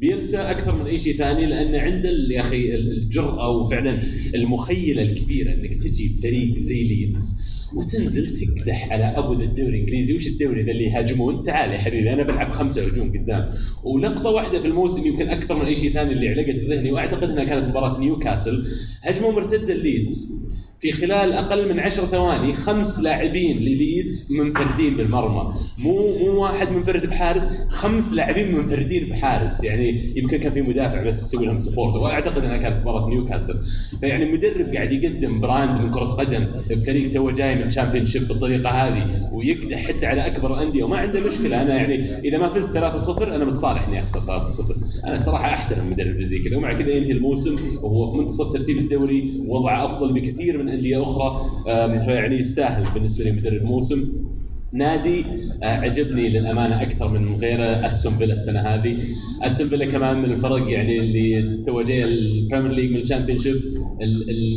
بيلسا أكثر من أي شيء ثاني لأن عنده يا أخي ال- الجرأة وفعلا المخيلة الكبيرة إنك تجي بفريق زي ليدز. وتنزل تقدح على أبو ذا الدوري الإنجليزي. وش الدوري ذا اللي يهاجمون؟ تعال يا حبيبي أنا بلعب خمسة هجوم قدام. ولقطة واحدة في الموسم يمكن أكثر من أي شيء ثاني اللي علقت في ذهني وأعتقد إنها كانت مباراة نيوكاسل. هجمه مرتدة ليدز. في خلال أقل من عشر ثواني خمس لاعبين لليدز منفردين بالمرمى. مو مو واحد منفرد بحارس خمس لاعبين منفردين بحارس. يعني يمكن كان في مدافع بس يسوي لهم support وأعتقد أنها كانت مباراة نيوكاسل فيعني مدرب قاعد يقدم brand من كرة قدم. بفريق تو جاي من Championship بالطريقة هذه ويقدح حتى على أكبر الانديه وما عنده مشكلة. أنا يعني إذا ما فزت 3-0 أنا متصالح إني أخسر 3-0 أنا صراحة أحترم مدرب زي كذا. ومع كذا ينهي الموسم. وهو في منتصف ترتيب الدوري وضعه أفضل بكثير من انديه أخرى آم، فيعني يستاهل بالنسبة لي مدرب موسم نادي آه، عجبني للأمانة أكثر من غيره أستون فيلا السنة هذه. أستون فيلا كمان من الفرق يعني اللي تو جاي ال Premier League من ال Championship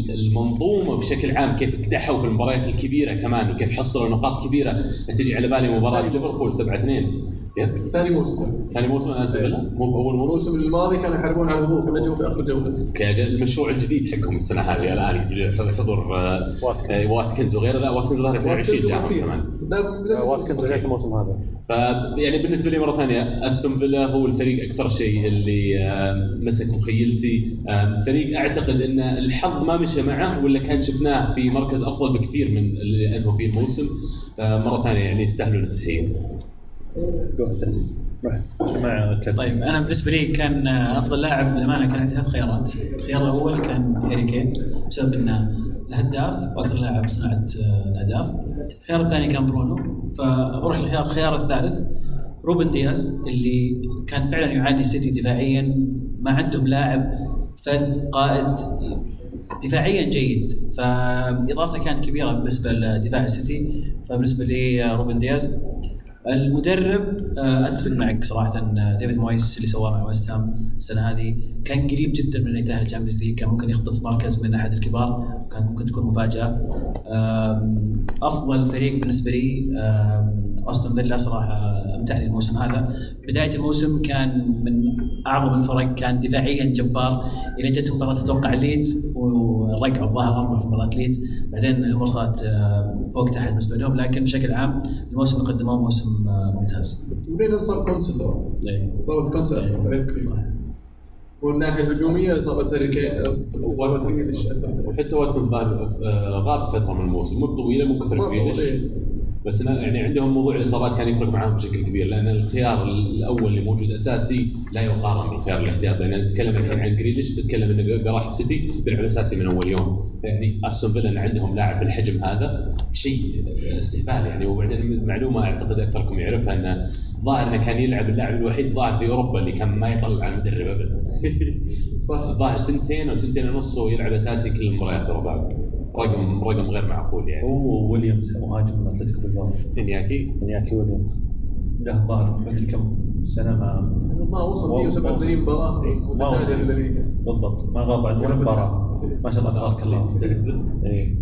المنظومة بشكل عام كيف قدحوا في المباريات الكبيرة كمان وكيف حصلوا نقاط كبيرة تجي على بالي مباراة ليفربول 7 2 ثاني موسم. ثاني موسم أنا استون فيلا مو بأول موسم. الموسم الماضي كانوا يحاربون على الهبوط نجوا في آخر جولة. المشروع الجديد حقهم السنة هذه الآن حضور آه، آه، واتكنز. وغيره. لا واتكنز ظهر 2020 جاهم كمان. واتكنز بدايه الموسم هذا. ف يعني بالنسبة لي مرة ثانية أستون فيلا هو الفريق أكثر شيء اللي آه، مسك مخيلتي. آه، فريق أعتقد إن الحظ ما مشى معه ولا كان شفناه في مركز أفضل بكثير من اللي أنهوا فيه الموسم. فمره ثانية يعني يستاهلون التحية. طيب أنا بالنسبة لي كان أفضل لاعب للأمانة كان عندي ثلاث خيارات، الخيار الأول كان هاري كين بسبب إنه الهداف وأكثر لاعب صناعة آه، الأهداف. الخيار الثاني كان برونو. فبروح للخيار الخيار الثالث روبن دياز اللي كان فعلا يعاني السيتي دفاعيا. ما عندهم لاعب قد قائد دفاعيا جيد. فإضافته كانت كبيرة بالنسبة لدفاع السيتي. فبالنسبة لي آه، روبن دياز. المدرب آه، اتفق معك صراحة ان ديفيد مويس اللي سواه مع ويست السنة هذه. كان قريب جدا من إنه يتأهل ال Champions League كان ممكن يخطف مركز من أحد الكبار كان ممكن تكون مفاجأة. أفضل فريق بالنسبة لي أستون فيلا صراحة أمتعني الموسم هذا. بداية الموسم كان من أعظم الفرق كان دفاعيا جبار. إلى جت مباراة أتوقع ليدز ورقعوا الظاهر اربعه في مباراة ليدز. بعدين الأمور صارت آه، فوق تحت بالنسبة لهم لكن بشكل عام الموسم اللي قدموه موسم آه، ممتاز. ومين انصاب كونسا إيه. اصابه كونسا والناحية الهجومية اصابه هاري كين وحتى واتكنز آه، غاب فترة من الموسم. مو طويلة مو كثر جريليش. بس يعني عندهم موضوع الإصابات كان يفرق معاهم بشكل كبير لأن الخيار الأول اللي موجود أساسي لا يقارن بالخيار الاحتياطي. لأن نتكلم الحين عن جريليش تتكلم إنه راح السيتي بيلعب أساسي من أول يوم. يعني أستون فيلا عندهم لاعب بالحجم هذا شيء استهبال يعني. وبعدين معلومة أعتقد أكثركم يعرفها انه ظاهر إنه كان يلعب اللاعب الوحيد ظاهر في أوروبا اللي كان ما يطلع المدرب أبد. [laughs] صح؟ ظاهر سنتين أو سنتين ونص وهو يلعب أساسي كل المباريات ورا بعض. رقم رقم غير معقول يعني. هو ويليامز مهاجم أتلتيكو بالباو. انياكي انياكي ويليامز. له ظهر ما ادري كم سنة مع ما وصل 187 مباراة متتالية في الليغا بالضبط. ما غاب عن ولا مباراة. ما شاء الله تبارك الله. إيه.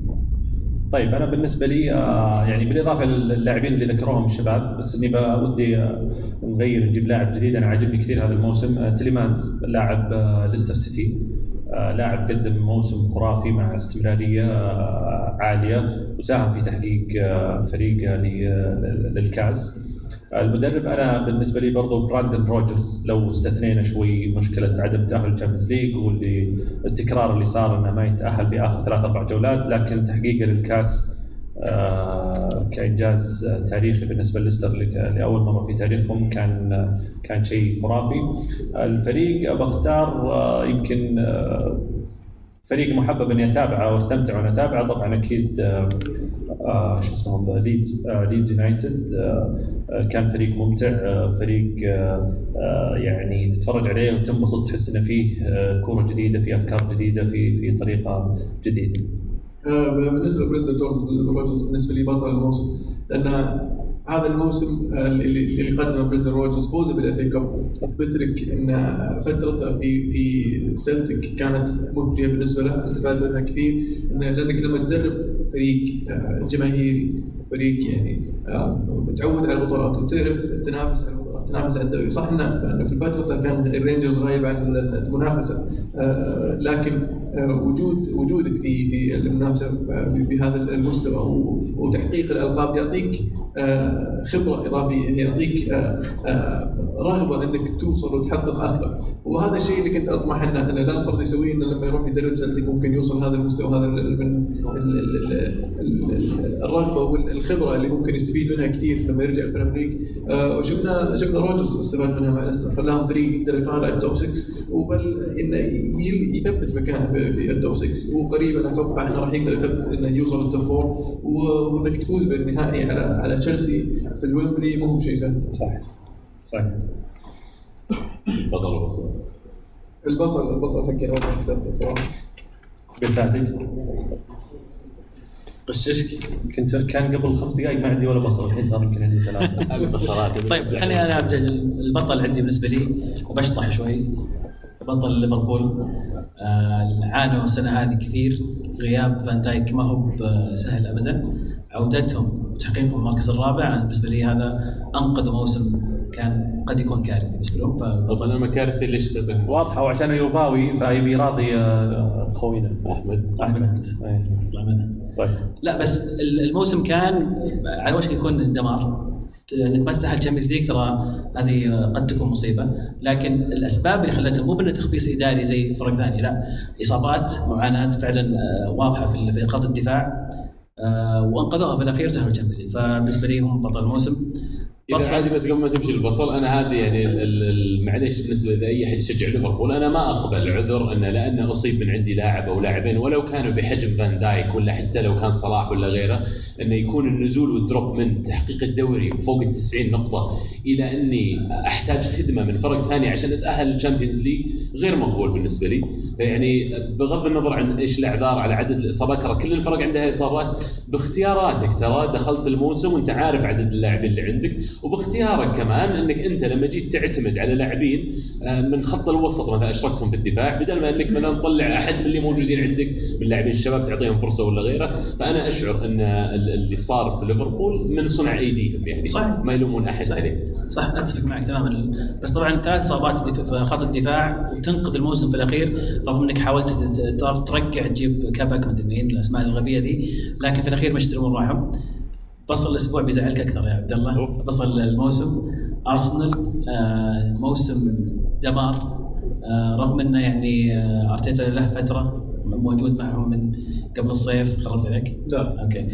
طيب أنا بالنسبة لي آه يعني بالإضافة للاعبين اللي ذكروهم الشباب بس إني ودي آه نغير نجيب لاعب جديد. أنا عاجبني كثير هذا الموسم آه تيليمانز لاعب آه ليستر سيتي. لاعب قدم موسم خرافي مع استمرارية آه عالية وساهم في تحقيق آه فريق آه للكاس. المدرب أنا بالنسبة لي برضو برندن روجرز لو استثنينا شوي مشكلة عدم تأهل ال Champions League واللي التكرار اللي صار إنه ما يتأهل في آخر ثلاث أربع جولات لكن تحقيقه للكاس آه، كإنجاز تاريخي بالنسبة لليستر لأول مرة في تاريخهم كان كان شيء خرافي. الفريق بختار آه، يمكن آه، فريق محبب إني أتابعه واستمتع وأنا أتابعه. طبعا أكيد آه، آه، شو اسمه ليدز آه، ليدز يونايتد آه، آه، كان فريق ممتع آه، فريق آه، آه، يعني تتفرج عليه وتنبسط تحس إنه فيه آه، كورة جديدة في أفكار جديدة في في طريقة جديدة. آه، بالنسبة لبرندن جورج روجرز بالنسبة لي بطل الموسم لأن هذا الموسم آه، اللي قدمه برندن روجرز فوزه بال FA Cup اثبت لك إن فترته في في سلتيك كانت مثرية بالنسبة له استفاد منها كثير لأنك لما تدرب فريق آه، جماهيري فريق يعني آه، متعود على البطولات وتعرف تنافس على البطولات تنافس على الدوري. صح انه في فترته كان الرينجرز غايب عن المنافسة آه، لكن آه، وجود وجودك في في المنافسة بهذا المستوى وتحقيق الألقاب يعطيك آه، خبرة إضافية يعطيك آه، آه، رغبة إنك توصل وتحقق أكثر. وهذا الشيء اللي كنت أطمح انه ان لامبرد يسويه إنه لما يروح يدرب سلتك ممكن يوصل هذا المستوى هذا من ال- ال- ال- ال- الرغبة والخبرة اللي ممكن يستفيد منها كثير لما يرجع ال Premier League وشفنا شفنا روجرز استفاد منها مع ليستر خلاهم فريق يقدر يطالع ال top 6 وبل إنه يثبت مكانه في ال top 6 وقريبا أتوقع انه راح يقدر انه يوصل ال top 4 و- وأنك تفوز بالنهائي على على تشيلسي في الويمبلي مو هو شيء سهل. صح صحيح. بطل البصل البصل البصل حقي أول كتبته بصراحة. بيساعدك غششك كنت كان قبل خمس دقائق ما عندي ولا بصل الحين صار يمكن عندي ثلاثة. [laughs] البصلات. طيب خليني أنا أبدأ البطل عندي بالنسبة لي وبشطح شوي. بطل ليفربول. آه، عانوا السنة هذه كثير. غياب فان دايك ما هو سهل ابدا. عودتهم وتحقيقهم المركز الرابع. أنا بالنسبة لي هذا انقذوا موسم كان قد يكون كارثي بالنسبة لهم. طب أنا مكارثي ليش واضحه وعشان يوفاوي فيبي راضي آه، خوينا. أحمد. أحمد. منها طيب. لا بس الموسم كان على وشك يكون دمار. انك ما تتاهل ال Champions League ترى هذه قد تكون مصيبة لكن الأسباب اللي خلتهم مو بإنه تخبيص إداري زي فرق ثانية لا. إصابات معاناة فعلا آه، واضحة في خط الدفاع آه، وأنقذوها في الأخير تاهلوا ال Champions League. فبالنسبة لي هم بطل الموسم. بصل. عادي بس قبل ما تمشي البصل أنا هذه يعني معليش بالنسبة لاي أحد يشجع ليفربول أنا ما أقبل عذر انه لأنه أصيب من عندي لاعب أو لاعبين ولو كانوا بحجم فان دايك ولا حتى لو كان صلاح ولا غيره إنه يكون النزول وال drop من تحقيق الدوري فوق ال 90 نقطة إلى إني أحتاج خدمة من فرق ثانية عشان أتأهل لل Champions League غير مقبول بالنسبة لي فيعني بغض النظر عن إيش الإعذار على عدد الإصابات ترى كل الفرق عندها إصابات باختياراتك ترى دخلت الموسم وأنت عارف عدد اللاعبين اللي عندك وباختيارك كمان إنك أنت لما جيت تعتمد على لاعبين آه، من خط الوسط مثلا أشركتهم في الدفاع بدل ما إنك مثلا تطلع أحد من اللي موجودين عندك من لاعبين الشباب تعطيهم فرصة ولا غيره. فأنا أشعر إن ال- اللي صار في ليفربول من صنع أيديهم يعني صحيح. ما يلومون أحد عليه. صح أتفق معك تماما. بس طبعا ثلاث إصابات في خط الدفاع وتنقذ الموسم في الأخير رغم إنك حاولت ترجع تجيب كابك مدري مين الأسماء الغبية دي لكن في الأخير ما اشتروا راحوا بصل الأسبوع بيزعلك أكثر يا عبد الله. بصل الموسم. أرسنال آه، موسم دمار. آه، رغم إنه يعني آه، أرتيتا له فترة موجود معهم من قبل الصيف. خربت عليك؟ لا. okay.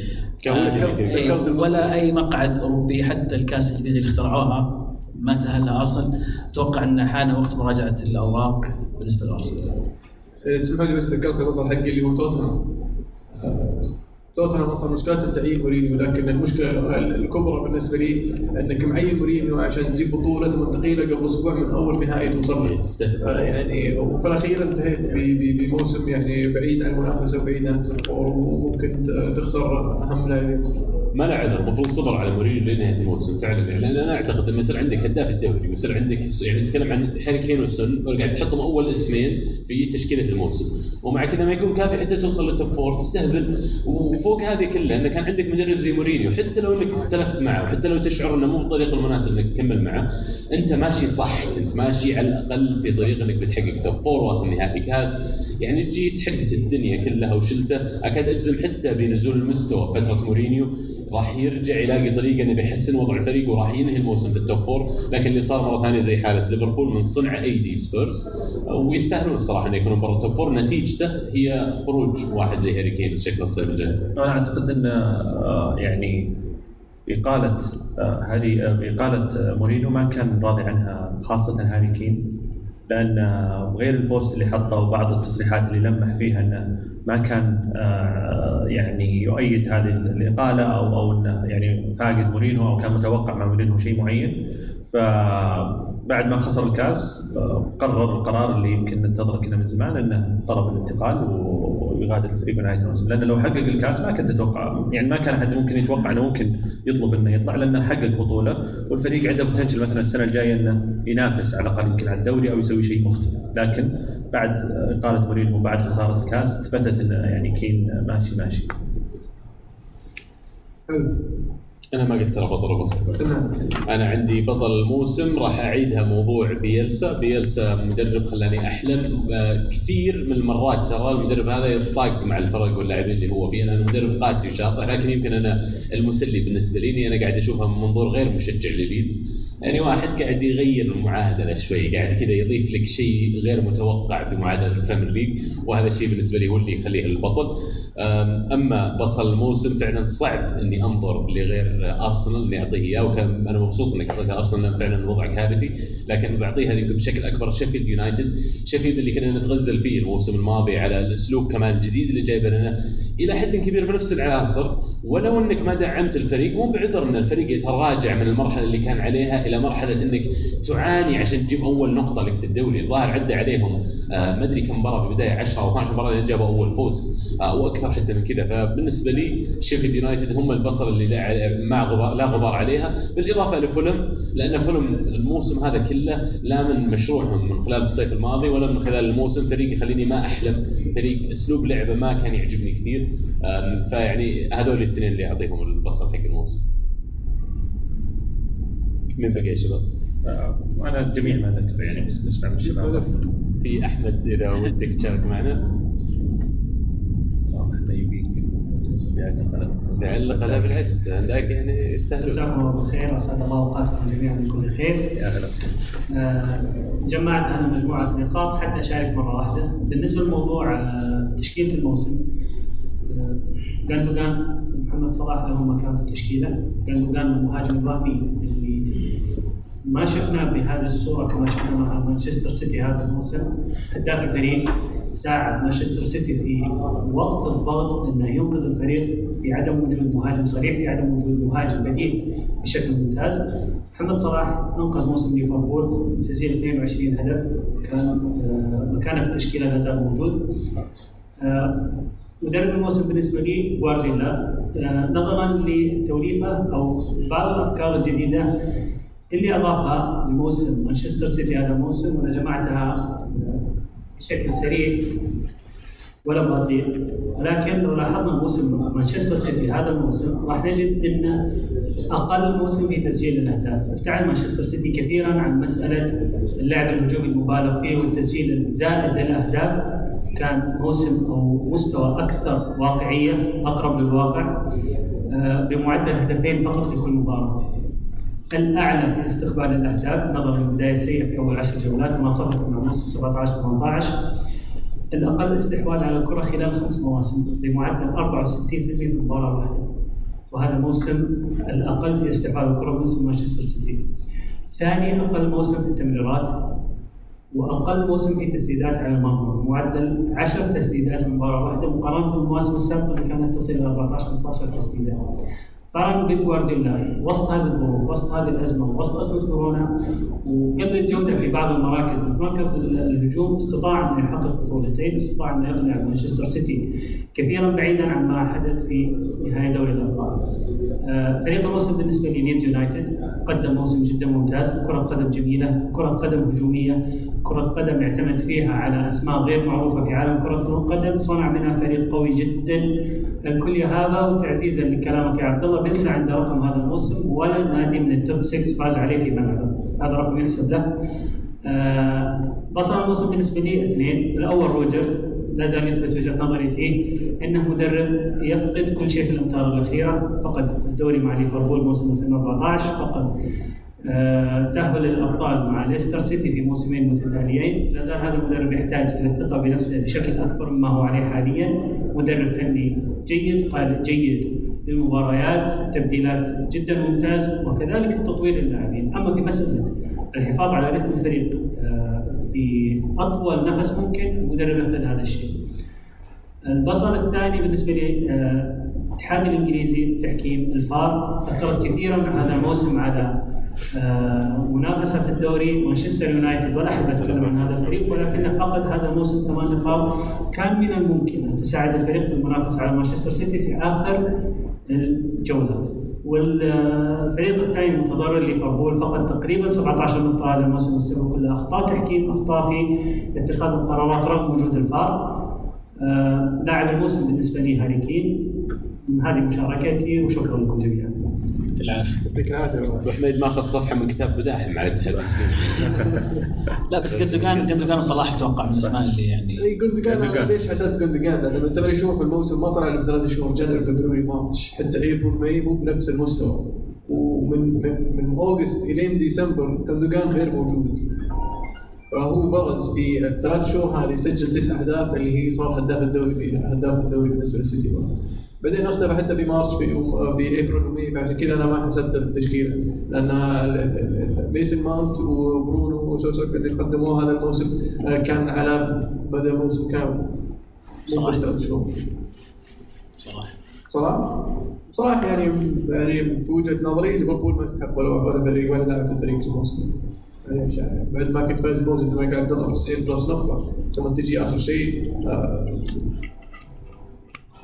آه، إيه، ولا أي مقعد أوروبي حتى الكاس الجديده اللي اخترعوها ما تاهلها أرسنال. أتوقع إن حان وقت مراجعة الأوراق بالنسبة لأرسنال. إيه، تسمح لي بس ذكرت البصل حقي اللي هو توتنهام. توتنهام أصلا مشكلته تعيين مورينيو لكن المشكلة الكبرى بالنسبة لي إنك معين مورينيو عشان تجيب بطولة ثم تقيله قبل أسبوع من أول نهائي توصل آه، يعني وفي الاخير انتهيت بموسم يعني بعيد عن المنافسة وبعيد عن التطور وممكن تخسر أهم لاعبين ما له عذر. المفروض صبر على مورينيو لنهاية الموسم. فعلا يعني لأن أنا أعتقد لما يصير عندك هداف الدوري ويصير عندك يعني نتكلم عن هاري كين وسون وقاعد تحطهم أول اسمين في تشكيلة الموسم. ومع كذا ما يكون كافي حتى توصل لل top four تستهبل. وفوق هذه كلها إنه كان عندك مدرب زي مورينيو حتى لو إنك اختلفت معه وحتى لو تشعر إنه مو بالطريق المناسب إنك تكمل معه أنت ماشي صح كنت ماشي على الأقل في طريق إنك بتحقق top four واصل نهائي كاس. يعني جيت حقت الدنيا كلها وشلته. أكاد أجزم حتى بنزول المستوى فترة مورينيو راح يرجع يلاقي طريقة إنه بيحسن وضع الفريق وراح ينهي الموسم في ال top four لكن اللي صار مرة ثانية زي حالة ليفربول من صنع ايدي سبيرز ويستاهلون الصراحة إنه يكونون برا ال top four نتيجته هي خروج واحد زي هاري كين شكل الصيف الجاي. أنا أعتقد إن آه، يعني إقالة هذه آه، إقالة آه، مورينو ما كان راضي عنها خاصة هاري كين. لأن غير ال post اللي حطه وبعض التصريحات اللي لمح فيها إنه ما كان آه، يعني يؤيد هذه الإقالة أو أو إنه يعني فاقد مورينو أو كان متوقع مع مورينو شيء معين. فبعد ما خسر الكاس قرر القرار اللي يمكن ننتظره كنا من زمان إنه طلب الانتقال ويغادر الفريق بنهايه الموسم. لأنه لو حقق الكاس ما كنت أتوقع يعني ما كان أحد ممكن يتوقع إنه ممكن يطلب إنه يطلع لأنه حقق بطولة والفريق عنده بوتنشل مثلا السنة الجاية إنه ينافس على الأقل يمكن على الدوري أو يسوي شيء مختلف. لكن بعد إقالة مورينو وبعد خسارة الكاس اثبتت إنه يعني كين ماشي ماشي. حلو. أنا ما قلت ترى بطل الموسم أنا عندي بطل الموسم راح أعيدها موضوع بيلسا. بيلسا مدرب خلاني أحلم آه، كثير من المرات ترى المدرب هذا يطاق مع الفرق واللاعبين اللي هو فيه أنا مدرب قاسي وشاطح. لكن يمكن أنا المسلي بالنسبة لي إني أنا قاعد أشوفها من منظور غير مشجع لليدز يعني واحد قاعد يغير المعادلة شوي قاعد كذا يضيف لك شيء غير متوقع في معادلة ال Premier League وهذا الشيء بالنسبة لي هو اللي يخليه البطل أما بصل الموسم فعلا صعب إني أنظر لغير أرسنال إني أعطيه إياه وكان أنا مبسوط إنك اعطيته أرسنال فعلا الوضع كارثي لكن بعطيها يمكن بشكل أكبر شيفيلد يونايتد. شيفيلد اللي كنا نتغزل فيه الموسم الماضي على الأسلوب كمان الجديد اللي جايبه لنا إلى حد كبير بنفس العناصر ولو إنك ما دعمت الفريق مو بعذر إن الفريق يتراجع من المرحلة اللي كان عليها إلى مرحلة إنك تعاني عشان تجيب أول نقطة لك في الدوري. الظاهر عدى عليهم آه ما أدري كم مباراة في البداية 10 أو 12 مباراة جابوا أول فوز آه وأكثر حتى من كذا. فبالنسبة لي شيفيلد يونايتد هم البصل اللي لا ما غبار لا غبار عليها. بالإضافة لفولم لأن فولم الموسم هذا كله لا من مشروعهم من خلال الصيف الماضي ولا من خلال الموسم. فريق يخليني ما أحلم. فريق أسلوب لعبه ما كان يعجبني كثير. فيعني هذول الاثنين اللي اعطيهم البصل حق الموسم. مين بقي يا شباب؟ آه، وأنا الجميع ما ذكر يعني بس نسمع من الشباب. في أحمد إذا ودك تشارك معنا. انه يبيك. نعلق لا بالعكس عندك يعني يستاهلون مساكم الله بالخير واسعد الله أوقاتكم جميعا بكل خير. يا هلا آه، جمعت أنا مجموعة نقاط حتى أشارك مرة واحدة. بالنسبة لموضوع آه، تشكيلة الموسم جاندوجان محمد صلاح له مكان في التشكيله، جاندوجان المهاجم الوهمي اللي ما شفناه بهذه الصورة كما شفنا مع مانشستر سيتي هذا الموسم. هداف الفريق ساعد مانشستر سيتي في وقت الضغط إنه ينقذ الفريق في عدم وجود مهاجم صريح في عدم وجود مهاجم بديل بشكل ممتاز. محمد صلاح أنقذ موسم ليفربول بتسجيل 22 هدف. كان آه، مكانة في التشكيلة لا زال موجود. آه، مدرب الموسم بالنسبة لي جوارديولا آه، نظرا لتوليفة أو بعض الأفكار الجديدة اللي أضافها لموسم مانشستر سيتي هذا الموسم وأنا جمعتها بشكل سريع ولا بطيء ولكن لو لاحظنا موسم مانشستر سيتي هذا الموسم راح نجد إن أقل موسم في تسجيل الأهداف، ابتعد مانشستر سيتي كثيرا عن مسألة اللعب الهجومي المبالغ فيه والتسجيل الزائد للأهداف. كان موسم أو مستوى أكثر واقعية أقرب للواقع آه، بمعدل هدفين فقط في كل مباراة. الأعلى في استقبال الأهداف نظرا للبداية السيئة في أول عشر جولات ومواصفته مع موسم 17 18 الأقل استحواذ على الكرة خلال خمس مواسم بمعدل 64% في مباراة واحدة. وهذا موسم الأقل في استحواذ الكرة بالنسبة لمانشستر سيتي. ثاني أقل موسم في التمريرات وأقل موسم في تسديدات على المرمى معدل 10 تسديدات مباراة واحدة مقارنة بالمواسم السابقة اللي كانت تصل إلى 14 15 تسديدة. قارن بيب جوارديولا وسط هذه الظروف وسط هذه الأزمة وسط أزمة كورونا وقبل الجودة في بعض المراكز مركز الهجوم استطاع انه يحقق بطولتين استطاع انه يقنع مانشستر سيتي كثيرا بعيدا عن ما حدث في نهاية دوري الأبطال. آه، فريق الموسم بالنسبة لي ليدز يونايتد قدم موسم جدا ممتاز كرة قدم جميلة كرة قدم هجومية كرة قدم يعتمد فيها على أسماء غير معروفة في عالم كرة القدم صنع منها فريق قوي جدا الكل هذا وتعزيزا لكلامك يا عبد الله بيلسا عنده رقم هذا الموسم ولا نادي من ال top 6 فاز عليه في ملعبه هذا رقم يحسب له. آه بصل الموسم بالنسبة لي اثنين. الأول روجرز لا زال يثبت وجهة نظري فيه إنه مدرب يفقد كل شيء في الأمتار الأخيرة. فقد الدوري مع ليفربول موسم 2014 فقد تأهل الأبطال مع ليستر سيتي في موسمين متتاليين. لا زال هذا المدرب يحتاج إلى الثقة بنفسه بشكل أكبر مما هو عليه حاليا. مدرب فني جيد قائد جيد للمباريات تبديلات جدا ممتاز وكذلك التطوير للاعبين أما في مسألة الحفاظ على رتم الفريق آه، في أطول نفس ممكن المدرب يفقد هذا الشيء. البصر الثاني بالنسبة لي آه، الاتحاد الإنجليزي التحكيم الفار. أثرت كثيرا هذا الموسم على منافسة في الدوري مانشستر يونايتد ولا احب اتكلم عن هذا الفريق ولكنه فقد هذا الموسم ثمان نقاط كان من الممكن أن تساعد الفريق في المنافسة على مانشستر سيتي في آخر الجولات. والفريق الثاني المتضرر ليفربول فقد تقريبا 17 نقطة هذا الموسم بسبب كل أخطاء تحكيم أخطاء في اتخاذ القرارات رغم وجود الفار. آه، لاعب الموسم بالنسبة لي هاري كين. هذه مشاركتي وشكرا لكم جميعا. يعطيك العافية يعطيك العافيه ابو حميد ماخذ صفحة من كتاب بداحم على الاتحاد لا بس جندوجان جندوجان وصلاح أتوقع من الاسماء اللي يعني إي جندوجان أنا ليش حسبت جندوجان؟ لأنه من ثمان شهور في الموسم ما طلع له ثلاث شهور January فبراير March حتى ابريل May مو بنفس المستوى. ومن من من August إلين ديسمبر جندوجان غير موجود. فهو برز في الثلاث شهور هذه سجل تسع أهداف اللي هي صار هداف الدوري هداف الدوري بالنسبة للسيتي بعدين اختفى حتى في March في في ابريل و May فعشان كذا أنا ما حسبته في التشكيله لأن ميسن ماونت وبرونو وسوسوك اللي قدموه هذا الموسم آه، كان على مدى موسم كامل. مو بس ثلاث شهور صراحة. صراحة؟ صراحة يعني يعني في وجهة نظري ليفربول ما يستحق ولا ولا فريق ولا لاعب في الفريق في الموسم. يعني بعد ما كنت فايز الموسم ما قاعد تضرب 90 plus نقطة. ثم تجي آخر شيء آه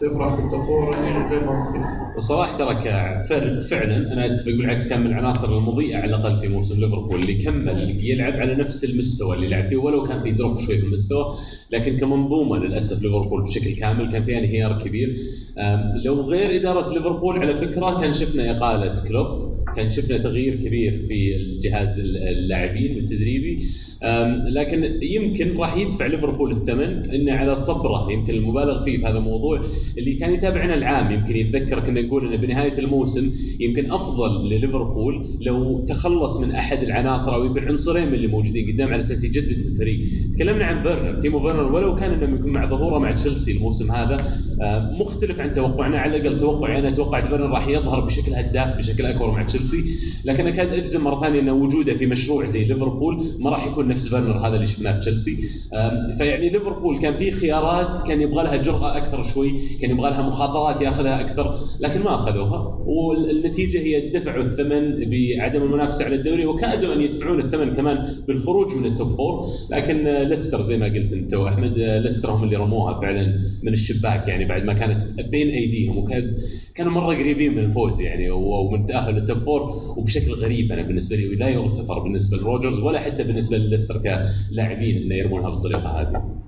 تفرح بال top four يعني غير منطقي. وصراحة ترى كفرد فعلا أنا أتفق بالعكس كان من العناصر المضيئة على الأقل في موسم ليفربول اللي كمل يلعب على نفس المستوى اللي لعب فيه ولو كان في drop شوي في المستوى لكن كمنظومة للأسف ليفربول بشكل كامل كان فيها انهيار كبير. لو غير إدارة ليفربول على فكرة كان شفنا إقالة كلوب كان شفنا تغيير كبير في الجهاز اللاعبين والتدريبي لكن يمكن راح يدفع ليفربول الثمن إنه على صبره يمكن المبالغ فيه في هذا الموضوع. اللي كان يتابعنا العام يمكن يتذكر كنا نقول إنه بنهاية الموسم يمكن أفضل لليفربول لو تخلص من أحد العناصر أو يمكن عنصرين من اللي موجودين قدام على أساس يجدد في الفريق. تكلمنا عن فيرنر تيمو فيرنر ولو كان إنه يكون مع ظهوره مع تشيلسي الموسم هذا مختلف عن توقعنا على الأقل توقعي أنا توقعت فيرنر راح يظهر بشكل هداف بشكل أكبر مع تشيلسي. لكن اكاد أجزم مرة ثانية إن وجوده في مشروع زي ليفربول ما راح يكون نفس فيرنر هذا اللي شفناه في تشيلسي. فيعني ليفربول كان في خيارات كان يبغى لها جرأة أكثر شوي كان يبغى لها مخاطرات ياخذها أكثر لكن ما أخذوها. والنتيجة هي دفعوا الثمن بعدم المنافسة على الدوري وكادوا أن يدفعون الثمن كمان بالخروج من ال top four لكن ليستر زي ما قلت أنت وأحمد ليستر هم اللي رموها فعلا من الشباك يعني بعد ما كانت بين أيديهم وكان كانوا مرة قريبين من الفوز يعني ومن تأهل ال top four وبشكل غريب أنا بالنسبة لي لا يغتفر بالنسبة لروجرز ولا حتى بالنسبة لليستر كلاعبين إنه يرمونها بالطريقة هذه.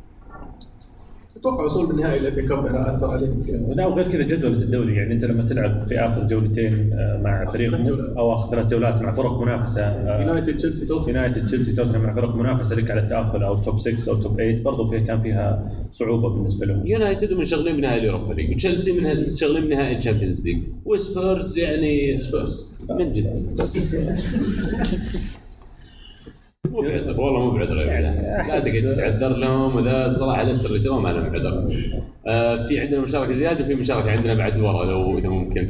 أتوقع وصول بالنهائي ال FA Cup اثر عليه لا وغير كذا جدولة الدوري يعني أنت لما تلعب في آخر جولتين آه، مع فريق أو آخر ثلاث جولات مع فرق منافسة يونايتد تشيلسي توتنهام يونايتد تشيلسي توتنهام مع فرق منافسة لك على التأهل أو top 6 أو top 8 برضه فيها كان فيها صعوبة بالنسبة لهم. يونايتد منشغلين بنهائي ال Europa League وتشيلسي من منشغلين بنهائي ال Champions League. وسبيرز يعني سبيرز. من جد. بس [laughs] [laughs] مو بعذر والله مو بعذر لا تقعد [laughs] تعذر لهم وذا الصراحة ليستر اللي سواه ما لهم عذر آه في عندنا مشاركة زيادة وفي مشاركة عندنا بعد ورا لو إذا ممكن.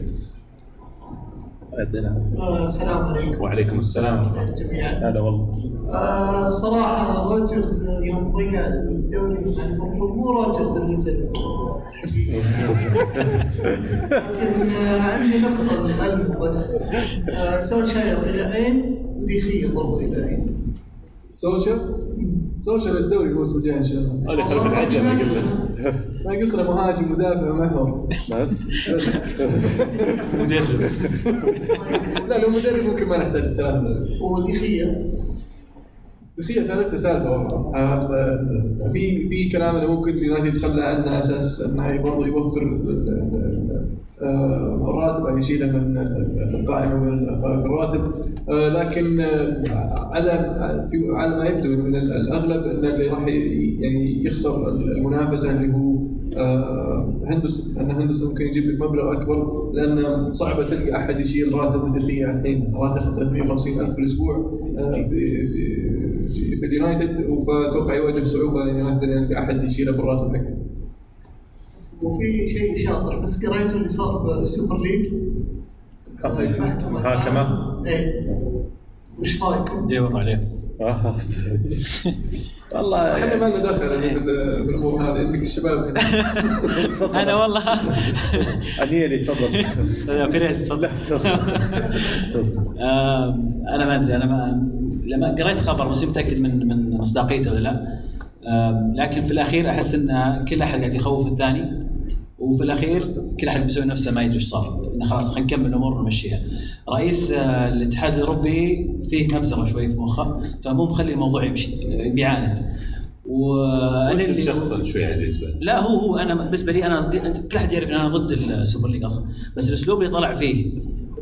آه، السلام عليكم. وعليكم السلام. جميعا هلا والله. آه الصراحه روجرز يوم ضيع الدوري مع ليفربول مو روجرز اللي نزل لكن آه عندي نقطة للعلم بس. آه سولشاير إلى أين؟ وديخيه برضه إلى أين؟ سولشر سولشر الدوري الموسم الجاي إن شاء الله. هذا خلف العجله قصه [laughs] ناقص له مهاجم مدافع محور بس. [laughs] مدرب. لا لو مدرب ممكن ما نحتاج الثلاثه وديخيه سالفه والله آه، في في كلام انه ممكن اليونايتد يتخلى عنه على أساس إنه برضه يوفر آه، الراتب أو يشيله من القائمة من قائمة الراتب. آه، لكن على في على ما يبدو من ال- الأغلب إن اللي راح يعني يخسر المنافسة اللي هو هندرسون ان هندرسون ممكن يجيب لك مبلغ أكبر لأن صعبة تلقى أحد يشيل راتب الدخية الحين. راتب 350 ألف في الأسبوع. في في في, في اليونايتد فاتوقع يواجه صعوبة اليونايتد ان يلقى أحد يشيله بالراتب حقه. وفي شيء شاطر بس قريته اللي صار بال Super League. محاكمة إيه. وش رايكم؟ دور عليه. [laughs] والله إحنا ما لنا دخل يعني في ال- في الأمور هذه. عندك الشباب. أنا والله. [laughs] [laughs] تفضل. لا، فيريز تفضل. آم، أنا ما أدري أنا ما لما قريت خبر بس متأكد من من مصداقيته ولا لا. لكن في الأخير أحس إن كل أحد قاعد يخوف الثاني وفي الأخير كل أحد بيسوي نفسه ما يدري إيش صار. إنه خلاص خلينا نكمل الأمور ونمشيها. رئيس آه، الاتحاد الأوروبي فيه مبزره شوي في مخه فمو مخلي الموضوع يمشي بيعاند وأنا اللي شخصا شوي عزيز بعد. لا هو هو أنا بالنسبة لي أنا كل أحد يعرف إن أنا ضد ال Super League أصلا. بس الأسلوب اللي طلع فيه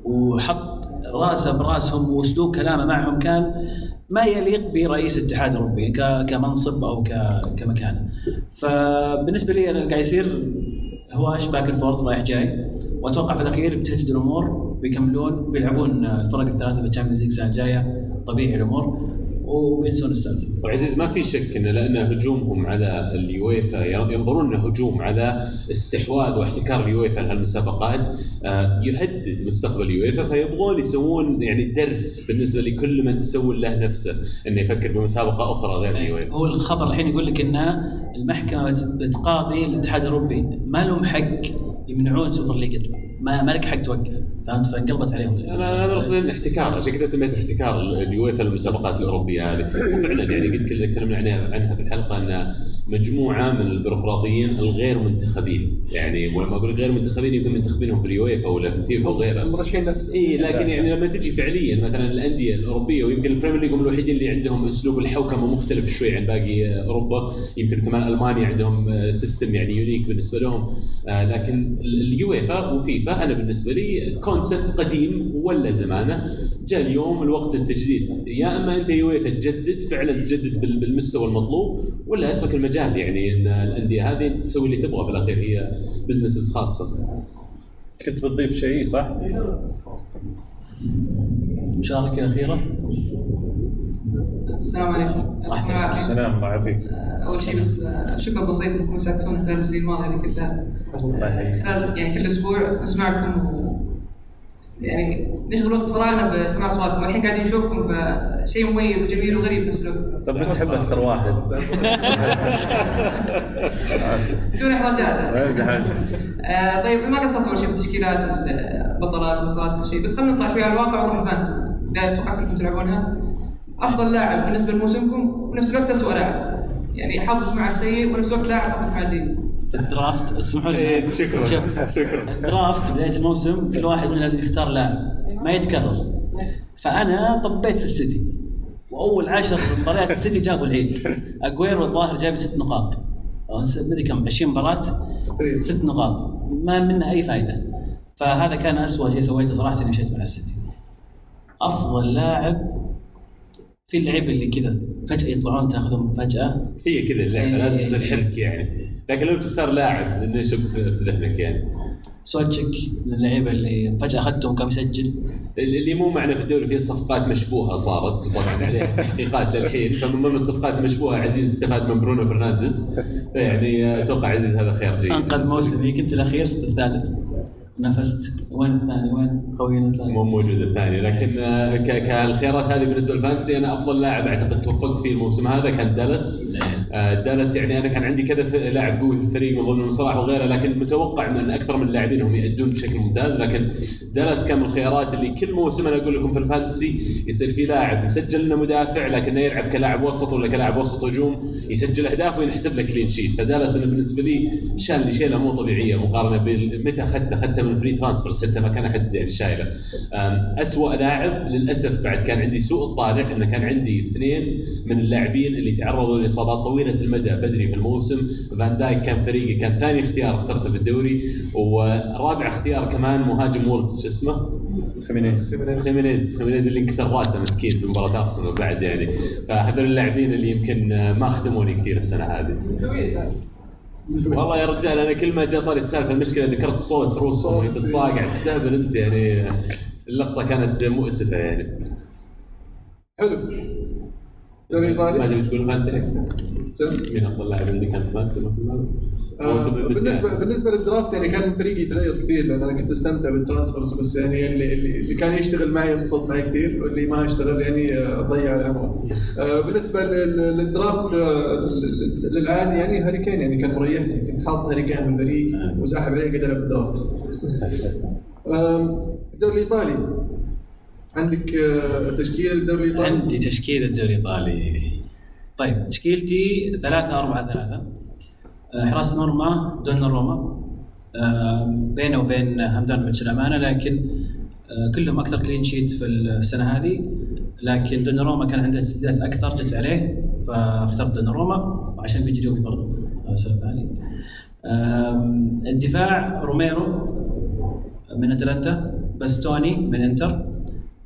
وحط راسه برأسهم وأسلوب كلامه معهم كان ما يليق برئيس الاتحاد الأوروبي كمنصب أو كمكان. فبالنسبة لي اللي قاعد يصير هواش back and forth رايح جاي. وأتوقع في الأخير بتهجد الأمور بيكملون بيلعبون الفرق الثلاثة في ال Champions League السنة الجاية. طبيعي الأمور. وبينسون السالفه وعزيز ما في شك انه لأن هجومهم على اليويفا ينظرون انه هجوم على استحواذ واحتكار اليويفا على المسابقات آه، يهدد مستقبل اليويفا فيبغون يسوون يعني درس بالنسبة لكل من تسول له نفسه إنه يفكر بمسابقة أخرى غير اليويفا. هو الخبر الحين يقول لك إن المحكمة بتقاضي الاتحاد الأوروبي ما لهم حق يمنعون Super League ما ما لك حق توقف فهمت؟ فانقلبت عليهم. أنا أنا اخذ إنه احتكار عشان كذا سميت احتكار اليويفا للمسابقات الأوروبية هذه. فعلا يعني قد كل- تكلمنا عنها عنها في الحلقة أن مجموعة من البيروقراطيين الغير منتخبين يعني ولما أقول غير منتخبين يمكن منتخبينهم في اليويفا ولا في الفيفا وغيرها مرشحين نفسهم إي لكن يعني لما تجي فعليا مثلا الأندية الأوروبية ويمكن ال Premier League هم الوحيدين اللي عندهم أسلوب الحوكمة مختلف شوي عن باقي أوروبا. يمكن كمان ألمانيا عندهم system يعني unique بالنسبة لهم. آه، لكن ال- اليويفا وفيفا أنا بالنسبة لي concept قديم ولا زمانه. جاء اليوم الوقت التجديد. يا إما أنت يويفا تجدد فعلا تجدد بال- بالمستوى المطلوب ولا أترك المجال يعني إن الأندية هذه تسوي اللي تبغى. في الأخير هي businesses خاصة. كنت بتضيف شيء صح؟ مشاركة أخيرة؟ السلام عليكم. الله يعافيك السلام. الله يعافيك. أول شيء بس آه، شكر بسيط أنكم ساعدتونا خلال السنين الماضية هذه كلها. الله يحييك يعني كل أسبوع نسمعكم و يعني نشغل وقت فراغنا بسماع اصواتكم الحين قاعدين نشوفكم فشيء مميز وجميل وغريب في نفس الوقت طب من تحب أكثر واحد؟ [laughs] بدون احراجات [laughs] آه طيب ما قصرت أول شيء في التشكيلات والبطلات والوصلات وكل شيء بس خلينا نطلع شوي على الواقع ونروح الفانتسي لا أتوقع كلكم تلعبونها. أفضل لاعب بالنسبة لموسمكم وبنفس الوقت اسوء لاعب. يعني حظ معك سيء وبنفس الوقت لاعب معك جيد في الدرافت اسمحوا لي. إيه، شكراً. شكراً. الدرافت بداية الموسم كل واحد مننا لازم يختار لاعب ما يتكرر. فأنا طبيت في السيتي. وأول عشر مباريات السيتي جابوا العيد. أجويرو الظاهر جاب ست نقاط. مدري كم 20 مباراة ست نقاط. ما منه أي فائده فهذا كان اسوء شيء سويته صراحة إني مشيت مع السيتي. أفضل لاعب في اللعيبه اللي كذا فجأة يطلعون تاخذهم فجأة. هي كذا اللعبة إيه. لازم تسلحك يعني. لكن لو تختار لاعب انه يشق في في ذهنك يعني. سوتشيك من اللعيبة اللي فجأة أخذتهم كم يسجل؟ اللي مو معنا في الدوري فيه صفقات مشبوهة صارت طبعا عليها تحقيقات للحين. فمن ضمن الصفقات المشبوهة عزيز استفاد من برونو فرنانديز. فيعني أتوقع عزيز هذا خيار جيد. أنقذ موسمي كنت الأخير صرت الثالث. نفست. وين الثاني؟ وين خوينا الثاني؟ مو موجود الثاني لكن آه، كالخيارات هذه بالنسبة للفانتسي أنا أفضل لاعب أعتقد توفقت فيه الموسم هذا كان دالاس. آه، دالاس يعني أنا كان عندي كذا لاعب قوي في الفريق من ضمن صلاح وغيره لكن متوقع من أكثر من اللاعبين هم يأدون بشكل ممتاز. لكن دالاس كان من الخيارات اللي كل موسم أنا أقول لكم في الـ fantasy يصير في لاعب مسجل لنا مدافع لكنه يلعب كلاعب وسط ولا كلاعب وسط هجوم يسجل أهداف وينحسب له clean sheet فدالاس أنا بالنسبة لي شال لي شيلة مو طبيعية مقارنة بمتى اخذته اخذته من free transfers مسكته ما كان أحد يعني شايله. اسوء لاعب للأسف بعد كان عندي سوء الطالع إنه كان عندي اثنين من اللاعبين اللي تعرضوا لإصابات طويلة المدى بدري في الموسم. فان دايك كان فريقي كان ثاني اختيار اخترته في الدوري. ورابع اختيار كمان مهاجم وولفز شو اسمه؟ خيمينيز خيمينيز خيمينيز اللي انكسر راسه مسكين في مباراة أرسنال بعد يعني. فهذول اللاعبين اللي يمكن ما خدموني كثير السنة هذه. والله يا رجال أنا كل ما جاء طاري السالفة المشكلة ذكرت صوت روسو وهي تتصاقع تستهبل أنت يعني اللقطة كانت مؤسفة يعني. حلو. دوري ما ايطالي ادري تقول فانسي أكثر سم. مين أفضل لاعب عندك كان فانسي الموسم هذا؟ آه. بالنسبة بالنسبة للدرافت يعني كان فريقي يتغير كثير لأن أنا كنت أستمتع بالترانسفرز بس يعني اللي, اللي كان يشتغل معي انبسط معي كثير واللي ما يشتغل يعني آه، ضيع العمر. آه بالنسبة لل- لل draft لل- للعادي يعني هاري كين يعني كان مريحني كنت حاط هاري كين بالفريق وساحب عليه قدر بال draft. [laughs] آم، الدوري الإيطالي عندك آه، تشكيلة للدوري الإيطالي؟ عندي تشكيل الدوري الإيطالي. طيب تشكيلتي 3 4 3 حراسه مرمى دوناروما بينه وبين هاندانوفيتش الأمانة لكن آه، كلهم أكثر clean sheet في السنة هذه. لكن دوناروما كان عنده تسديدات أكثر جت عليه فاخترت دوناروما وعشان بيجي يوفي برضه هذا آم، الدفاع روميرو من أتلانتا. باستوني من إنتر.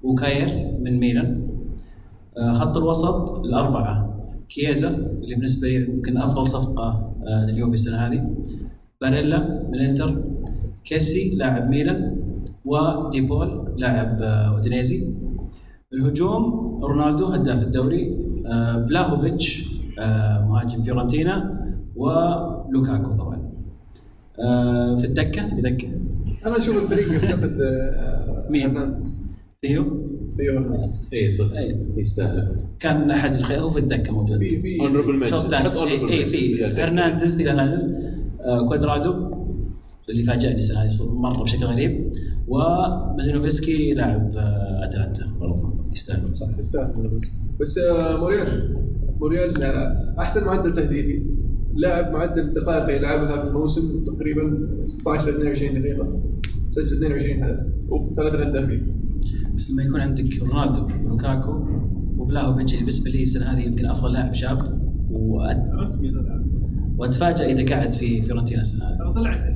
وكاير من ميلان. آه، خط الوسط الأربعة كييزا اللي بالنسبة لي يمكن أفضل صفقة آه، لليوفي السنة هذه. باريلا من إنتر كيسي لاعب ميلان ودي بول لاعب آه، أودينيزي. الهجوم رونالدو هداف الدوري آه، فلاهوفيتش آه، مهاجم فيورنتينا ولوكاكو طبعا. آه، في الدكة في دكة أنا أشوف الفريق يفتقد آه، مين؟ ثيو ثيو اي صدق يستاهل. كان أحد الخير هو في الدكة موجود؟ في في. حط honorable اي في. هرنانديز ثيو هرنانديز. آه، كوادرادو اللي فاجأني السنة هذه مرة بشكل غريب. ومالينوفسكي لاعب آه، أتلانتا. برضه يستاهل. صح يستاهل بس بس آه، موريال. موريال أحسن معدل تهديفي. لاعب معدل دقائق يلعبها في الموسم تقريبا 16 ل 22 دقيقة. سجل 22 هدف. وثلاث هدافين بس لما يكون عندك رونالدو ولوكاكو وفلاهوفيتش اللي بالنسبة لي السنة هذه يمكن أفضل لاعب شاب وأت... واتفاجئ إذا قعد في فيورنتينا السنة هذه طلعت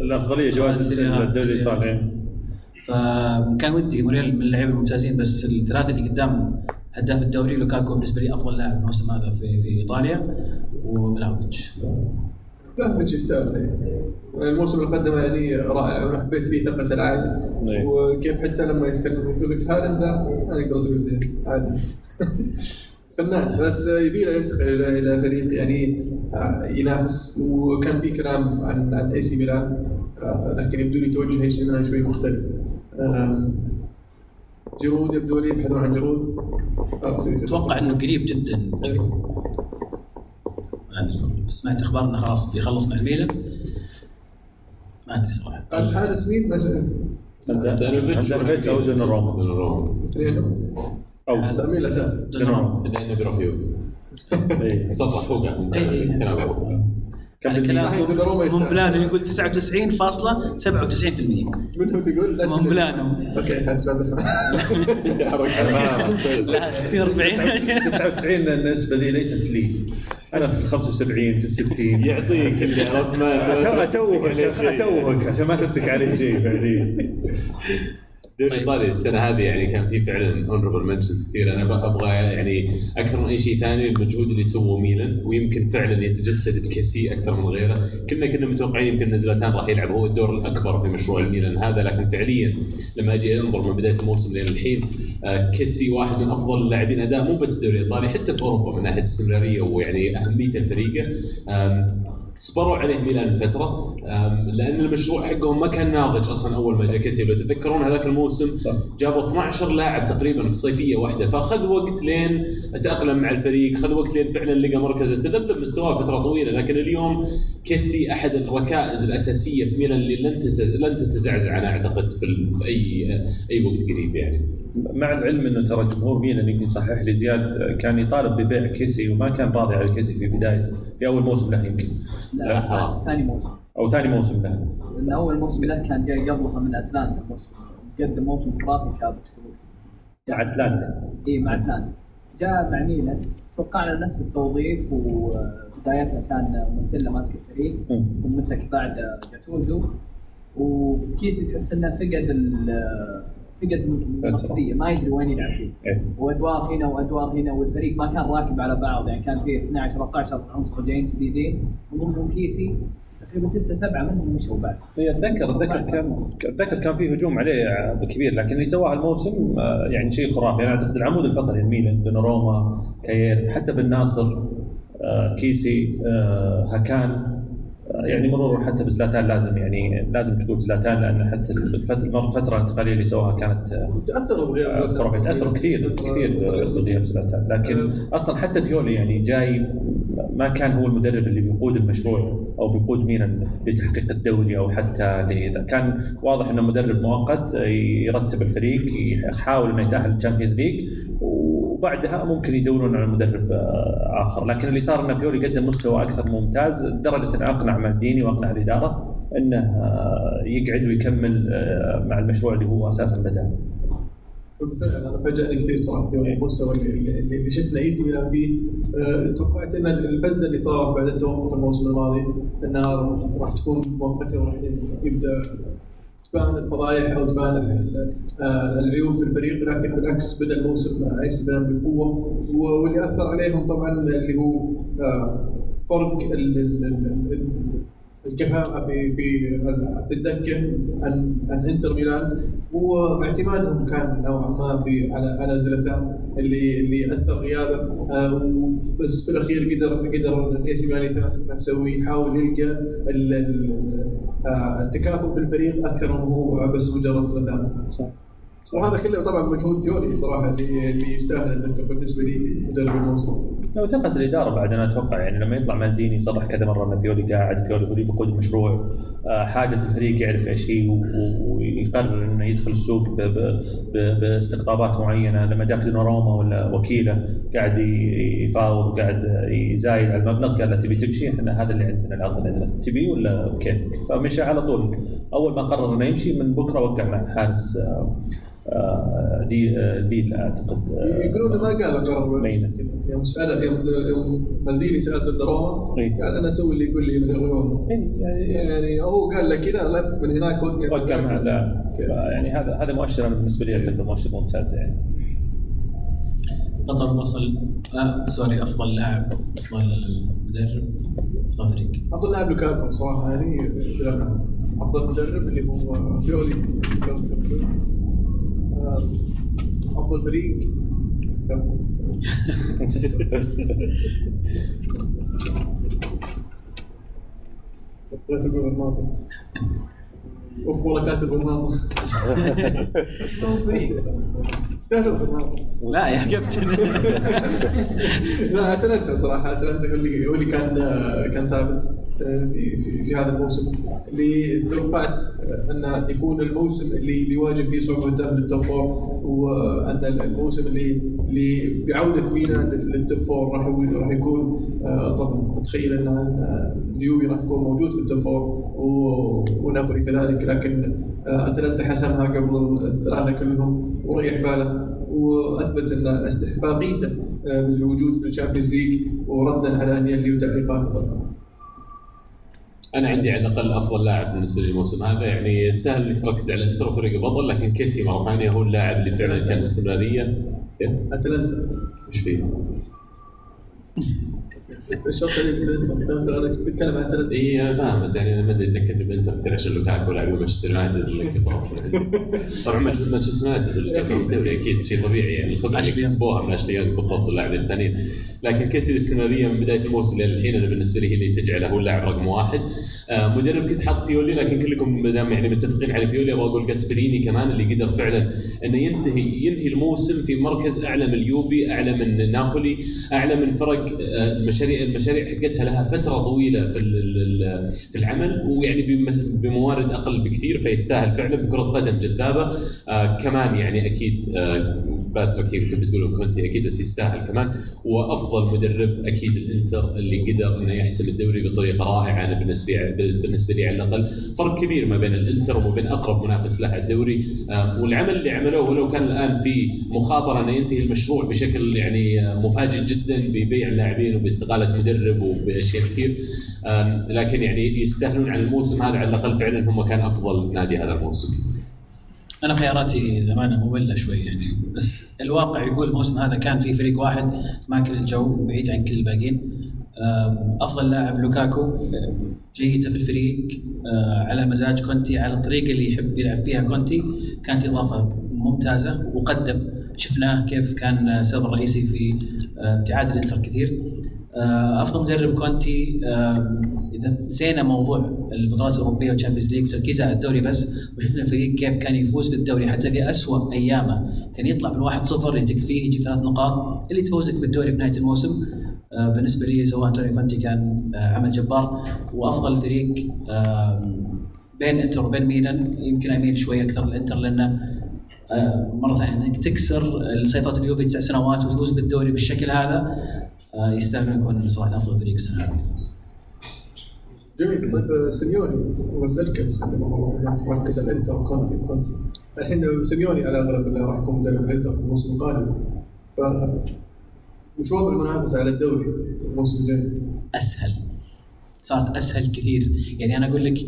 الافضليه جوائز. الدوري. الإيطالي فكان ودي موريال من اللعيبة الممتازين بس الثلاثة اللي قدام هداف الدوري لوكاكو بالنسبة لي أفضل لاعب الموسم هذا في في إيطاليا وفلاهوفيتش لا مش يستاهل؟ الموسم اللي قدمه يعني رائع وأنا حبيت فيه ثقة العالي إيه. وكيف حتى لما يتكلم يقول لك هالاند ذا أنا أقدر أسوي زيه عادي. [laughs] فنان بس يبي له ينتقل إلى إلى فريق يعني آه، ينافس. وكان في كلام عن عن اي سي ميلان آه، لكن يبدو لي توجه اي سي ميلان شوي مختلف. آم، جيرو يبدو لي يبحثون عن في- أتوقع إنه قريب جدا. جيرو ما ادري بس سمعت أخبار انه خلاص بيخلص مع الميلان ما أدري صراحة. الحارس مين؟ ما ستانوفيتش أندانوفيتش أو دوناروما. دوناروما أو. لا مين الاساسي؟ دوناروما لأنه بيروح يوفي. قاعد إيه، إيه. كلام. مونبلانو يقول 99.97% من هو تقول؟ لا مونبلانو أوكي حسب [laughs] [laughs] لا 60 40 99 النسبة دي ليست لي. أنا في ال 75 في ال 60 يعطيك اللي عرفت ما أتوهك عشان ما تمسك علي شيء بعدين. الدوري الايطالي السنة هذه يعني كان في فعلا honorable mentions كثير أنا أبغى يعني أكثر من أي شيء ثاني. المجهود اللي سووه ميلان ويمكن فعلا يتجسد بكيسي أكثر من غيره. كنا كنا متوقعين يمكن إن زلاتان راح يلعب. هو الدور الأكبر في مشروع الميلان هذا. لكن فعليا لما أجي أنظر من بداية الموسم لين الحين آه، كيسي واحد من أفضل اللاعبين أداء مو بس الدوري الإيطالي حتى في أوروبا من ناحية استمرارية ويعني اهميته لفريقه آم، صبروا عليه ميلان فترة. لأن المشروع حقهم ما كان ناضج أصلا أول ما جاء كيسي لو تتذكرون هذاك الموسم جابوا 12 لاعب تقريبا في صيفية واحدة. فأخذ وقت لين تاقلم مع الفريق. خذ وقت لين فعلا لقى مركزه تذبذب مستواه فترة طويلة. لكن اليوم كيسي أحد الركائز الأساسية في ميلان اللي لن لن تتزعزع أنا أعتقد في, أي أي وقت قريب يعني. مع العلم انه ترى جمهور ميلان يمكن صحح لي زياد كان يطالب ببيع كيسي وما كان راضي على كيسي في بداية في أول موسم له يمكن. لا ثاني موسم. أو ثاني موسم له. لأن أول موسم له كان جاي قبلها من أتلانتا. موسم قدم موسم خرافي كابكس مع أتلانتا. إي مع أتلانتا. جاء مع ميلان توقعنا نفس التوظيف وبدايتها كان مونتيلا ماسك الفريق. ومسك بعد جاتوزو. وكيسي تحس إنه فقد ال- فقد المصدريه ما يدري وين يلعب فيه. إيه. وأدوار هنا وأدوار هنا والفريق ما كان راكب على بعض يعني كان فيه 12 13 عنصر جايين جديدين. من ضمنهم كيسي تقريبا 6 7 منهم مشوا بعد. هي أتذكر أتذكر كان أتذكر كان في هجوم عليه كبير لكن اللي سواه الموسم آه، يعني شيء خرافي. أنا أعتقد العمود الفقري الميلان دوناروما كاير حتى بن ناصر آه، كيسي هكان آه، يعني مرور حتى بزلاتان لازم يعني لازم تقول زلاتان لأن حتى الفترة الانتقالية اللي سواها كانت آه، تأثروا بغياب آه، تاثروا كثير كثير بغياب زلاتان. لكن أصلا حتى بيولي يعني جاي ما كان هو المدرب اللي بيقود المشروع. أو بيقود ميلان لتحقيق الدوري أو حتى لذا كان واضح إنه مدرب مؤقت يرتب الفريق يحاول إنه يتأهل لل Champions League وبعدها ممكن يدورون على مدرب آه، آخر. لكن اللي صار إنه بيولي قدم مستوى أكثر من ممتاز لدرجة إنه أقنع مالديني وأقنع الإدارة إنه آه، يقعد ويكمل آه، مع المشروع اللي هو أساسا بالفعل أنا فاجأني كثير بصراحه في المستوى اللي, شفنا AC ميلان فيه توقعت ان الفزة اللي صارت بعد التوقف الموسم الماضي إنها راح تكون مؤقتة وراح يبدأ تبان الفضايح أو تبان ال- آه، العيوب في الفريق لكن بالعكس بدأ الموسم آه، ايسي ميلان بقوة و- واللي أثر عليهم طبعا اللي هو آه، فرق ال- ال- ال- ال- الكفاءة في في في الدكة عن عن انتر ميلان واعتمادهم كان نوعا ما في على على زلتان اللي اللي أثر غيابه آه، بس في الأخير قدر قدر الإي سي ميلان يتماسك نفسه ويحاول يلقى آه، التكافؤ في الفريق أكثر من هو بس مجرد زلتان. وهذا كله طبعا مجهود ديولي صراحة اللي اللي يستاهل الذكر بالنسبة لي مدرب الموسم. لو ثقة الإدارة بعد أنا أتوقع يعني لما يطلع مالديني يصرح كذا مرة أن بيولي قاعد بيولي هو اللي بيقود المشروع. آه، حاجة الفريق يعرف إيش هي ويقرر إنه يدخل السوق باستقطابات معينة. لما جاك دوناروما ولا وكيلة قاعد يفاوض وقاعد يزايد على المبلغ قال له تبي تمشي؟ إحنا هذا اللي عندنا العرض اللي عندنا تبي ولا كيفك فمشى على طول. أول ما قرر إنه يمشي من بكرة وقع مع حارس آه، آه، لي- آه، آه، يقولون ما قال قرر يوم سأله يوم يوم مالديني سأل دوناروما قال أنا أسوي اللي يقول لي يبغون يعني هو قال له كذا لف من هناك وقع مع لاعب يعني هذا هذا مؤشر أنا بالنسبة لي اعتبره مؤشر ممتاز يعني. بطل وصل آه سوري أفضل لاعب أفضل مدرب افضل فريق أفضل لاعب لوكاكو صراحة يعني بلا أفضل مدرب اللي هو فيولي افضل فريق بغيت أقول رونالدو أوف والله كاتب رونالدو استاهلوا رونالدو لا يا كابتن. لا اتلانتا بصراحة اتلانتا هو اللي هو اللي كان كان ثابت. في هذا الموسم اللي توقعت آه، انه يكون الموسم اللي اللي يواجه فيه صعوبه التاهل لل top four وأن الموسم اللي اللي بعودة ميلان لل top four راح راح يكون آه، طبعا متخيل ان أن اليوفي راح يكون موجود في ال top four ونابولي كذلك لكن آه، أتلانتا حسمها قبل الثلاثة كلهم وريح باله وأثبت أن استحقاقيته آه، بالوجود في ال Champions League وردا على انيلي وتعليقاته طبعا. أنا عندي على الأقل أفضل لاعب بالنسبة لي الموسم هذا. يعني سهل إنك تركز على أنتر وفريق بطل لكن كيسي مرة ثانية هو اللاعب اللي فعلا كان استمرارية. أتلانتا. إيش فيه؟ أنا كنت بتكلم عن اتلانتا اي أنا فاهم بس يعني أنا ما أدري ذكرني بانتر كثير عشان لوكاكو لاعب مانشستر يونايتد اللي طبعا مانشستر يونايتد اللي جابوا الدوري أكيد شيء طبيعي يعني الخبره اللي كسبوها من اشلي يونغ بالضبط واللاعبين الثانيين لكن كيسي الاستمرارية من بداية الموسم للحين أنا بالنسبة لي هي اللي تجعله هو اللاعب رقم واحد. آه مدرب كنت حاط بيولي لكن كلكم ما دام يعني متفقين على بيولي أبغى أقول جاسبريني كمان اللي قدر فعلا إنه ينتهي ينهي الموسم في مركز أعلى من اليوفي أعلى من نابولي أعلى من فرق آه، المشاريع المشاريع حقتها لها فترة طويلة في في العمل ويعني بم- بموارد أقل بكثير فيستاهل فعلا بكرة قدم جذابة. آه كمان يعني أكيد آه باتريك يمكن بتقولون كونتي أكيد بس يستاهل كمان. هو افضل مدرب أكيد الإنتر اللي قدر إنه يحسم الدوري بطريقة رائعة أنا بالنسبة بالنسبة لي على الأقل. فرق كبير ما بين الإنتر وما بين أقرب منافس له على الدوري. آم، والعمل اللي عملوه ولو كان الآن في مخاطرة إنه ينتهي المشروع بشكل يعني آه، مفاجئ جدا ببيع اللاعبين وباستقالة مدرب وبأشياء كثير. لكن يعني يستاهلون على الموسم هذا على الأقل فعلا هم كان أفضل نادي هذا الموسم. أنا خياراتي للامانه مملة شوي يعني بس الواقع يقول الموسم هذا كان في فريق واحد ماكل الجو بعيد عن كل الباقيين. أم، أفضل لاعب لوكاكو جيته في الفريق أه، على مزاج كونتي على الطريقة اللي يحب يلعب فيها كونتي. كانت إضافة ممتازة وقدم. شفناه كيف كان سبب رئيسي في أه، ابتعاد الإنتر كثير. أفضل مدرب كونتي أم، إذا نسينا موضوع البطولات الأوروبية وال Champions League وتركيزه على الدوري بس وشفنا الفريق كيف كان يفوز بالدوري حتى في اسوء أيامه كان يطلع بالواحد صفر اللي تكفيه يجيب ثلاث نقاط اللي تفوزك بالدوري في نهاية الموسم. آه، بالنسبة لي سواه أنتونيو كونتي كان آه، عمل جبار. وأفضل فريق آه، بين إنتر وبين ميلان يمكن أميل شوي أكثر للانتر لأنه آه، مرة ثانية إنك تكسر سيطره اليوفي تسع سنوات وتفوز بالدوري بالشكل هذا. آه، يستاهل يكون صراحة أفضل فريق السنة هذه. جميل. طيب آه، سيميوني واسالك إذا مركز الانتر كونتي كونتي الحين سيميوني على أغلب انه راح يكون مدرب الإنتر في الموسم القادم. ف وش وضع المنافسة على الدوري الموسم الجاي؟ أسهل. صارت أسهل كثير. يعني أنا أقول لك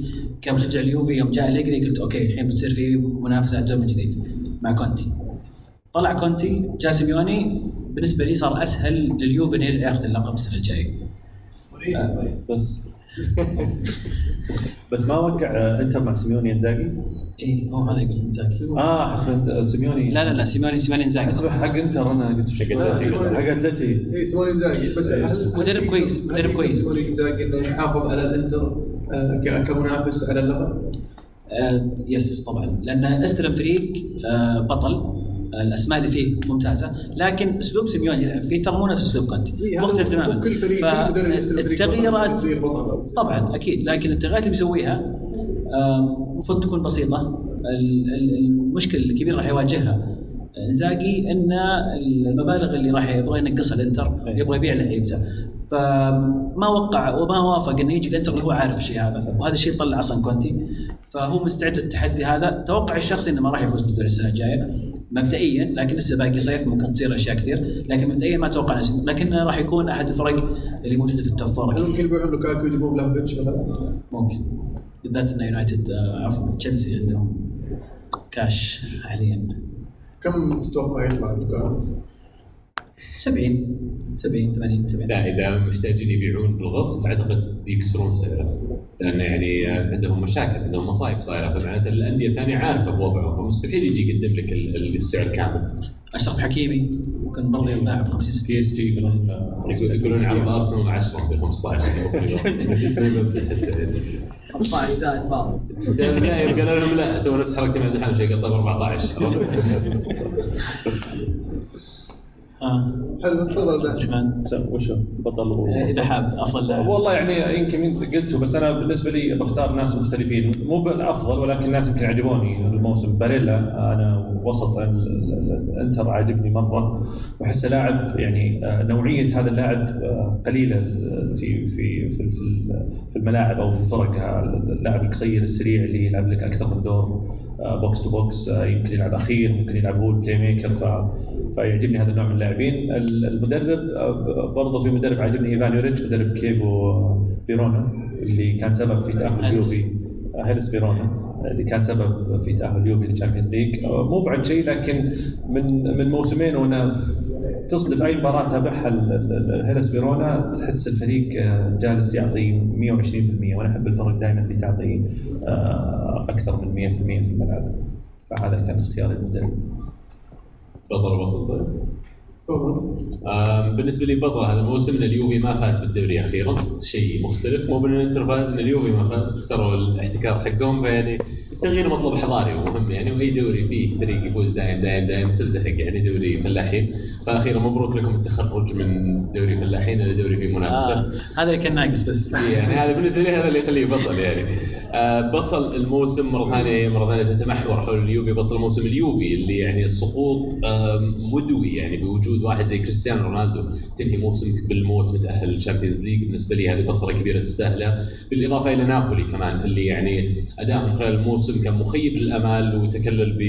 كمشجع اليوفي يوم جاء إليجري قلت okay الحين بتصير في منافسة على الدوري من جديد. مع كونتي. طلع كونتي جاء سيميوني بالنسبة لي صار أسهل لليوفي انه يرجع ياخذ اللقب السنة الجاية. بس. [laughs] بس ما وقع آه، إنتر مع سيميوني إنزاجي؟ اي هو هذا يقول إنزاجي. آه حسب سيميوني. لا لا لا سيميوني سيميوني إنزاجي. حسب حق إنتر أنا قلت حق أتلتي. اي سيموني إنزاجي. بس هل مدرب كويس، مدرب كويس. سيموني إنزاجي إنه يحافظ على الإنتر آه، ك- كمنافس على اللقب؟ آه yes طبعا. لأن استلم فريق آه بطل. آه الأسماء اللي فيه ممتازة. لكن أسلوب سيميوني يلعب فيه ترى مو نفس أسلوب كونتي إيه، مختلف تماما. كل فريق التغييرات طبعا. أكيد. لكن التغييرات اللي بيسويها المفروض تكون بسيطة. ال- ال- المشكلة الكبيرة راح يواجهها إنزاجي إن المبالغ اللي راح يبغى ينقصها الإنتر يبغى يبيع لعيبته. فما وقع وما وافق انه يجي الإنتر اللي هو عارف الشيء هذا. وهذا الشيء طلع أصلا كونتي. فهو مستعد للتحدي هذا توقع الشخصي إنه ما راح يفوز بالدوري السنة الجاية مبدئيا لكن لسه باقي صيف ممكن تصير أشياء كثير لكن مبدئيا ما أتوقع لكن راح يكون أحد الفرق اللي موجودة في ال top four. ممكن يبيعون لوكاكو يجيبون فلاهوفيتش مثلا؟ ممكن بالذات إن يونايتد آه، عفوا تشيلسي عندهم كاش حاليا كم تتوقع يطلع لوكاكو؟ 70 70 80 70 لا إذا محتاجين يبيعون بالغصب أعتقد يكسرون سعره. لأن يعني عندهم مشاكل عندهم مصايب صايرة. فمعناته الأندية الثانية عارفة بوضعهم فمستحيل يجي يقدم لك ال- ال- السعر كامل. أشرف حكيمي ممكن برضه ينباع ب 50 60 PSG يقولون عرض ارسنال 10 ب 15 15 زائد بعض. [laughs] تستاهل يبقى لهم لا. سووا نفس حركة مع الحمشي قال طيب 14 عرفت؟ آه حلو تفضل بعد. تقريبا وش بطل و- اذا حاب أفضل لاعب. والله يعني يمكن قلته بس أنا بالنسبة لي بختار ناس مختلفين. مو بالافضل ولكن ناس يمكن عجبوني الموسم باريلا أنا وسط ال- ال- الإنتر عاجبني مرة. واحسه لاعب يعني آه، نوعية هذا اللاعب آه، قليلة في في في في الملاعب أو في الفرق اللاعب القصير السريع اللي يلعب لك أكثر من دور. آه، box to box يمكن يلعب أخير ممكن يلعب هو ال playmaker ف فيعجبني هذا النوع من اللاعبين. ال- المدرب آه، برضه في مدرب عاجبني إيفان يوريتش مدرب كيفو فيرونا اللي كان سبب في تأهل. اليوفي آه، هيلاس فيرونا اللي كان سبب في تأهل اليوفي لل Champions League مو بعد شيء لكن من من موسمين وأنا تصدف أي مباراه تابعها ال- ال- ال- هيلس فيرونا تحس الفريق آه، جالس يعطي 120% وأنا أحب الفرق دائما اللي تعطي آه، أكثر من 100% في الملعب. فهذا كان اختياري المدرب بطل وسط. طيب بالنسبة لي بطل هذا الموسم إن اليوفي ما فاز بالدوري أخيرا شيء مختلف. مو بإن الإنتر فاز إن اليوفي ما فاز كسروا الاحتكار حقهم فيعني التغيير مطلب حضاري ومهم يعني وأي دوري فيه فريق يفوز دائم دائم دائم. يصير زهق يعني دوري فلاحين. فاخيرا مبروك لكم التخرج من دوري فلاحين إلى دوري فيه منافسة. آه هذا اللي كان ناقص بس. [laughs] يعني هذا بالنسبة لي هذا اللي يخليه بطل يعني. آه بصل الموسم مرة ثانية مرة ثانية تتمحور حول اليوفي. بصل موسم اليوفي اللي يعني السقوط آه مدوي يعني بوجود واحد زي كريستيانو رونالدو. تنهي موسمك بالموت متأهل لل Champions League بالنسبة لي هذه بصلة كبيرة تستاهلها بالإضافة إلى نابولي كمان اللي يعني ادائهم خلال الموسم كان مخيب للامال وتكلل ب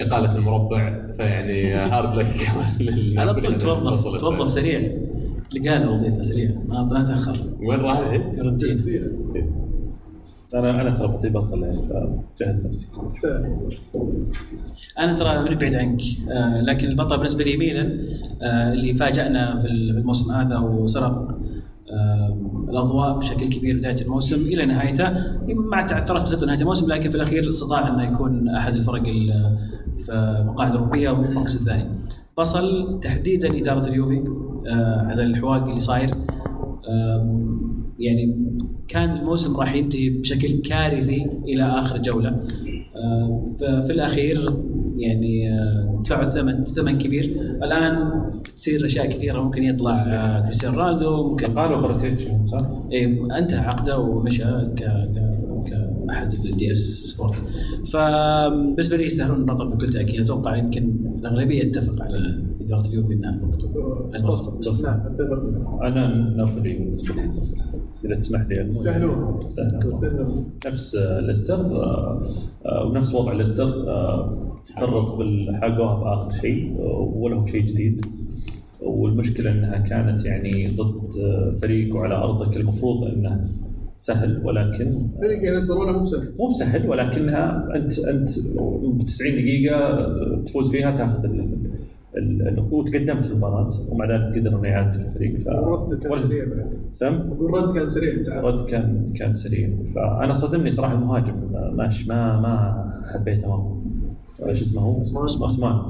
إقالة المدرب فيعني hard luck [laughs] كمان على طول توظف توظف. سريع. لقى له وظيفه سريعه ما تأخر. وين راح؟ فيورنتينا أنا أنا ترى بطيء بصل يعني فجهز نفسي. أنا ترى من بعيد عنك. آه لكن البطل بالنسبة لي ميلان آه اللي فاجأنا في الموسم هذا وسرق. آه الأضواء بشكل كبير بدايه الموسم إلى نهايته مع تعثرات بسيطه نهايه الموسم لكن في الأخير استطاع انه يكون أحد الفرق ال- في مقاعد اوروبيه والمركز الثاني. بصل تحديدا إدارة اليوفي آه على الحوسة اللي صاير يعني كان الموسم راح ينتهي بشكل كارثي إلى آخر جولة ففي الأخير يعني آه، دفعوا الثمن ثمن كبير. الآن تصير أشياء كثيرة. ممكن يطلع آه، كريستيانو رونالدو ممكن قالوا باراتيتشي صح؟ إيه أنتهى عقده ومشى ك كاحد الدي إس سبورت. فبالنسبة لي يستاهلون البطل بكل تأكيد. أتوقع يمكن الأغلبية تتفق على إدارة اليوفي انها نعم اتفق أنا نابولي بالنسبة لي بصل. اذا تسمح لي. يستاهلون. نفس ليستر آه، ونفس وضع ليستر آه، فرط بالحقوها في آخر شيء آه، ولهم شيء جديد والمشكلة إنها كانت يعني ضد فريق وعلى أرضك المفروض إنه سهل ولكن فريق يعني برشلونه مو بسهل مو بسهل ولكنها أنت أنت ب 90 دقيقه تفوز فيها تاخذ وتقدمت المباراة ومع ذلك قدروا إنه يعدلوا الفريق ف الرد كان سريع سم؟ الرد كان سريع تعال. الرد كان كان سريع. فأنا صدمني صراحة المهاجم ماش ما ما حبيته مره شو اسمه هو؟ عثمان. عثمان.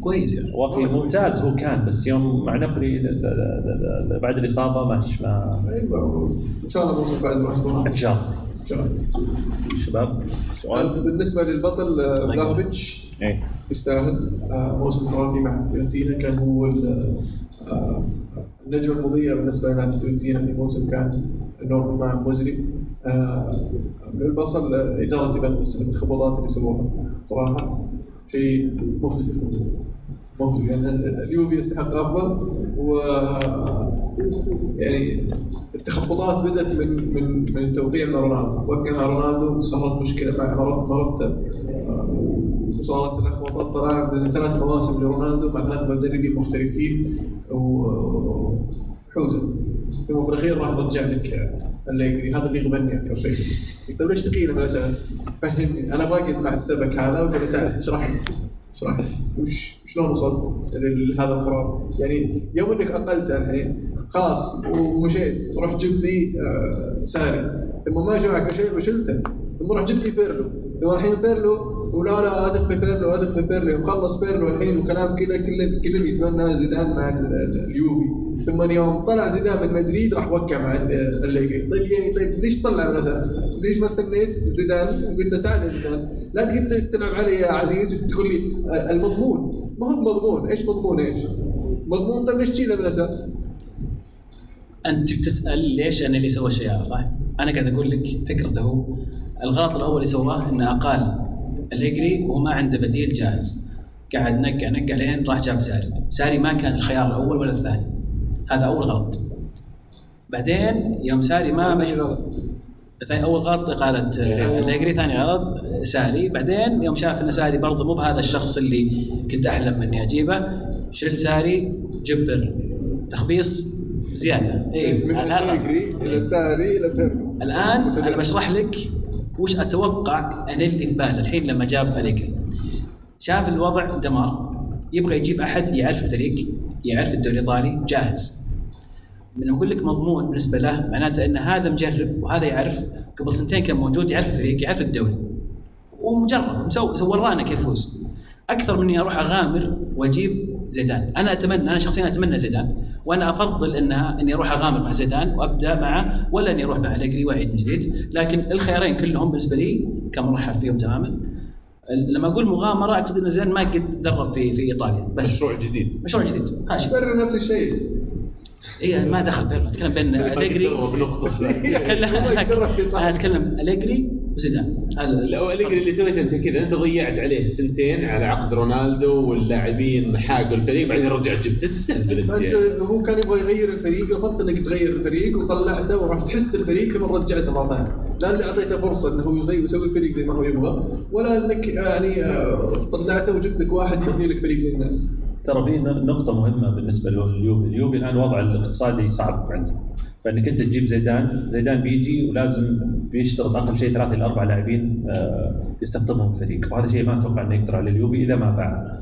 كويس يعني. ممتاز هو كان بس يوم مع نابولي بعد الإصابة ماش ما أيوه إن شاء الله بعد راح الله إن شاء الله. شباب سؤال؟ بالنسبة للبطل بلاهوفيتش إيه. يستاهل آه، موسم خرافي مع فيورنتينا. كان هو آه، النجمه المضيئه بالنسبة لنادي فيورنتينا في موسم كان نوعا ما مزري آه، إدارة يوفنتوس الانخفاضات اللي سووها صراحة شيء مختلف. مختلف يعني اليوفي يستحق أفضل. و يعني التخبطات بدأت من من من التوقيع مع رونالدو. وقع مع رونالدو صارت مشكلة مع مرت مرت وصارت اللخبطات طلع ثلاث مواسم لرونالدو مع ثلاث مدربين مختلفين. وحوزه ثم في الأخير راح رجع لك الليجري هذا اللي يغبني أكثر شيء. طيب ليش تقيله من الاساس؟ فهمني. أنا باقي مع السبك هذا وقلت تعال أشرح لي لي وش شلون وصلت لهذا القرار؟ يعني يوم انك اقلته الحين خلاص ومشيت رحت جبت لي آه، ساري. ثم ما جاك شيء وشلته ثم رحت جبت لي بيرلو. ثم الحين بيرلو ولا لا أدق في بيرلو أدق في بيرلو يوم خلص بيرلو الحين وكلام كذا كله كله يتمنى زيدان مع ال- ال- اليوفي. ثم يوم طلع زيدان من مدريد راح وقع مع ال- الليجري طيب يعني طيب ليش طلع من الاساس؟ ليش ما استنيت زيدان؟ وقلت له تعال زيدان. لا تقعد تلعب علي يا عزيز وتقول لي المضمون. ما هو مضمون. إيش مضمون؟ إيش؟ مضمون؟ طيب ليش تشيله من الاساس؟ أنت بتسأل ليش أنا اللي سوى الشيء هذا صح؟ أنا قاعد أقول لك فكرته هو الغلط الأول اللي سواه إنه أقال. اليجري وهو ما عنده بديل جاهز. قاعد نقع نقع لين راح جاب ساري. ساري ما كان الخيار الأول ولا الثاني. هذا أول غلط. بعدين يوم ساري ما مشي ثاني أول غلط قالت اليجري ثاني غلط ساري. بعدين يوم شاف إن ساري برضه مو بهذا الشخص اللي كنت أحلم إني أجيبه شلت ساري جبر. تخبيص زيادة. اي من. الليجري إلى ساري إلى الآن أنا بشرح لك وش أتوقع أنا اللي في باله الحين لما جاب اليجري شاف الوضع دمار يبغى يجيب أحد يعرف الفريق يعرف الدوري الإيطالي جاهز. من أقول لك مضمون بالنسبة له معناته إن هذا مجرب وهذا يعرف قبل سنتين كان موجود يعرف الفريق يعرف الدوري. ومجرب مسوي ورانا كيف يفوز. أكثر من إني أروح أغامر وأجيب زيدان. أنا أتمنى أنا شخصيا أتمنى زيدان وأنا أفضل إنها إني أروح أغامر مع زيدان وأبدأ معه ولا إني أروح مع أليجري وأعيد من جديد. لكن الخيارين كلهم بالنسبة لي كان مرحب فيهم تماما. لما أقول مغامرة أقصد إن زيدان ما قد درب في في إيطاليا بس. مشروع جديد. مشروع جديد. هاشم. نفس الشيء. اي ما دخل بيرلو. أتكلم بين أليجري. [laughs] اتكلم [laughs] أنا أتكلم أليجري وزيدان لا اليجري اللي سويته أنت كذا. أنت ضيعت عليه سنتين على عقد رونالدو واللاعبين حاقوا الفريق بعدين رجعت جبته تستهبل أنت يعني. هو كان يبغى يغير الفريق رفضت إنك تغير الفريق وطلعته ورحت حست الفريق ثم رجعته مرة ثانية. لا اللي أعطيته فرصة إنه هو يغير يسوي الفريق زي ما هو يبغى ولا إنك يعني آه، طلعته وجبت لك واحد يبني لك فريق زي الناس. ترى في نقطة مهمة بالنسبة لليوفي، اليوفي الآن وضعه الاقتصادي صعب عنده. فإنك أنت تجيب زيدان، زيدان بيجي ولازم بيشترط أقل شيء ثلاثة إلى أربع لاعبين آه، يستقطبهم الفريق، وهذا شيء ما أتوقع إنه يقدر عليه اليوفي إذا ما باع.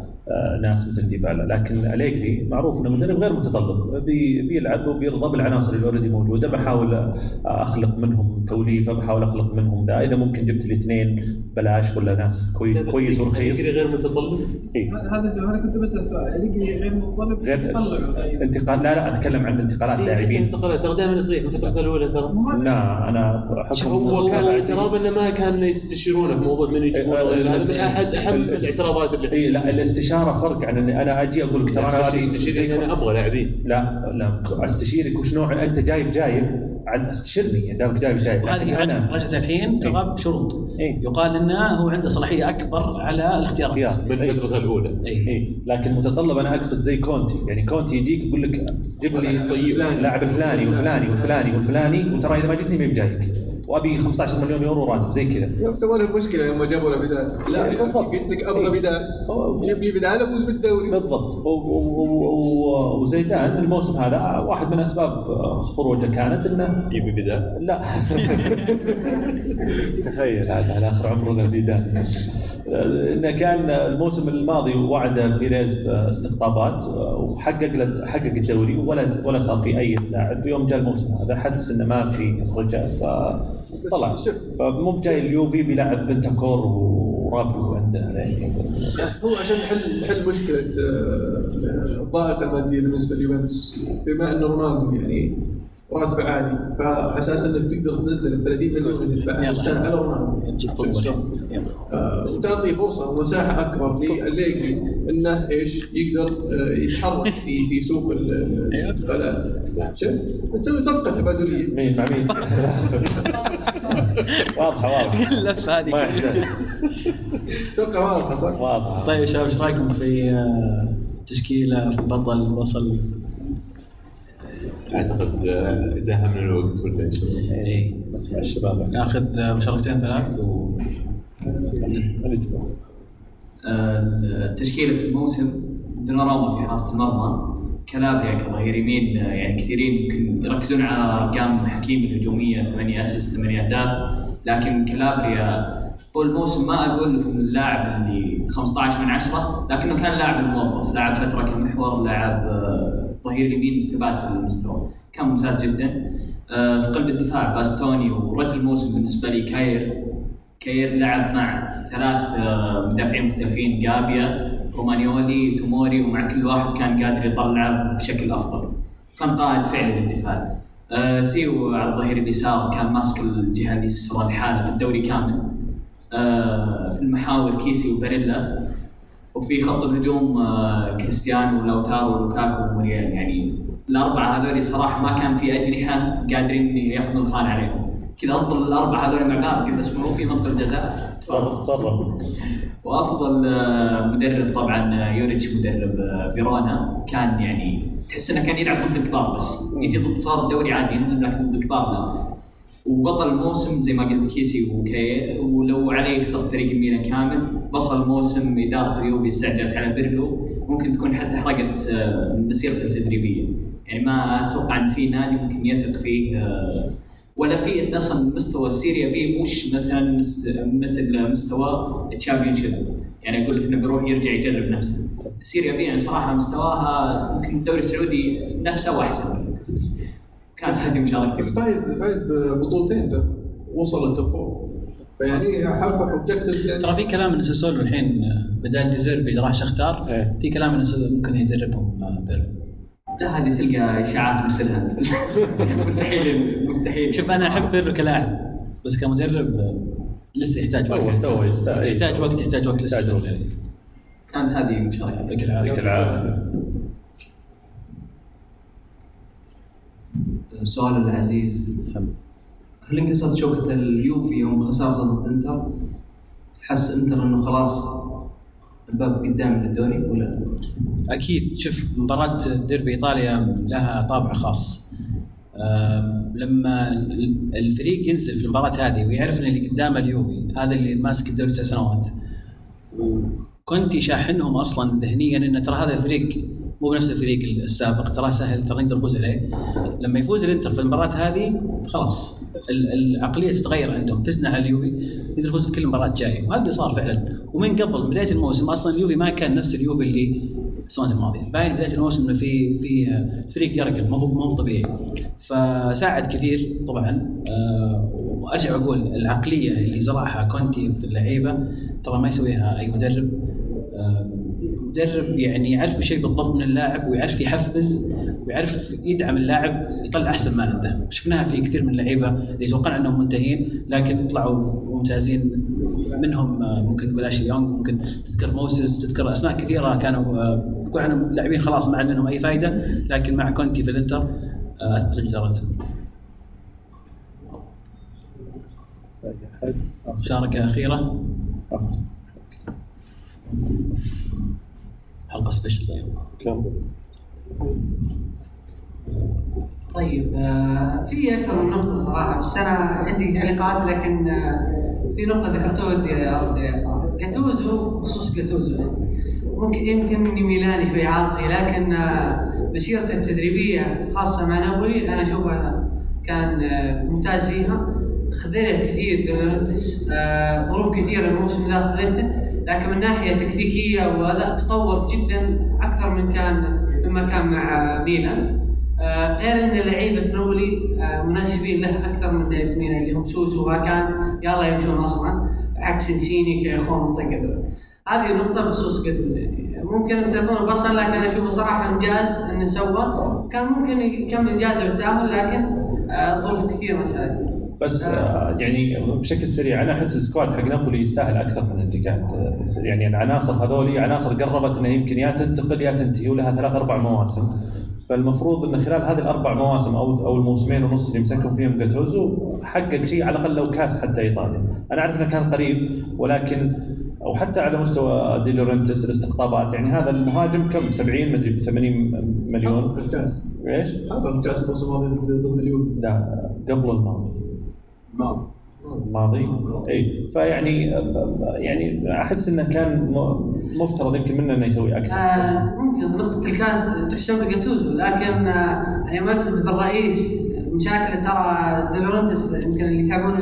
ناس مثل ديبالا، لكن اليجري معروف إنه مدرب غير متطلب، بي بيلعب وبيرضى بالعناصر اللي already موجودة، بحاول آه، أخلق منهم توليفة، بحاول أخلق منهم ذا، إذا ممكن جبت لي اثنين بلاش. ولا ناس كويس كويس ورخيص. اليجري غير متطلب؟ إيه. هذا سؤال أنا كنت بسأل سؤال. اليجري غير متطلب غير انتقال لا لا أتكلم عن انتقالات لاعبين. انتقالات. ترى دائما في الفترة الأولى ترى. لا أنا حكم هو كان الاعتراض إنه ما كان يستشيرونه في موضوع من يجيبون هذا من احد اهم الاعتراضات اللي إي لا الاستشارة فرق عن إني أنا أجي أقول لك ترى أنا هذه تستشيرني أنا أبغى لاعبين لا لا استشيرك وش نوع أنت جايب جايب عن استشرني دامك جايب جايب وهذه لكن رجعت الحين ترى بشروط. يقال إنه هو عنده صلاحية أكبر على الاختيارات. من فترته الأولى. إيه. لكن متطلب أنا أقصد زي كونتي. يعني كونتي يجيك يقول لك جيب لي اللاعب الفلاني والفلاني والفلاني والفلاني وترى إذا ما جتني ما بجايك وأبي 15 مليون يورو راتب زي كذا. يوم سووا لهم مشكله لما جابوا له بدال لا قلت لك أبغى بدال جيب لي بدال أفوز بالدوري. بالضبط. وزيدان الموسم هذا واحد من أسباب خروجه كانت إنه يبي بدال لا. تخيل هذا على آخر عمرنا بدال إنه كان الموسم الماضي وعد بيريز باستقطابات وحقق له- حقق الدوري ولا ولا صار في أي لاعب. يوم جاء الموسم هذا حس إنه ما في رجع فطلع فمو بجاي اليوفي بيلعب بنتاكور ورابيو عنده. هو عشان نحل نحل مشكلة آه، الضائقه الماديه بالنسبة ليوفنتوس. بما ان رونالدو يعني راتبه عالي. فعلى أساس إنك تقدر تنزل ال 30 مليون اللي تدفعها في السنة على رونالدو وتعطي فرصة ومساحة أكبر لليجري إنه إيش يقدر آه، يتحرك في في سوق ال- الانتقالات. شوف تسوي صفقة تبادليه مين مع مين؟ [laughs] واضحة واضحة. اللفه هذه. ما يحتاج. أتوقع واضحة صح؟ واضحة. طيب يا شباب إيش رأيكم في آه، تشكيلة في بطل وصل أعتقد آه، انتهى من الوقت ولا إيش؟ اي نسمع الشباب ناخذ آه، مشاركتين ثلاث و آه، تشكيلة الموسم دوناروما في حراسة المرمى كالابريا كظهير يمين آه، يعني كثيرين يمكن يركزون على أرقام حكيمي الهجومية 8 assist 8 أهداف لكن كالابريا طول الموسم ما أقول لك انه اللاعب اللي 15 من 10 لكنه كان لاعب الموظف لعب فترة كمحور لعب ظهير يمين ثبات في المستوى. كان ممتاز جدا. آه، في قلب الدفاع باستوني ورجل الموسم بالنسبة لي كاير. كاير لعب مع ثلاث آه، مدافعين مختلفين جابيا رومانيولي توموري ومع كل واحد كان قادر يطلع بشكل أفضل. كان قائد فعلي للدفاع آه، ثيو على الظهير اليسار كان ماسك الجهة اليسرى لحاله في الدوري كامل. في المحاور كيسي وباريلا. وفي خط الهجوم آه، كريستيانو ولوتارو ولوكاكو وموريال. يعني الأربعة هذول الصراحه ما كان في أجنحة قادرين ياخذون الخانة عليهم. كذا أفضل الأربعة هذول مع بعض. كذا اسمه في منطقه الجزاء. تصرف وأفضل آه، مدرب طبعا آه، يوريتش مدرب فيرونا. كان يعني تحس إنه كان يلعب ضد الكبار بس. يجي ضد صار الدوري عادي ينهزم لكن ضد الكبار لا. وبطل الموسم زي ما قلت كيسي وكاير ولو عليه اخترت فريق الميلان كامل بصل الموسم إدارة اليوفي استعجلت على بيرلو. ممكن تكون حتى حرقت آه، مسيرته التدريبية. يعني ما أتوقع إن في نادي ممكن يثق فيه آه، ولا في أصلا مستوى ال Serie B مش مثلا مثل مستوى Championship يعني أقول لك إنه بيروح يرجع يجرب نفسه. ال Serie B يعني صراحة مستواها ممكن الدوري السعودي نفسه واحسن كانت هذه [laughs] مشاركتي بس فايز فايز ببطولتين ده. وصل ال top four فيعني حقق objectives يعني. ترى في كلام ان ساسولو الحين بدال ديزيربي راح شختار في كلام انه ساسولو ممكن يدربهم آه، بيرلو لا هذه تلقى إشاعات مرسلها [laughs] مستحيل مستحيل. شوف أنا أحب بيرلو كلاعب بس كمدرب آه، لسه يحتاج وقت. تو-. يحتاج وقت يحتاج وقت لسه. كانت هذه مشاركة. يعطيك العافية. السؤال العزيز. هل انكسرت شوكة اليوفي يوم خسارته ضد إنتر؟ حس إنتر إنه خلاص الباب قدام للدوري ولا لا؟ أكيد. شوف مباراة ديربي إيطاليا لها طابع خاص. لما ال- الفريق ينزل في المباراة هذه ويعرف إن اللي قدامه اليوفي هذا اللي ماسك الدوري تسع سنوات كنت شاحنهم أصلا ذهنيا إن ترى هذا الفريق مو بنفس الفريق السابق. ترى سهل ترى نقدر نفوز عليه. لما يفوز الانتر في المباراة هذه خلاص ال- العقلية تتغير عندهم. تزنع على اليوفي يقدر يفوز في كل مباراة جاية. وهذا اللي صار فعلا. ومن قبل بداية الموسم أصلا اليوفي ما كان نفس اليوفي اللي السنوات الماضية. باين بداية الموسم إنه في في فريق يرقل ما هو طبيعي. فساعد كثير طبعا. آه، وأرجع أقول العقلية اللي زرعها كونتي في اللعيبة ترى ما يسويها أي مدرب. مدرب يعني يعرف شيء بالضبط من اللاعب ويعرف يحفز ويعرف يدعم اللاعب يطلع أحسن ما عنده. شفناها في كثير من اللعيبة اللي توقعنا أنهم منتهين لكن طلعوا ممتازين منهم آه، ممكن نقول اشلي يونغ ممكن تذكر موسز تذكر أسماء كثيرة كانوا آه، نقول عنهم لاعبين خلاص ما عاد منهم أي فائده لكن مع كونتي في الإنتر آه، اثبتوا جدارتهم مشاركه أخيرة. حلقة سبيشل كم؟ طيب آه، في أكثر من نقطة صراحة بس أنا عندي تعليقات لكن آه، في نقطة ذكرتوها ودي أرد عليها صراحة. جاتوزو بخصوص جاتوزو يعني ممكن يمكن إني ميلاني شوي عاطفي لكن آه، مسيرته التدريبية خاصة مع نابولي أنا أشوفها كان آه، ممتاز فيها. خذله كثير آه، ظروف كثيرة الموسم ذا خذلته لكن من ناحية تكتيكية وهذا تطور جدا أكثر من كان مما كان مع ميلان آه، غير إن لعيبة نابولي آه، مناسبين له أكثر من لعيبه ميلان اللي هم سوسو وكان يلا يمشون أصلا عكس إنسيني كاخوان المنطقة دول. هذه نقطة بخصوص جاتوزو يعني ممكن تعطونه بصل لكن اشوفه صراحة إنجاز انه سوى كان ممكن يكمل انجازه بالتأهل لكن آه، ظروف كثير ما ساعدته. بس آه، يعني بشكل سريع أنا أحس السكواد حق نابولي يستاهل أكثر من اللي قاعد. يعني العناصر هذولي عناصر قربت انها يمكن يا تنتقل يا تنتهي ولها ثلاث أربع مواسم. فالمفروض انه خلال هذه الأربع مواسم أو أو الموسمين ونص اللي مسكهم فيهم جاتوزو حقق شيء على الأقل لو كاس حتى إيطاليا. أنا أعرف إنه كان قريب ولكن أو حتى على مستوى دي لورينتيس الاستقطابات. يعني هذا المهاجم كم؟ 70 مدري 80 مليون. الكاس. إيش؟ هذا الكاس الموسم الماضي ضد اليوفي. لا قبل الماضي. الماضي اي فيعني يعني أحس إنه كان مفترض يمكن منه إنه يسوي أكثر آه، ممكن نقطة الكاس تحسب لجاتوزو لكن آه، يعني مقصد بالرئيس مشاكل ترى دي لورينتيس يمكن اللي يتابعون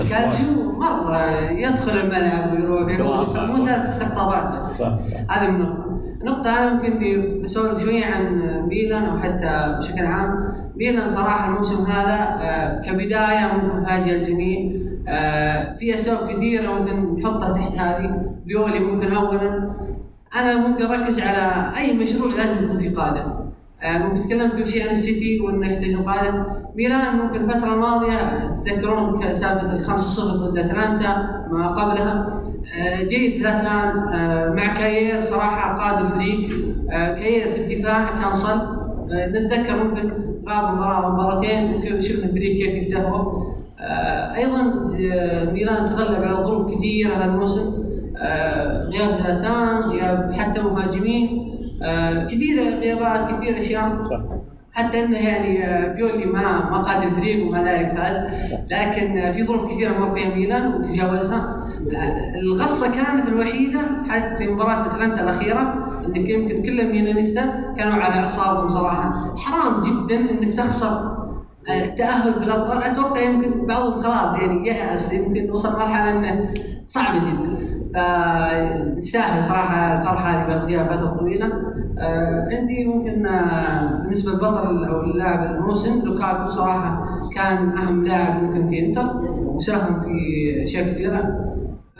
الكالتشيو مرة يدخل الملعب ويروح مو سهل استقطابات صح صح. هذه من نقطة. نقطة أنا ممكن بسولف شوية عن ميلان أو حتى بشكل عام، ميلان صراحة الموسم هذا آه، كبداية ممكن فاجئة الجميع، آه، في أسباب كثيرة ممكن نحطها تحت هذه، فيولي ممكن أولا، أنا ممكن أركز على أي مشروع لازم يكون في قادة. آه، ممكن تكلم كل شيء عن السيتي وانه يحتاج قاده ميلان ممكن الفترة الماضية تذكرون سالفة ال 5-0 ضد أتلانتا ما قبلها. جيد زلاتان مع كاير صراحة قاد الفريق كاير في الدفاع كان صلب. نتذكر ممكن غاب مباراه أو مباراتين ممكن شفنا الفريق كيف يتدهور. آه، أيضا آه، ميلان تغلب على ظروف كثيرة هذا الموسم. آه، غياب زلاتان غياب حتى مهاجمين. كثير غيابات كثير أشياء. حتى إنه يعني بيولي ما ما قاد الفريق ومع ذلك فاز. لكن في ظروف كثيرة مر فيها ميلان وتجاوزها. الغصة كانت الوحيدة حتى في مباراة أتلانتا الأخيرة انك يمكن كل الميلانيستا كانوا على إعصابهم صراحة. حرام جدا إنك تخسر آه، التاهل بالأبطال. أتوقع يمكن بعضهم خلاص يعني يأس يمكن وصل مرحلة إنه صعبه جدا. فيستاهل صراحة الفرحة هذه بالغياب فتره طويله آه، عندي ممكن آه، بالنسبة للبطل أو اللاعب الموسم لوكاكو صراحة كان أهم لاعب ممكن في إنتر وساهم في أشياء كثيرة.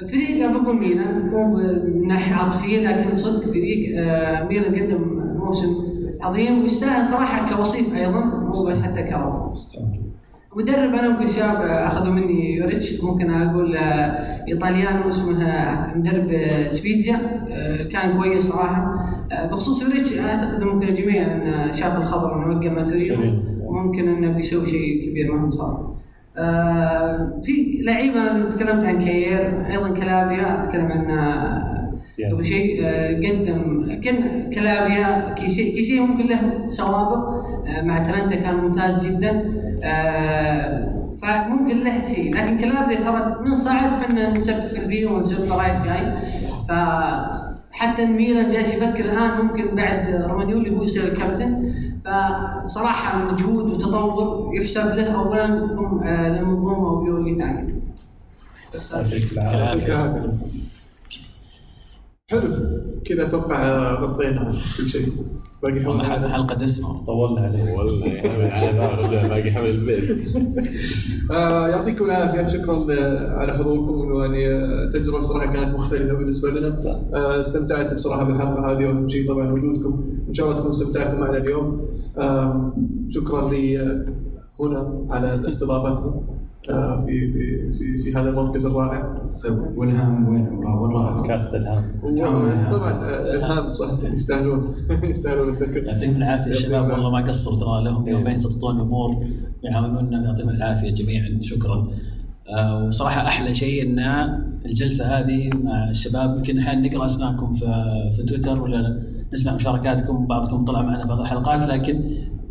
فريق بقول ميلان مو من ناحية عاطفية لكن صدق فريق آه، ميلان قدم موسم عظيم ويستاهل صراحة كوصيف أيضا مو حتى كرب مدرب أنا أقول شاب اخذوا مني يوريتش ممكن أقول آه، ايطاليانو اسمه آه، مدرب سبيتزا كان كويس صراحة. بخصوص يوريتش أعتقد ممكن الجميع ان شاف الخبر انه وقع مع تورينو ممكن إنه بيسوي شيء كبير معهم صراحة. آه، في لعيبة تكلمت عن كاير أيضا كلابيا أتكلم عن آه، قبل شيء آه، قدم كان كلابيا كيسي كيسي ممكن له سوابق آه، مع تلنتا كان ممتاز جدا. فممكن له شيء. لكن كلابيا ترى من صعد إحنا نسفل فيه ونسب رايح جاي. فحتى الميلان جالس يفكر الآن ممكن بعد رومانيولي هو يصير الكابتن. فصراحة مجهود وتطور يحسب له اولا للمنظومه وبيولي ثانيا بس حلو. كذا أتوقع غطينا كل شيء. باقي والله حلقه حلقه دسمة. طولنا عليه. والله يا حمل رجع باقي حمل البيت. [laughs] آه يعطيكم العافية. شكرا على حضوركم. ويعني آه، تجربة صراحة كانت مختلفة بالنسبة لنا. آه استمتعت بصراحة بالحلقة هذه واهم شيء طبعا وجودكم. إن شاء الله تكونوا استمتعتوا معنا اليوم. آه شكرا لي هنا على استضافتنا آه في في في في هذا المركز الرائع. والهام وين وين راحت؟ كاسة الهام طبعا آه، الهام صح يستاهلون. [laughs] يستاهلون الذكر. يعطيهم العافية الشباب والله ما قصروا ترى لهم يومين يضبطون الأمور يعاونونا يعطيهم العافية جميعا شكرا. آه، وصراحة أحلى شيء إن الجلسة هذه مع الشباب يمكن أحيانا نقرأ أسماءكم في في تويتر ولا نسمع مشاركاتكم بعضكم طلع معنا بعض الحلقات لكن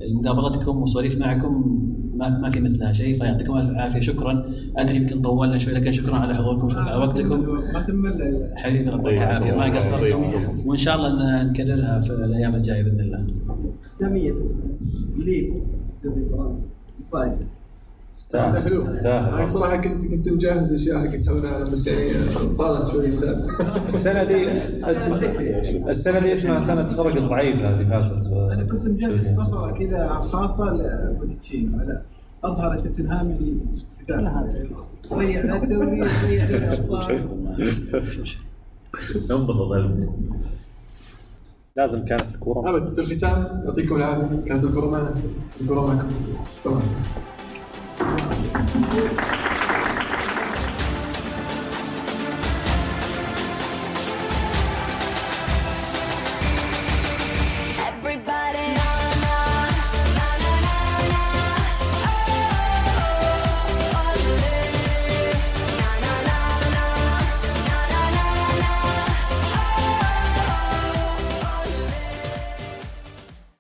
مقابلتكم وسواليف معكم ما ما في مثلها شيء. فيعطيكم الف عافية. شكرا. أدري يمكن طولنا شوي لكن شكرا على حضوركم. شكرا على وقتكم. ما تمل حبيبي يعطيك طيب. العافيه ما قصرتم. وإن شاء الله نكررها في الأيام الجاية بإذن الله. ختامية ليج دوري فرنسا. مفاجئ يستاهلون أنا صراحة كنت كنت مجهز أشياء حقت هؤلاء بس يعني آه، طالت شوي السالفه السنة دي السنة دي اسمها سنة فرق الضعيفه اللي فازت. أنا كنت مجهز بصره كذا خاصه لبوتشينو على أظهر توتنهام اللي ضيع الدوري ضيع الابطال انبسط. لازم كانت الكوره أبد في الختام يعطيكم العافية. كانت الكره معنا الكره معكم تمام